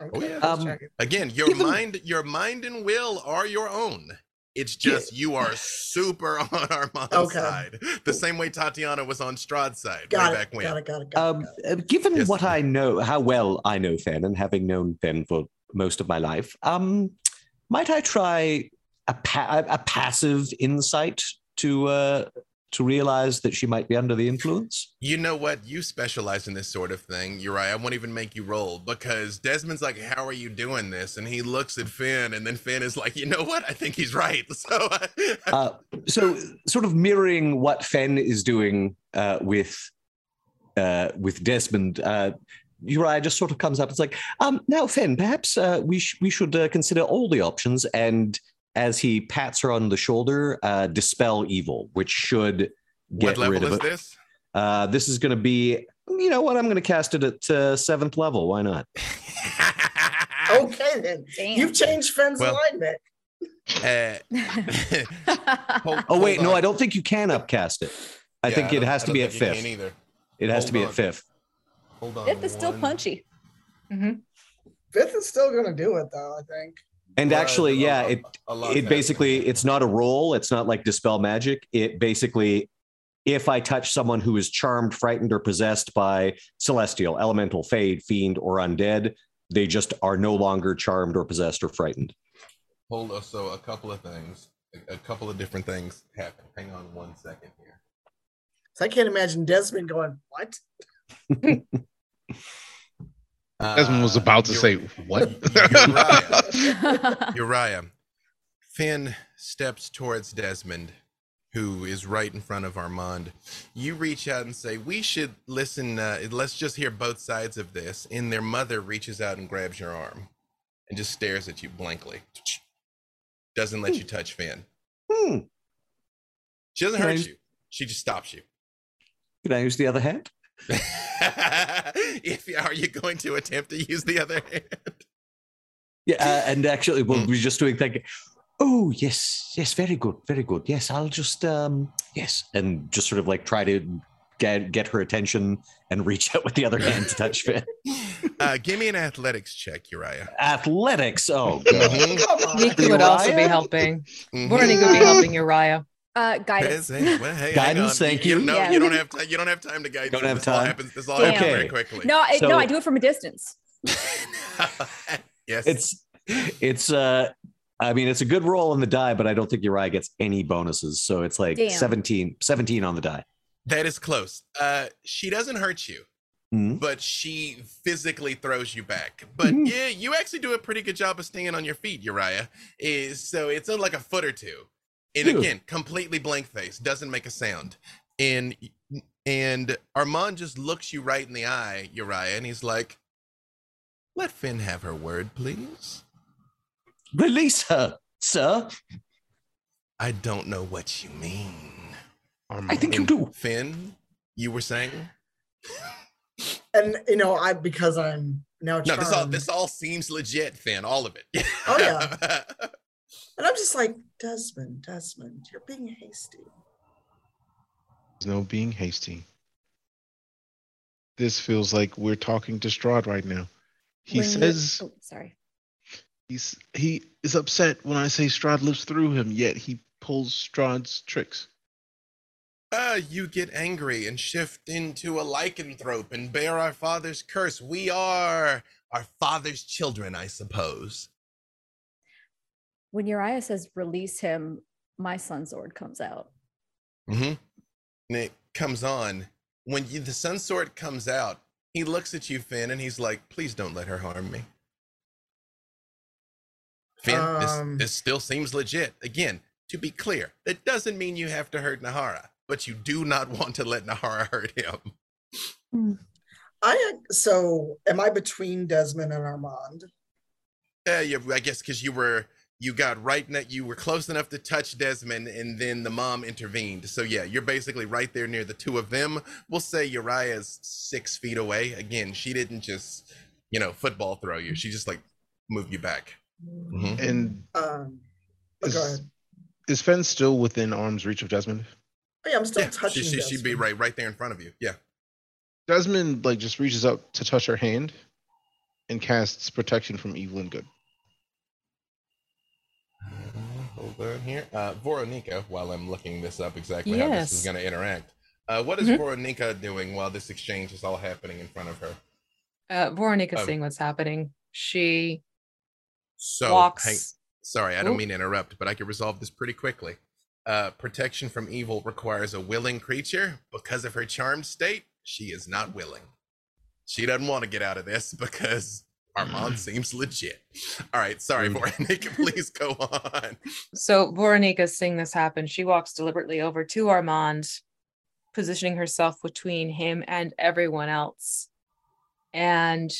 Okay, yeah. Um. Again, your Given- mind, your mind and will are your own. It's just you are super on Armand's Okay. side, the same way Tatiana was on Strahd's side got way it, back when. got it, got it, got Um, got it. uh, given Yes. what I know, how well I know Finn, and having known Finn for most of my life, um, might I try a, pa- a passive insight to uh, to realize that she might be under the influence? You know what? You specialize in this sort of thing. You're right. I won't even make you roll because Desmond's like, "How are you doing this?" And he looks at Finn, and then Finn is like, "You know what? I think he's right." So, Uh, so, sort of mirroring what Finn is doing uh, with uh, with Desmond. Uh, Uriah just sort of comes up. It's like, um, now, Finn, perhaps uh, we sh- we should uh, consider all the options and as he pats her on the shoulder, uh, dispel evil, which should get what rid of is it. this? Uh, this is going to be, you know what? I'm going to cast it at uh, seventh level. Why not? Okay, then Damn. you've changed Finn's Well- alignment. Uh, hold- Oh wait, no. I don't think you can upcast it. I Yeah, think it has to be at think you can fifth. either. It has to be on. at fifth. Hold on. Fifth is still one- punchy. Fifth is still gonna do it though. I think. And Well, actually, yeah, a- it it happening. basically it's not a roll. It's not like dispel magic. It basically, if I touch someone who is charmed, frightened, or possessed by celestial, elemental, fade, fiend, or undead, they just are no longer charmed or possessed or frightened. Hold on. So a couple of things, a, a couple of different things happen. Hang on one second here. So I can't imagine Desmond going, "What?" Desmond was Uh, about to say, "What?" Uriah, Uriah. Finn steps towards Desmond, who is right in front of Armand. You reach out and say, "We should listen. Uh, let's just hear both sides of this." And their mother reaches out and grabs your arm, and just stares at you blankly. Doesn't let you touch Finn. Hmm. She doesn't Can hurt just- you. She just stops you. Can I use the other hand? if are you going to attempt to use the other hand? Yeah, uh, and actually, well, Mm. we're just doing thinking. Oh yes, yes, very good, very good. Yes, I'll just um, yes, and just sort of like try to get get her attention and reach out with the other hand to touch Finn. Uh, give me an athletics check, Uriah. Athletics. Oh, God. Mhm, Come on. Niku would also be Uriah? helping. mhm. Voronika would be helping Uriah. Uh, guidance. Hey, hey, well, hey, Guidance, thank You, you. know, Yeah. you don't have time. You don't have time to guide. Don't have This all time. happens. This all Damn. happens very quickly. No, I, So- no, I do it from a distance. yes. it's it's uh I mean it's a good roll on the die, but I don't think Uriah gets any bonuses. So it's like Damn. 17, 17 on the die. that is close. Uh, she doesn't hurt you, Hmm. but she physically throws you back. But Mhm. yeah, you actually do a pretty good job of staying on your feet, Uriah. Is so it's like a foot or two. And Phew. again, completely blank face, doesn't make a sound. And and Armand just looks you right in the eye, Uriah, and he's like, "Let Finn have her word, please." Release her, sir. I don't know what you mean. Armand. i think you do. Finn, you were saying? And you know, I because I'm now charmed. No, this all this all seems legit, Finn. All of it. Oh, yeah. and I'm just like Desmond, Desmond, you're being hasty. There's no being hasty. This feels like we're talking to Strahd right now. He When you- says oh, sorry. he's he is upset when I say Strahd lives through him, yet he pulls Strahd's tricks. Uh, you get angry and shift into a lycanthrope and bear our father's curse. We are our father's children, I suppose. When Uriah says release him, my sun sword comes out. Mm-hmm. And it comes on. When you, the sun sword comes out, he looks at you, Finn, and he's like, please don't let her harm me. Finn, Um. this, this still seems legit. Again, to be clear, that doesn't mean you have to hurt Nahara, but you do not want to let Nahara hurt him. I so am I between Desmond and Armand? Yeah, you, I guess because you were you got right net you were close enough to touch Desmond and then the mom intervened. So yeah, you're basically right there near the two of them. We'll say Uriah's six feet away. Again, she didn't just, you know, football throw you. She just like moved you back. Mhm. And Um, is, go is Finn still within arm's reach of Desmond? Oh, yeah, I'm still Yeah, she, touching. she, she'd be right right there in front of you. Yeah. Desmond like just reaches out to touch her hand and casts protection from evil and good. Uh, Hold on here. Uh, Voronika, while I'm looking this up exactly how this is going to interact. Uh, what is Mhm. Voronika doing while this exchange is all happening in front of her? Uh, Voronika Oh. seeing what's happening. She So, walks. hang- sorry, I don't mean to interrupt, but I can resolve this pretty quickly. Uh, protection from evil requires a willing creature. Because of her charmed state, she is not willing. She doesn't want to get out of this because Armand seems legit. All right, sorry, mm. Rude. Voronika, please go on. So Voronika seeing this happen, she walks deliberately over to Armand, positioning herself between him and everyone else. And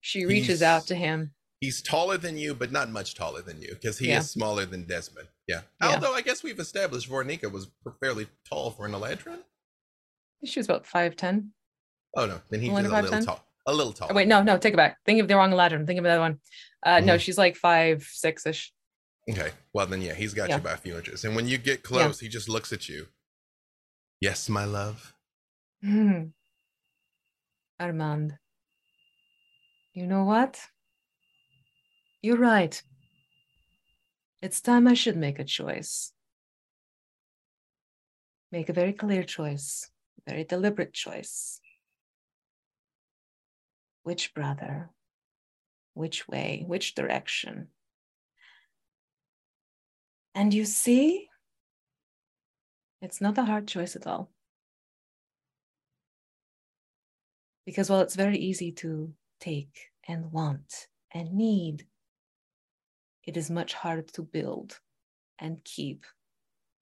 she reaches He's- out to him. He's taller than you, but not much taller than you because he Yeah. is smaller than Desmond. Yeah. Yeah. Although I guess we've established Voronika was fairly tall for an Eladrin. She was about five ten. Oh no, then he's a little 5'10"? tall. A little tall. Wait, no, no, take it back. Think of the wrong Eladrin. Think of the other one. Uh, No, Mhm. she's like five six ish. Okay. Well then, yeah, he's got Yeah. you by a few inches. And when you get close, he just looks at you. Yes, my love. Hmm. Armand, you know what? You're right. It's time I should make a choice. Make a very clear choice, very deliberate choice. Which brother? Which way? Which direction? And you see, it's not a hard choice at all. Because while it's very easy to take and want and need, it is much harder to build and keep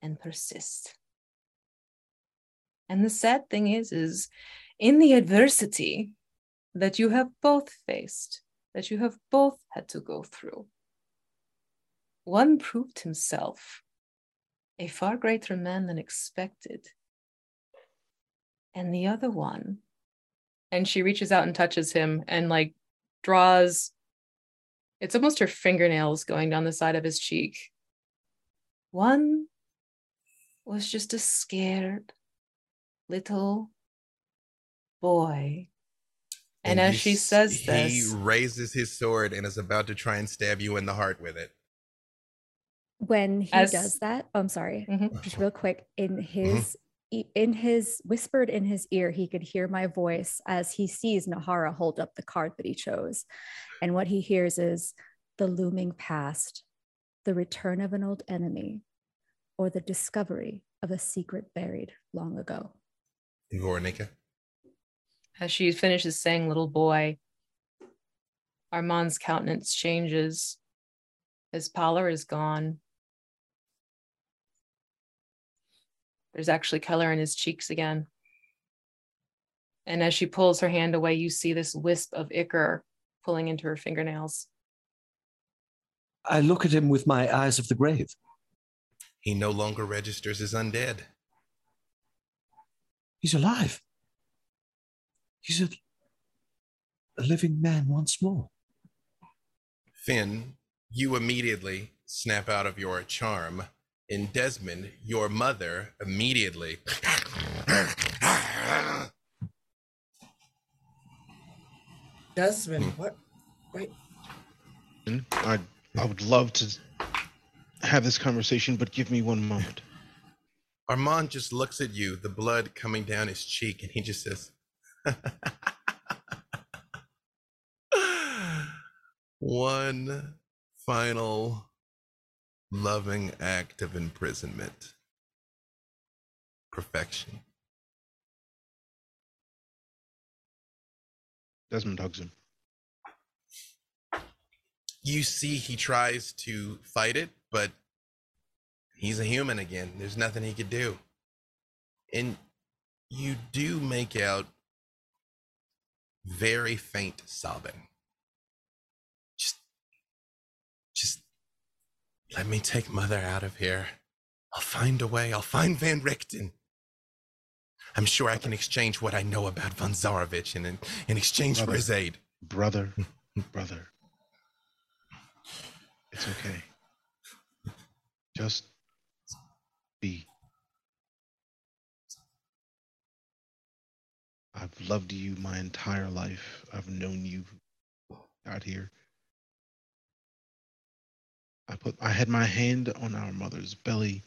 and persist. And the sad thing is, is in the adversity that you have both faced, that you have both had to go through, one proved himself a far greater man than expected. And the other one, and she reaches out and touches him and like draws, it's almost her fingernails going down the side of his cheek. One was just a scared little boy. And, as you she says he this, he raises his sword and is about to try and stab you in the heart with it. when he As- does that oh, i'm sorry Mhm. just real quick in Mm-hmm. his e- in his whispered in his ear he could hear my voice as he sees nahara hold up the card that he chose and what he hears is the looming past the return of an old enemy or the discovery of a secret buried long ago Voronika. As she finishes saying little boy, Armand's countenance changes. His pallor is gone. There's actually color in his cheeks again. And as she pulls her hand away, you see this wisp of ichor pulling into her fingernails. I look at him with my eyes of the grave. He no longer registers as undead. He's alive. He's a, a living man once more. Finn, you immediately snap out of your charm. And Desmond, your mother, immediately. Desmond, hmm. what? Wait, I I would love to have this conversation, but give me one moment. Armand just looks at you, the blood coming down his cheek, and he just says, One final loving act of imprisonment. Perfection. Desmond hugs him. You see, he tries to fight it, but he's a human again. There's nothing he could do. And you do make out very faint sobbing. Just, just let me take mother out of here. I'll find a way. I'll find Van Richten. I'm sure I can exchange what I know about Von Zarovich in, in exchange for his aid. Brother, brother. It's okay. Just be. I've loved you my entire life. I've known you out here. I put I had my hand on our mother's belly,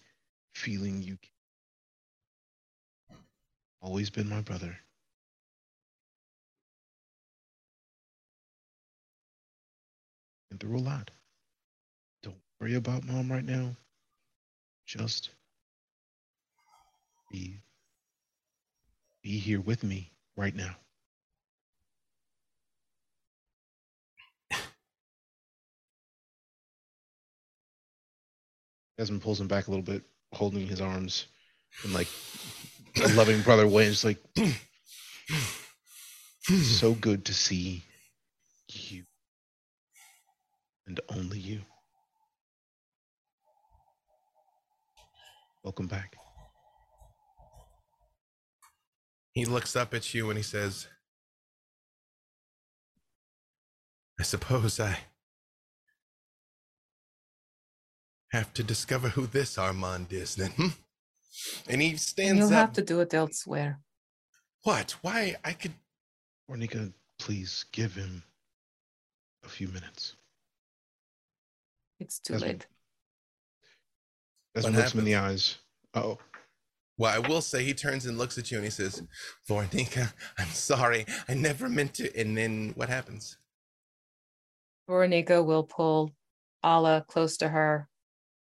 feeling you. Always been my brother. Been through a lot. Don't worry about mom right now. Just be be here with me right now? Desmond pulls him back a little bit, holding his arms in like a loving brother way. And just like, so good to see you and only you. Welcome back. He looks up at you and he says, I suppose I have to discover who this Armand is then. hmm? And he stands you'll up. have to do it elsewhere. What? Why? I could. Ornika, please give him a few minutes. It's too That's- late. Desmond What looks him in the eyes. Oh, Well, I will say he turns and looks at you and he says, Voronika, I'm sorry. I never meant to. And then what happens? Voronika will pull Ala close to her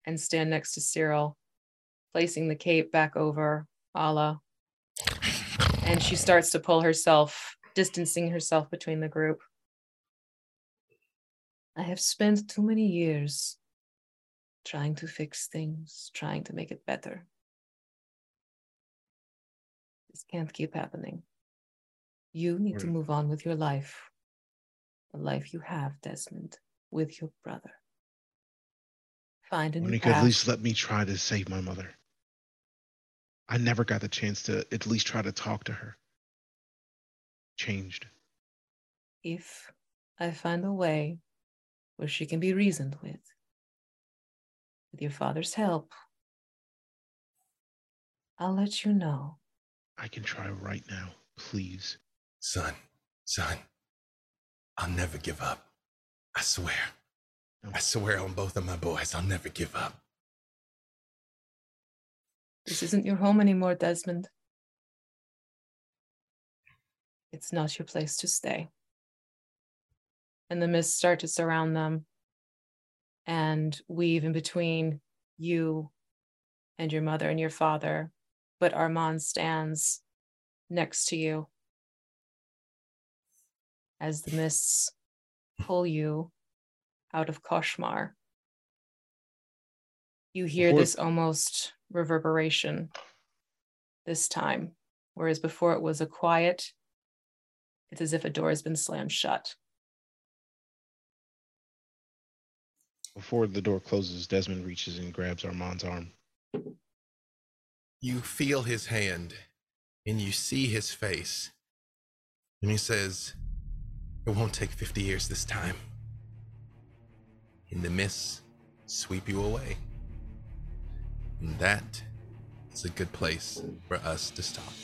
and stand next to Cyril, placing the cape back over Ala. And she starts to pull herself, distancing herself between the group. I have spent too many years trying to fix things, trying to make it better. Can't keep happening. You need to move on with your life. The life you have, Desmond, with your brother. Find a new Ornika, at least let me try to save my mother. I never got the chance to at least try to talk to her. Changed. if I find a way where she can be reasoned with, with your father's help, I'll let you know. I can try right now. Please. Son, son, I'll never give up. I swear. No. I swear on both of my boys, I'll never give up. This isn't your home anymore, Desmond. It's not your place to stay. And the mists start to surround them and weave in between you and your mother and your father. But Armand stands next to you as the mists pull you out of Koshmar. You hear this almost reverberation this time, whereas before it was a quiet, it's as if a door has been slammed shut. Before the door closes, Desmond reaches and grabs Armand's arm. You feel his hand and you see his face. And he says, It won't take 50 years this time. And the mists sweep you away. And that is a good place for us to stop.